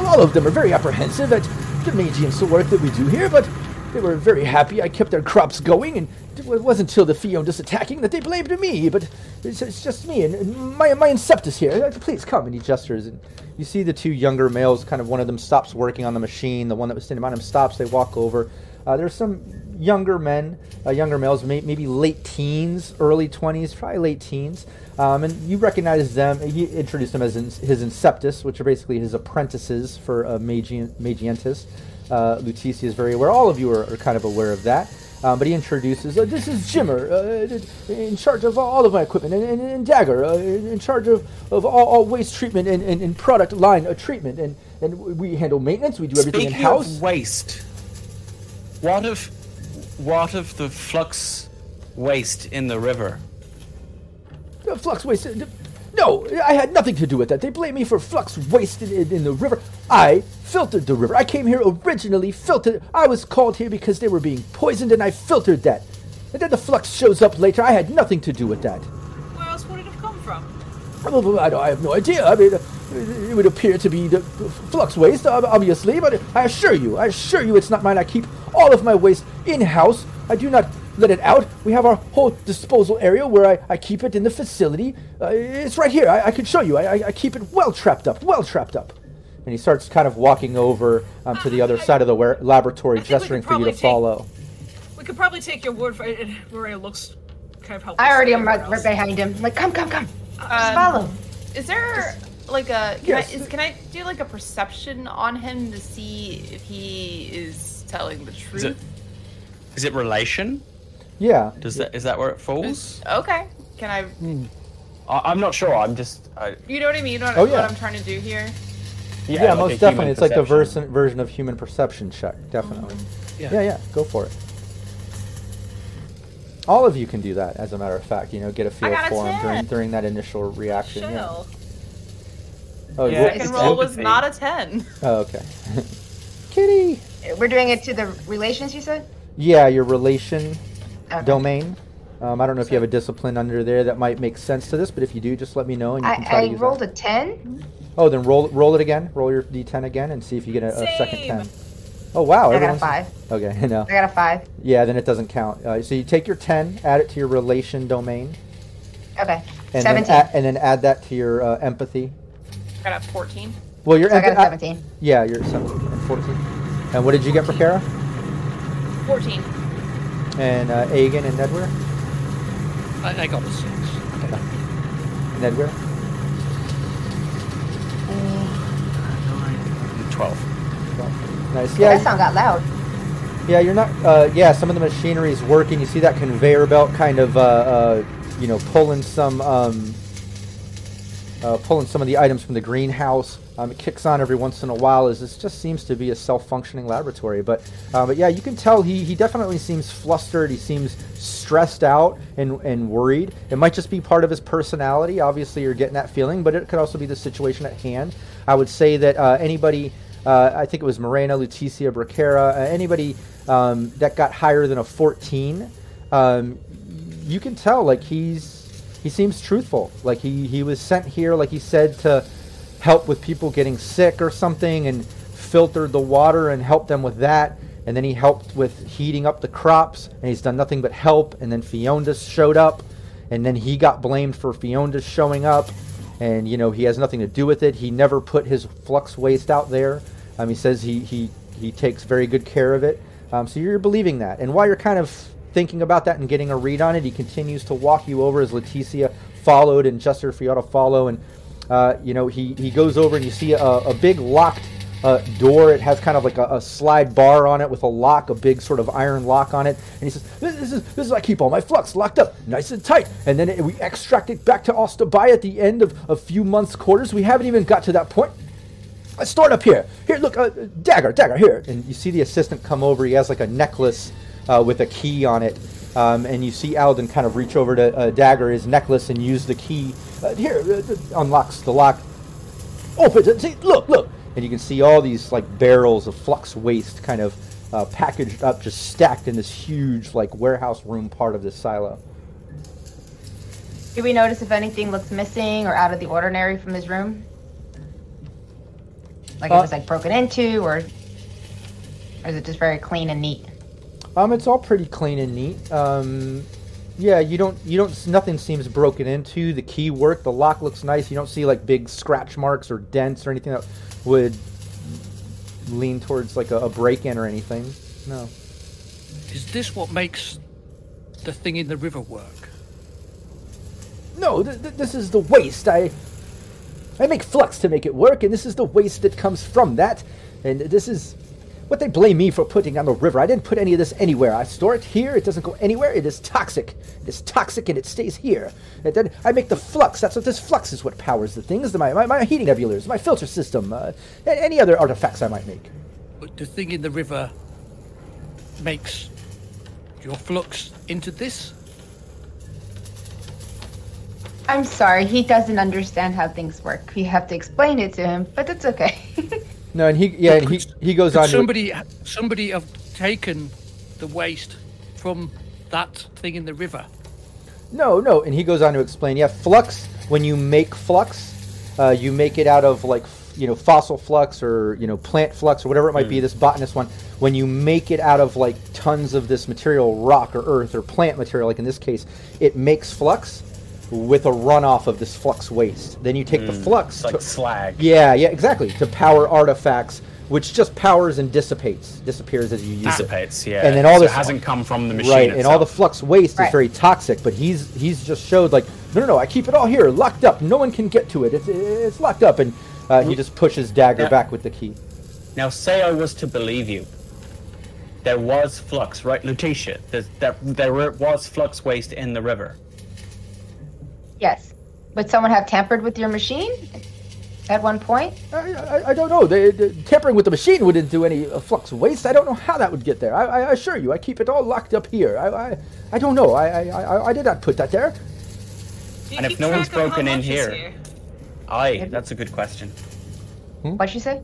all of them are very apprehensive at the the work that we do here, but they were very happy. I kept their crops going, and it wasn't until the Feondas attacking that they blamed me. But it's, it's just me and, and my my Inceptus here. Uh, Please come. And he gestures, and you see the two younger males. Kind of one of them stops working on the machine. The one that was standing behind him stops. They walk over. Uh, there's some younger men, uh, younger males, may, maybe late teens, early 20s, probably late teens. Um, and you recognize them. He introduced them as his, his Inceptus, which are basically his apprentices for uh, Magi- Magientus. Uh, Lutetia is very aware. All of you are, are kind of aware of that. Um, but he introduces, uh, this is Jimmer, uh, in charge of all of my equipment, and, and, and Dagger, uh, in charge of, of all, all waste treatment and, and, and product line uh, treatment. And, and we handle maintenance, we do everything Speaking in house. waste, what of what of the flux waste in the river? Flux waste. uh, No, I had nothing to do with that. They blame me for flux wasted in, in, the river. I filtered the river. I came here originally filtered. I was called here because they were being poisoned, and I filtered that. And then the flux shows up later. I had nothing to do with that. Where else would it have come from? I, don't- I have no idea. I mean, it would appear to be the flux waste, obviously, but I assure you, I assure you it's not mine. I keep all of my waste in house. I do not let it out. We have our whole disposal area where I, I keep it in the facility. Uh, it's right here. I, I can show you. I, I, I keep it well trapped up, well trapped up. And he starts kind of walking over um, to the other side of the ware- laboratory, I think we gesturing for you to take- follow. We could probably take your word for it. it Maria looks kind of helpless. I already am right, right behind him. Like, come, come, come. Just Um, follow. Is there like a can, Yes. I, is, can I do like a perception on him to see if he is telling the truth? Is it is it relation? Yeah. Does that is that where it falls? Okay. Can I? Hmm. I, I'm not sure. I'm just I, You know what I mean? What, Oh, what. I'm trying to do here. yeah, Yeah, like most definitely. It's like the perception. version version of human perception check. Definitely. Mm-hmm. Yeah. Yeah, yeah. Go for it. All of you can do that, as a matter of fact. You know, get a feel for him during during that initial reaction. Yeah. Oh, Yeah, Second it's roll was not a ten. oh, okay. Kitty. We're doing it to the relations, you said? Yeah, your relation Okay. domain. Um, I don't know if you have a discipline under there that might make sense to this, but if you do, just let me know and you can try I, to I use rolled that. a 10. Oh, then roll roll it again. Roll your d10 again and see if you get a, a second Same. 10. Oh wow, I got a everyone's 5. Okay, no. I got a 5. Yeah, then it doesn't count. Uh, so you take your 10, add it to your relation domain, Okay. and 17. then add, and then add that to your uh, empathy. Got a fourteen. Well, your so I got a empa- uh, 17. yeah, you're 17 and 14. And what did you get for Kara? Fourteen. And uh, Aegon and Nedware? I, I got a six. Nedware? twelve. Nice. Yeah, Yeah, that sound got loud. yeah. You're not. Uh, yeah, some of the machinery is working. You see that conveyor belt kind of, uh, uh, you know, pulling some, um, uh, pulling some of the items from the greenhouse. Um, it kicks on every once in a while, as this just seems to be a self-functioning laboratory. But, uh, but yeah, you can tell he, he definitely seems flustered. He seems stressed out and, and worried. It might just be part of his personality. Obviously, you're getting that feeling, but it could also be the situation at hand. I would say that uh, anybody, uh, I think it was Morena, Lutetia, Bracara, uh, anybody um, that got higher than a 14, um, you can tell like he's he seems truthful. Like he he was sent here, like he said, to help with people getting sick or something, and filtered the water and helped them with that. And then he helped with heating up the crops, and he's done nothing but help. And then Feondas showed up, and then he got blamed for Feondas showing up, and you know he has nothing to do with it. He never put his flux waste out there. Um, he says he he he takes very good care of it. Um, so you're believing that, and while you're kind of thinking about that and getting a read on it, he continues to walk you over as Leticia followed and you to follow. And, uh, you know, he, he goes over and you see a, a big locked uh, door. It has kind of like a, a slide bar on it with a lock, a big sort of iron lock on it. And he says, This, this is this is I keep all my flux locked up, nice and tight. And then it, we extract it back to Osta-Baille at the end of a few months' quarters. We haven't even got to that point. Let's start up here. Here, look, uh, dagger, dagger, here. And you see the assistant come over. He has like a necklace uh, with a key on it. Um, and you see Alden kind of reach over to uh, dagger his necklace and use the key. Uh, here, uh, uh, unlocks the lock. Opens it. See, look, look. And you can see all these like barrels of flux waste kind of uh, packaged up, just stacked in this huge like warehouse room part of this silo. Do we notice if anything looks missing or out of the ordinary from his room? Like Uh, it was like broken into, or, or is it just very clean and neat? Um, it's all pretty clean and neat. Um, yeah, you don't, you don't, nothing seems broken into. The key work, the lock looks nice. You don't see like big scratch marks or dents or anything that would lean towards like a, a break-in or anything. No. Is this what makes the thing in the river work? No, th- th- this is the waste. I, I make flux to make it work, and this is the waste that comes from that. And this is what they blame me for putting on the river. I didn't put any of this anywhere. I store it here. It doesn't go anywhere. It is toxic. It is toxic, and it stays here. And then I make the flux. That's what this flux is. What powers the things. My my, my heating nebulars, my filter system, uh, any other artifacts I might make. But the thing in the river makes your flux into this? I'm sorry, he doesn't understand how things work. We have to explain it to him, but it's okay. No, and he yeah, and he he goes Could on. to- somebody somebody have taken the waste from that thing in the river? No, no, and he goes on to explain. Yeah, flux. When you make flux, uh, you make it out of like you know fossil flux or you know plant flux or whatever it might be. This botanist one. When you make it out of like tons of this material, rock or earth or plant material, like in this case, it makes flux with a runoff of this flux waste. Then you take the flux. It's like to- slag. yeah, yeah, exactly. To power artifacts, which just powers and dissipates, disappears as you use it. Dissipates, yeah. And then all So this it hasn't come from the machine right, and all the flux waste is very toxic. But he's he's just showed like no, no, no. I keep it all here, locked up. No one can get to it. It's it's locked up, and uh, he just pushes dagger Yeah. back with the key. Now, say I was to believe you. There was flux, right, Lutetia? There's, there, there was flux waste in the river. Yes. Would someone have tampered with your machine at one point? I, I, I don't know. They, they- tampering with the machine wouldn't do any uh, flux waste. I don't know how that would get there. I, I assure you, I keep it all locked up here. I I, I don't know. I, I I I did not put that there. And if no one's track of how broken in much is here- Aye, that's a good question. What'd you say?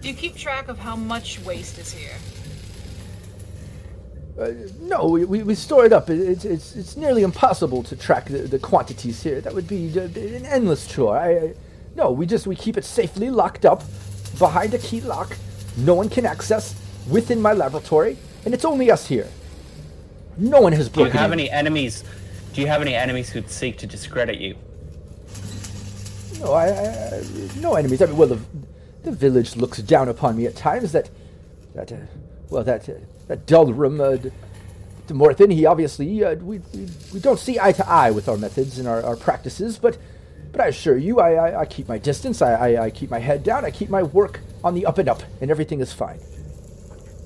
Do you keep track of how much waste is here? Uh, no, we, we, store it up. It, it's, it's, it's nearly impossible to track the, the quantities here. That would be an endless chore. I, I, no, we just we keep it safely locked up behind a key lock. No one can access within my laboratory, and it's only us here. No one has Do you have in. any enemies? Do you have any enemies who'd seek to discredit you? No, I, I, I- no enemies. I mean, well, the, the village looks down upon me at times. That, that, uh, well, that, uh, that Dulrum, uh, D- Demorthèn, he obviously, uh, we, we, we don't see eye to eye with our methods and our, our practices, but, but I assure you, I, I, I keep my distance. I, I, I keep my head down. I keep my work on the up and up, and everything is fine.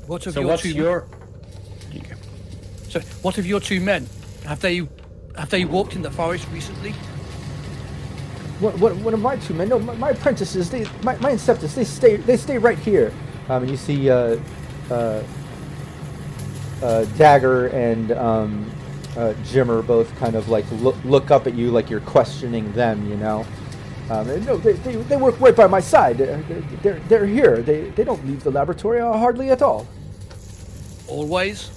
What of So your what's two? your... So, what of your two men? Have they have they walked in the forest recently? One, one, one of my two men, no, my, my apprentices, they, my, my inceptors, they stay, they stay right here. Um, and you see, uh, uh, uh, Dagger and um, uh, Jim are both kind of like look, look up at you like you're questioning them, you know. Um, no, they, they, they work right by my side. They're, they're, they're here. They, they don't leave the laboratory uh, hardly at all. Always.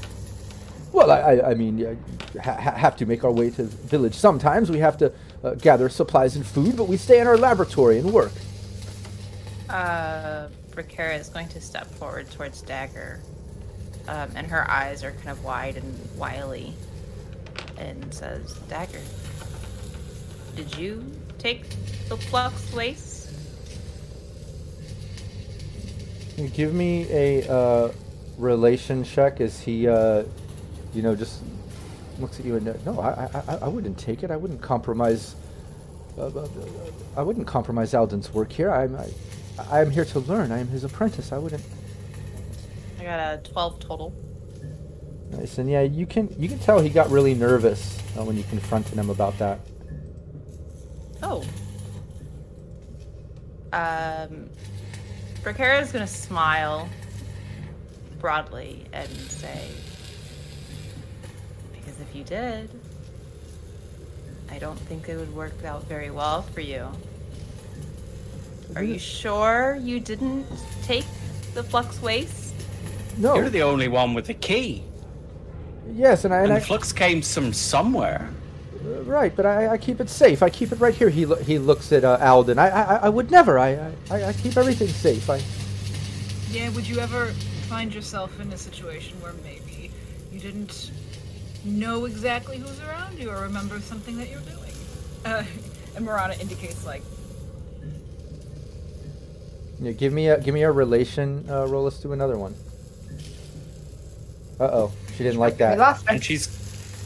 Well, I, I, I mean, uh, ha- ha- have to make our way to the village. Sometimes we have to uh, gather supplies and food, but we stay in our laboratory and work. Uh, Rakara is going to step forward towards Dagger, um, and her eyes are kind of wide and wily, and says, "Dagger, did you take the flux waste?" Can you Give me a uh, relation check Is he, uh, you know, just looks at you and no, I, I, I- I wouldn't take it. I wouldn't compromise. Uh, uh, uh, I wouldn't compromise Alden's work here. I'm, I, I am here to learn. I am his apprentice. I wouldn't. I got a twelve total. Nice, and yeah, you can you can tell he got really nervous uh, when you confronted him about that. Oh. Um, is going to smile broadly and say, Because if you did, I don't think it would work out very well for you. Are you sure you didn't take the flux waste? No, You're the only one with the key. yes, and I, and And I flux came from somewhere. Uh, Right, but I, I keep it safe. I keep it right here. He lo- he looks at uh, Alden. I, I I would never. I, I I keep everything safe. I Yeah, would you ever find yourself in a situation where maybe You didn't know exactly who's around you or remember something that you're doing. Uh, and Marana indicates like, Yeah, give me a give me a relation uh, roll. Let's do another one. Uh oh, she didn't like We that. lost her. And she's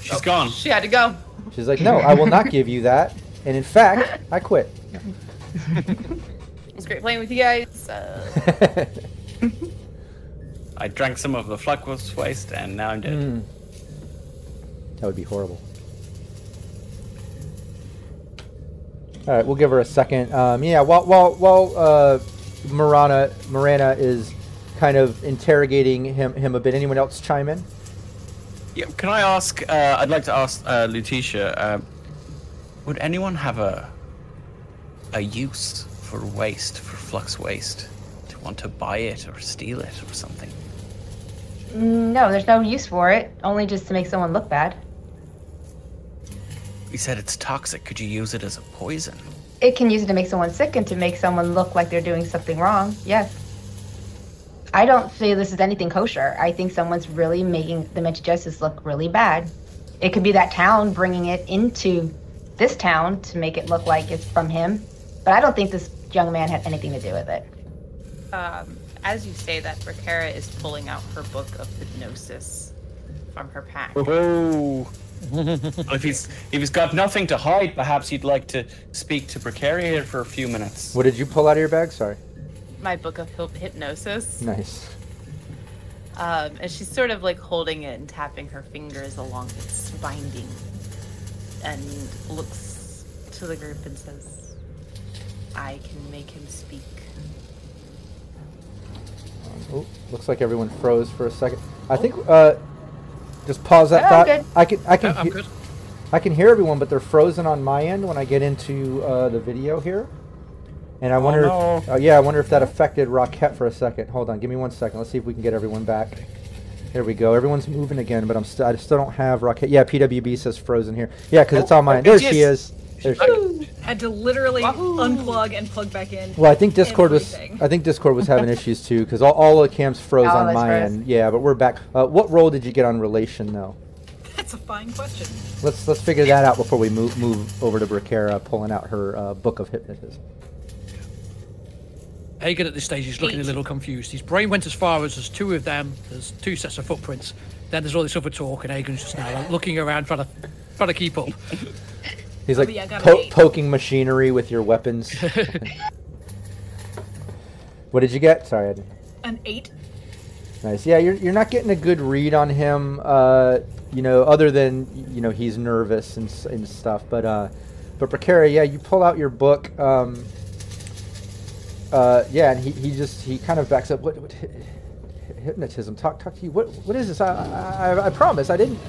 she's gone. She had to go. She's like, no, I will not give you that. And in fact, I quit. It was great playing with you guys. Uh, I drank some of the flux waste, and now I'm dead. Mm. That would be horrible. All right, we'll give her a second. Um, yeah, while while while uh, Marana Marana is kind of interrogating him him a bit. Anyone else chime in? Yeah, can I ask? Uh, I'd like to ask uh, Lutetia. Uh, would anyone have a a use for waste, for flux waste, to want to buy it or steal it or something? No, there's no use for it. Only just to make someone look bad. You said it's toxic. Could you use it as a poison? It can use it to make someone sick and to make someone look like they're doing something wrong. Yes. I don't feel this is anything kosher. I think someone's really making the Mental Justice look really bad. It could be that town bringing it into this town to make it look like it's from him. But I don't think this young man had anything to do with it. um, as you say that, Rakara is pulling out her book of hypnosis from her pack. If he's if he's got nothing to hide, perhaps you'd like to speak to Precaria for a few minutes. What did you pull out of your bag? Sorry. My book of hypnosis. Nice. Um, and she's sort of like holding it and tapping her fingers along its binding and looks to the group and says, I can make him speak. Oh, looks like everyone froze for a second. I think. Uh, just pause that Yeah, I'm thought. good. I can. I can. Yeah, I'm he- good. I can hear everyone, but they're frozen on my end when I get into uh, the video here. And I wonder, no. if, uh, yeah, I wonder if that affected Rocket for a second. Hold on, give me one second. Let's see if we can get everyone back. There we go. Everyone's moving again, but I'm st- I still don't have Rocket. Yeah, PWB says frozen here. Yeah, because it's on my. There she is. There she had to literally unplug and plug back in. Well, I think Discord was I think Discord was having issues too, because all, all the cams froze All on my froze. end. Yeah, but we're back. Uh, what role did you get on relation though? That's a fine question. Let's let's figure that out before we move move over to Bricara pulling out her uh, book of hypnotism. Hagen at this stage is looking a little confused. His brain went as far as there's two of them, there's two sets of footprints. Then there's all this other talk, and Hagen's just now like, looking around trying to trying to keep up. He's Oh, like yeah, I got an po- poking machinery with your weapons. what did you get? Sorry, I didn't. An eight. Nice. Yeah, you're, you're not getting a good read on him. Uh, you know, other than you know he's nervous and and stuff. But uh, but Precari, yeah, you pull out your book. Um, uh, yeah, and he, he just he kind of backs up. What, what hypnotism? Talk talk to you. What what is this? I I, I promise I didn't.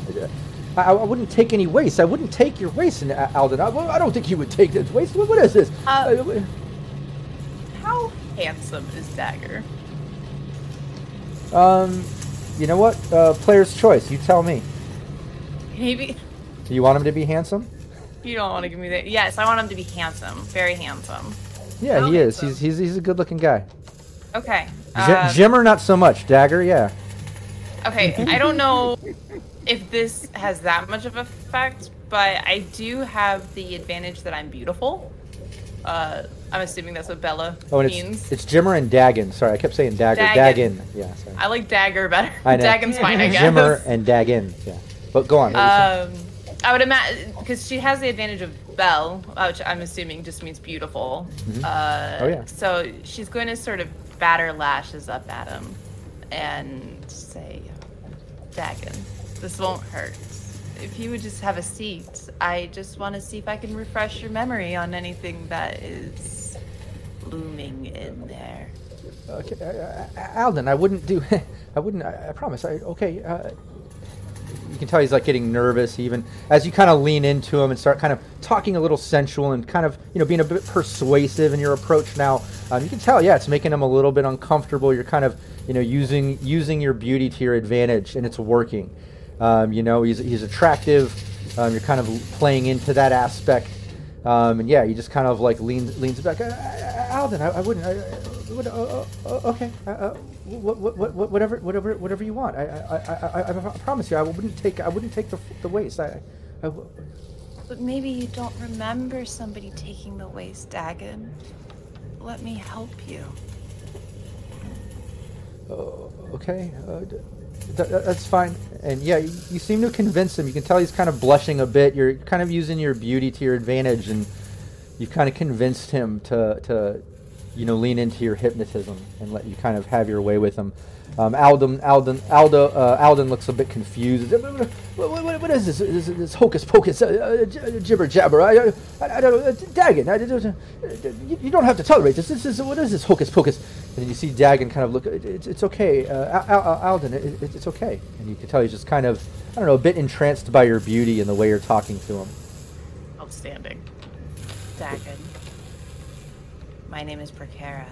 I, I wouldn't take any waste. I wouldn't take your waste, in Alden. I, I don't think you would take this waste. What, is this? Uh, Uh, How handsome is Dagger? um, you know what? Uh, player's choice. You tell me. Maybe Do you want him to be handsome? you don't want to give me that. Yes, I want him to be handsome, very handsome. Yeah, How he is. He's he's he's a good-looking guy. Okay. J- um, Jimmer, not so much. Dagger, yeah. Okay, I don't know if this has that much of effect, but I do have the advantage that I'm beautiful. Uh, I'm assuming that's what Bella Oh, and means. it's it's Jimmer and Dagon. Sorry, I kept saying Dagger. Dagon. Dagon. Yeah, sorry. I like Dagger better. I know. Dagon's fine, I guess. Jimmer and Dagon. Yeah. But go on. what were you saying? Um, I would imagine because she has the advantage of Belle, which I'm assuming just means beautiful. Uh, Oh, yeah. So she's going to sort of batter lashes up at him and say, "Dagon, this won't hurt. If you would just have a seat, I just want to see if I can refresh your memory on anything that is looming in there." Okay, uh, uh, Alden, I wouldn't do. I wouldn't. I, I promise. I, okay. Uh, you can tell he's like getting nervous, even as you kind of lean into him and start kind of talking a little sensual and kind of you know being a bit persuasive in your approach. Now um, you can tell, yeah, it's making him a little bit uncomfortable. You're kind of you know using using your beauty to your advantage, and it's working. Um, you know, he's he's attractive. Um, you're kind of playing into that aspect. Um, and yeah, he just kind of like leans leans back. Uh, uh, Alden, I, I wouldn't. I, what, uh, uh, uh, okay. Uh, what, what, what, what- whatever, whatever, whatever you want. I, I, I, I, I, I promise you, I wouldn't take, I wouldn't take the, the waste. I, I w- But maybe you don't remember somebody taking the waste, Dagon. Let me help you. okay, uh, d- th- th- that's fine. And yeah, you, you seem to convince him. You can tell he's kind of blushing a bit. You're kind of using your beauty to your advantage, and you've kind of convinced him to, to, you know, lean into your hypnotism and let you kind of have your way with him. Um, Alden, Alden, Aldo, uh, Alden looks a bit confused. What, what, what- is this? This, this hocus pocus, uh, uh, jibber jabber. I, I, I, don't know. Uh, Dagon, I, uh, you, you don't have to tolerate this. This is what is this hocus pocus? And then you see Dagon kind of look. "It- It's, it's okay, uh, Al, Al, Alden. It, it, it's okay. And you can tell he's just kind of, I don't know, a bit entranced by your beauty and the way you're talking to him. Outstanding. Dagon. My name is Prakara.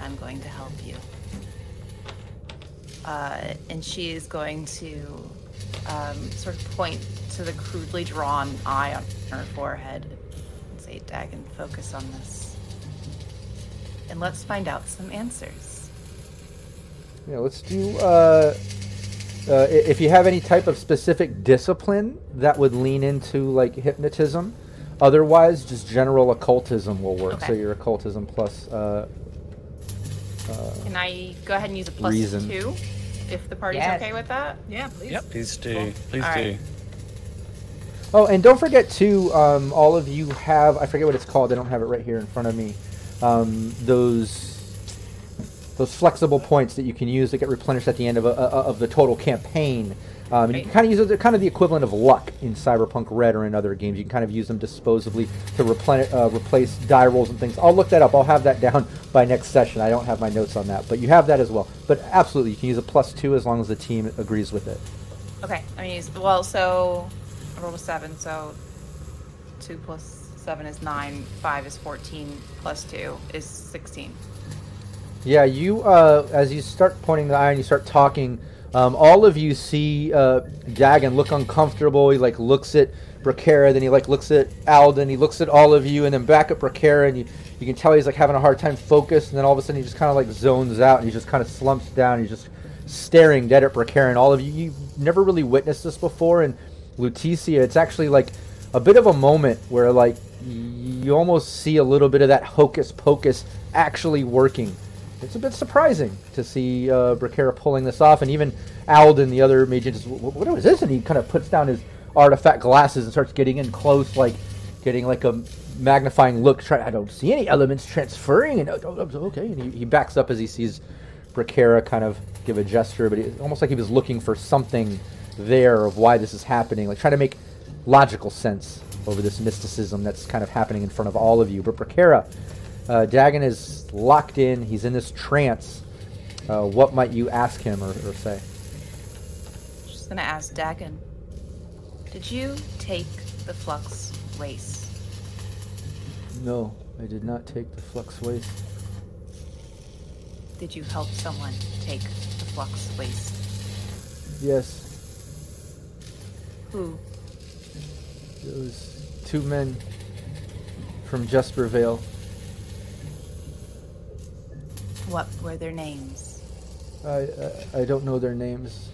I'm going to help you. Uh, and she is going to um, sort of point to the crudely drawn eye on her forehead and say, Dagon, focus on this. And let's find out some answers. Yeah, let's do. Uh, uh, if you have any type of specific discipline that would lean into like hypnotism, otherwise, just general occultism will work. So your occultism plus. Uh, Can I go ahead and use a plus Reason. two if the party's Yes. okay with that? Yeah, please. Yep. Please do. Please All do. right. oh, and don't forget too. Um, all of you have. I forget what it's called. I don't have it right here in front of me. Um, those. Those flexible points that you can use that get replenished at the end of, a, a- of the total campaign. Um, and you can kind of use it, kind of the equivalent of luck in Cyberpunk Red or in other games. You can kind of use them disposably to replenish, uh, replace die rolls and things. I'll look that up. I'll have that down by next session. I don't have my notes on that, but you have that as well. But absolutely, you can use a plus two as long as the team agrees with it. Okay, I mean, well, so I rolled a seven, so two plus seven is nine, five is 14, plus two is 16. Yeah, you uh, as you start pointing the eye and you start talking, um, all of you see uh, Dagon look uncomfortable. He like looks at Bracara, then he like looks at Alden, he looks at all of you, and then back at Bracara, and you you can tell he's like having a hard time focus, and then all of a sudden he just kind of like zones out and he just kind of slumps down. He's just staring dead at Bracara, and all of you you've never really witnessed this before, and Lutetia, it's actually like a bit of a moment where like you almost see a little bit of that hocus pocus actually working. It's a bit surprising to see uh, Bracara pulling this off, and even Alden, the other mage, just "Wh- what is this? And he kind of puts down his artifact glasses and starts getting in close, like getting like a magnifying look. Try, I don't see any elements transferring, and oh, oh, oh, okay, and he, he backs up as he sees Bracara kind of give a gesture, but it's almost like he was looking for something there of why this is happening, like trying to make logical sense over this mysticism that's kind of happening in front of all of you. But Bracara, uh, Dagon is locked in. He's in this trance. Uh, what might you ask him or, or say? Just gonna ask Dagon, did you take the flux race? No, I did not take the flux waste. Did you help someone take the flux waste? Yes, Who? it was two men from Jespervale. What were their names? I, I I don't know their names.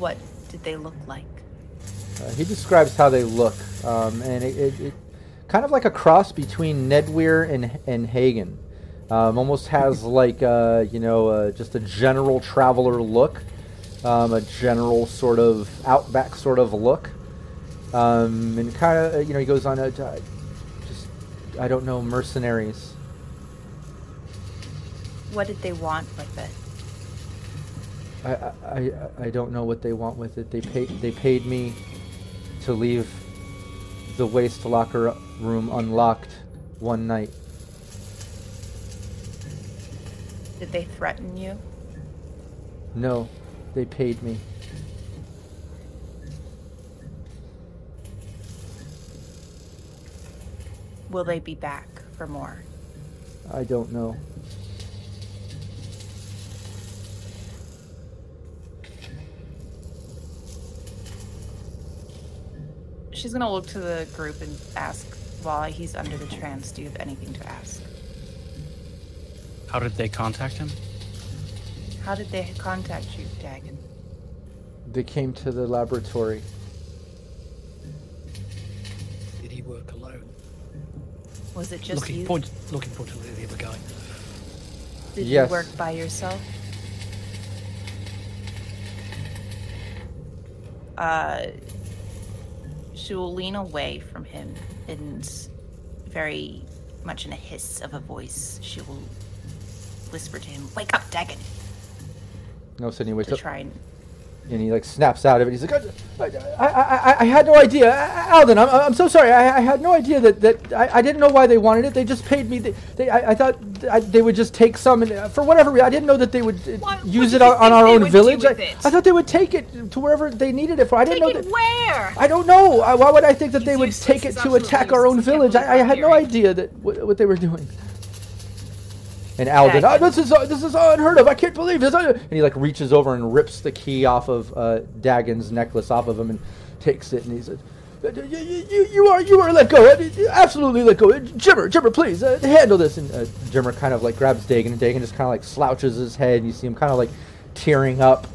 What did they look like? Uh, he describes how they look, um, and it, it, it kind of like a cross between Nedweir and and Hagen. Um, almost has like uh, you know uh, just a general traveler look, um, a general sort of outback sort of look, um, and kind of you know he goes on a uh, just I don't know mercenaries. What did they want with it? I, I, I- don't know what they want with it. They paid they paid me to leave the waste locker room unlocked one night. Did they threaten you? No, they paid me. Will they be back for more? I don't know. She's gonna look to the group and ask, while he's under the trance, do you have anything to ask? How did they contact him? How did they contact you, Dagon? They came to the laboratory. Did he work alone? Was it just looking you? point, looking pointedly at the other guy. Did Yes. you work by yourself? Uh, she will lean away from him and very much in a hiss of a voice, she will whisper to him, Wake up, Dagon! Oh, no, so he wakes To up try and and he like snaps out of it. He's like, I, I, I, I had no idea, Alden. I'm, I'm so sorry. I, I had no idea that, that I, I didn't know why they wanted it. They just paid me. They, they I, I thought I, they would just take some, and uh, for whatever reason, I didn't know that they would uh, What- use what it on, on our own village. I. I thought they would take it to wherever they needed it for. I didn't Take know that. where? I don't know. Uh, Why would I think that they would take it to attack our own useless. I can't village? I, I had no idea that what, what they were doing. And Alden, Dagon. oh, this is uh, this is unheard of. I can't believe this. Uh," And he like reaches over and rips the key off of uh, Dagon's necklace off of him and takes it. And he says, "Uh, "You, you, are you are let go. Uh, Absolutely let go. Uh, Jimmer, Jimmer, please uh, handle this." And uh, Jimmer kind of like grabs Dagon, and Dagon just kind of like slouches his head. And you see him kind of like tearing up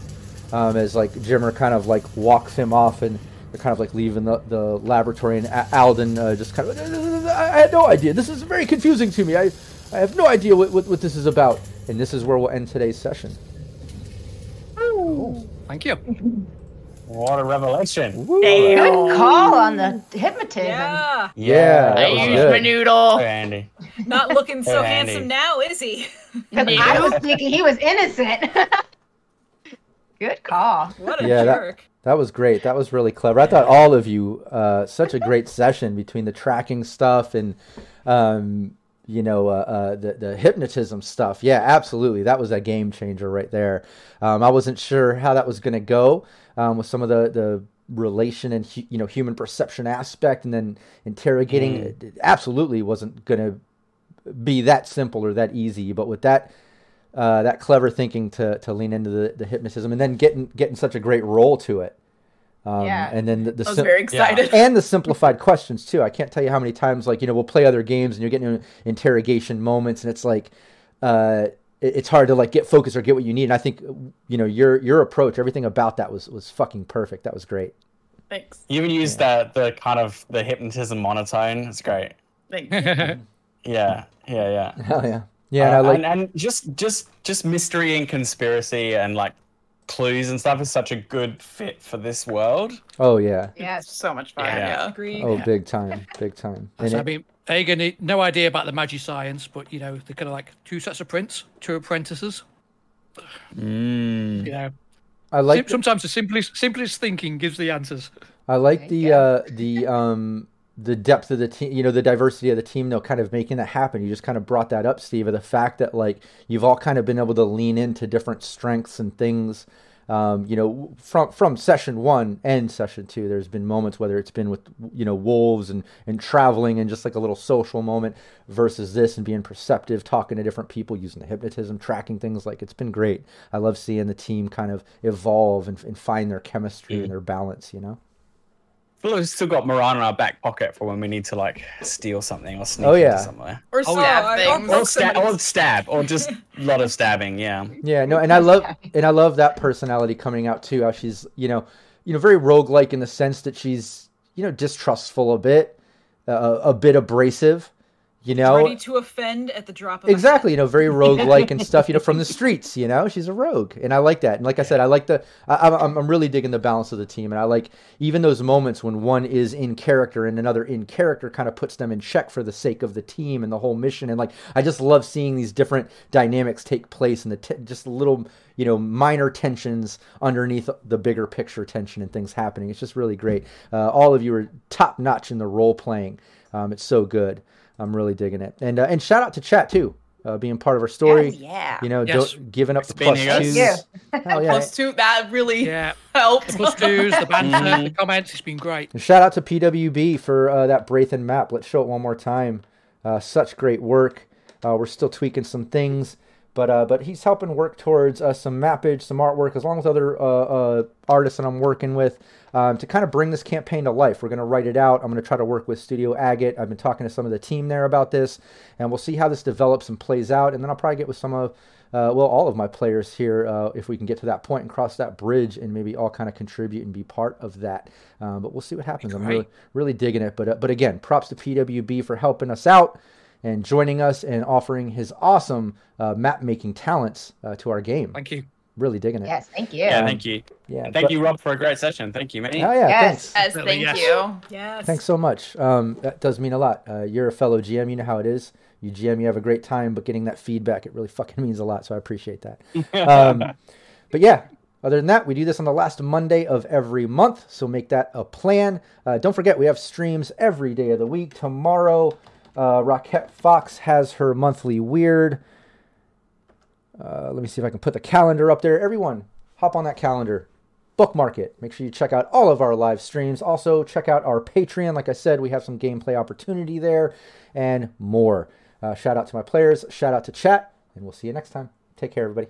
um, as like Jimmer kind of like walks him off and. They're kind of like leaving the, the laboratory, and Alden uh, just kind of. I had no idea. This is very confusing to me. I, I have no idea what, what, what this is about. And this is where we'll end today's session. Thank you. What a revelation! Good call on the hypnotism. Yeah. Yeah, that was good. noodle. Andy. Not looking so Andy. handsome now, is he? Because I was thinking he was innocent. Good call. What a Yeah, that- That was great. That was really clever. I thought all of you, uh, such a great session between the tracking stuff and, um, you know, uh, uh, the the hypnotism stuff. Yeah, absolutely. That was a game changer right there. Um, I wasn't sure how that was going to go um, with some of the the relation and hu- you know human perception aspect, and then interrogating. It, it absolutely wasn't going to be that simple or that easy. But with that uh, that clever thinking to to lean into the, the hypnotism and then getting getting such a great role to it. Um, Yeah. And then the, the I was sim- very excited. and the simplified questions too. I can't tell you how many times like you know we'll play other games and you're getting interrogation moments and it's like uh, it- it's hard to like get focused or get what you need. And I think you know your your approach, everything about that was was fucking perfect. That was great. Thanks. You even used that the kind of the hypnotism monotone. It's great. Thanks. Yeah, yeah, yeah. Hell yeah, yeah. and I Uh, like and, and just just just mystery and conspiracy and like clues and stuff is such a good fit for this world. oh yeah, Yes. so much fun. Yeah. Yeah. Agree. oh big time, big time. And So, I it- mean, Aegon, no idea about the magic science, but you know, they're kind of like two sets of prints, two apprentices. Mm. You know, I like sometimes the simplest simplest thinking gives the answers. I like the uh, the um the depth of the team, you know, the diversity of the team, though, kind of making that happen. You just kind of brought that up, Steve, of the fact that like you've all kind of been able to lean into different strengths and things. Um, you know, from from session one and session two, there's been moments whether it's been with you know wolves and and traveling and just like a little social moment versus this and being perceptive, talking to different people, using the hypnotism, tracking things. Like it's been great. I love seeing the team kind of evolve and, and find their chemistry and their balance. You know. Well, we've still got Moran in our back pocket for when we need to like steal something or sneak Oh, yeah. into somewhere. Or Oh, stab yeah. things. Or Or, sta- or stab, or just a lot of stabbing. Yeah. Yeah, no, and I love and I love that personality coming out too. How she's you know, you know, very roguelike in the sense that she's you know distrustful a bit, uh, a bit abrasive, you know. Ready to offend at the drop of Exactly, you know, very roguelike and stuff, you know, from the streets, you know, she's a rogue, and I like that. And like I said, I like the, I, I'm, I'm really digging the balance of the team, and I like even those moments when one is in character and another in character kind of puts them in check for the sake of the team and the whole mission. And like, I just love seeing these different dynamics take place and the t- just little, you know, minor tensions underneath the bigger picture tension and things happening. It's just really great. Uh, all of you are top notch in the role playing. Um, it's so good. I'm really digging it. And uh, and shout out to chat too, uh, being part of our story. Yes, yeah. You know, Yes. don't, giving up the being plus here, guys. twos. Yeah. Hell yeah. Plus two, that really Yeah, helped. plus twos, the banter, Mhm. the comments. It's been great. And shout out to PWB for uh, that Braithen map. Let's show it one more time. Uh, such great work. Uh, we're still tweaking some things, But uh, but he's helping work towards uh, some mappage, some artwork, as long as other uh, uh, artists that I'm working with um, to kind of bring this campaign to life. We're going to write it out. I'm going to try to work with Studio Agate. I've been talking to some of the team there about this, and we'll see how this develops and plays out. And then I'll probably get with some of uh, well, all of my players here, uh, if we can get to that point and cross that bridge and maybe all kind of contribute and be part of that. Um, but we'll see what happens. I'm really, really digging it. But, uh, but again, props to PWB for helping us out and joining us and offering his awesome uh, map making talents uh, to our game. Thank you. Really digging it. Yes, thank you. Yeah, thank you. Yeah. And thank but- you, Rob, for a great session. Thank you, mate. Oh, yeah. Yes. Thanks. Yes, thank yes. you. Yes. Thanks so much. Um, that does mean a lot. Uh, you're a fellow GM. You know how it is. You GM, you have a great time, but getting that feedback, it really fucking means a lot. So I appreciate that. Um, but yeah, other than that, we do this on the last Monday of every month. So make that a plan. Uh, don't forget, we have streams every day of the week. Tomorrow, uh, Fox has her monthly weird. Uh, let me see if I can put the calendar up there. Everyone, hop on that calendar bookmark it. Make sure you check out all of our live streams. Also, check out our Patreon. Like I said, we have some gameplay opportunity there and more. Uh, shout out to my players, shout out to chat, and we'll see you next time. Take care, everybody.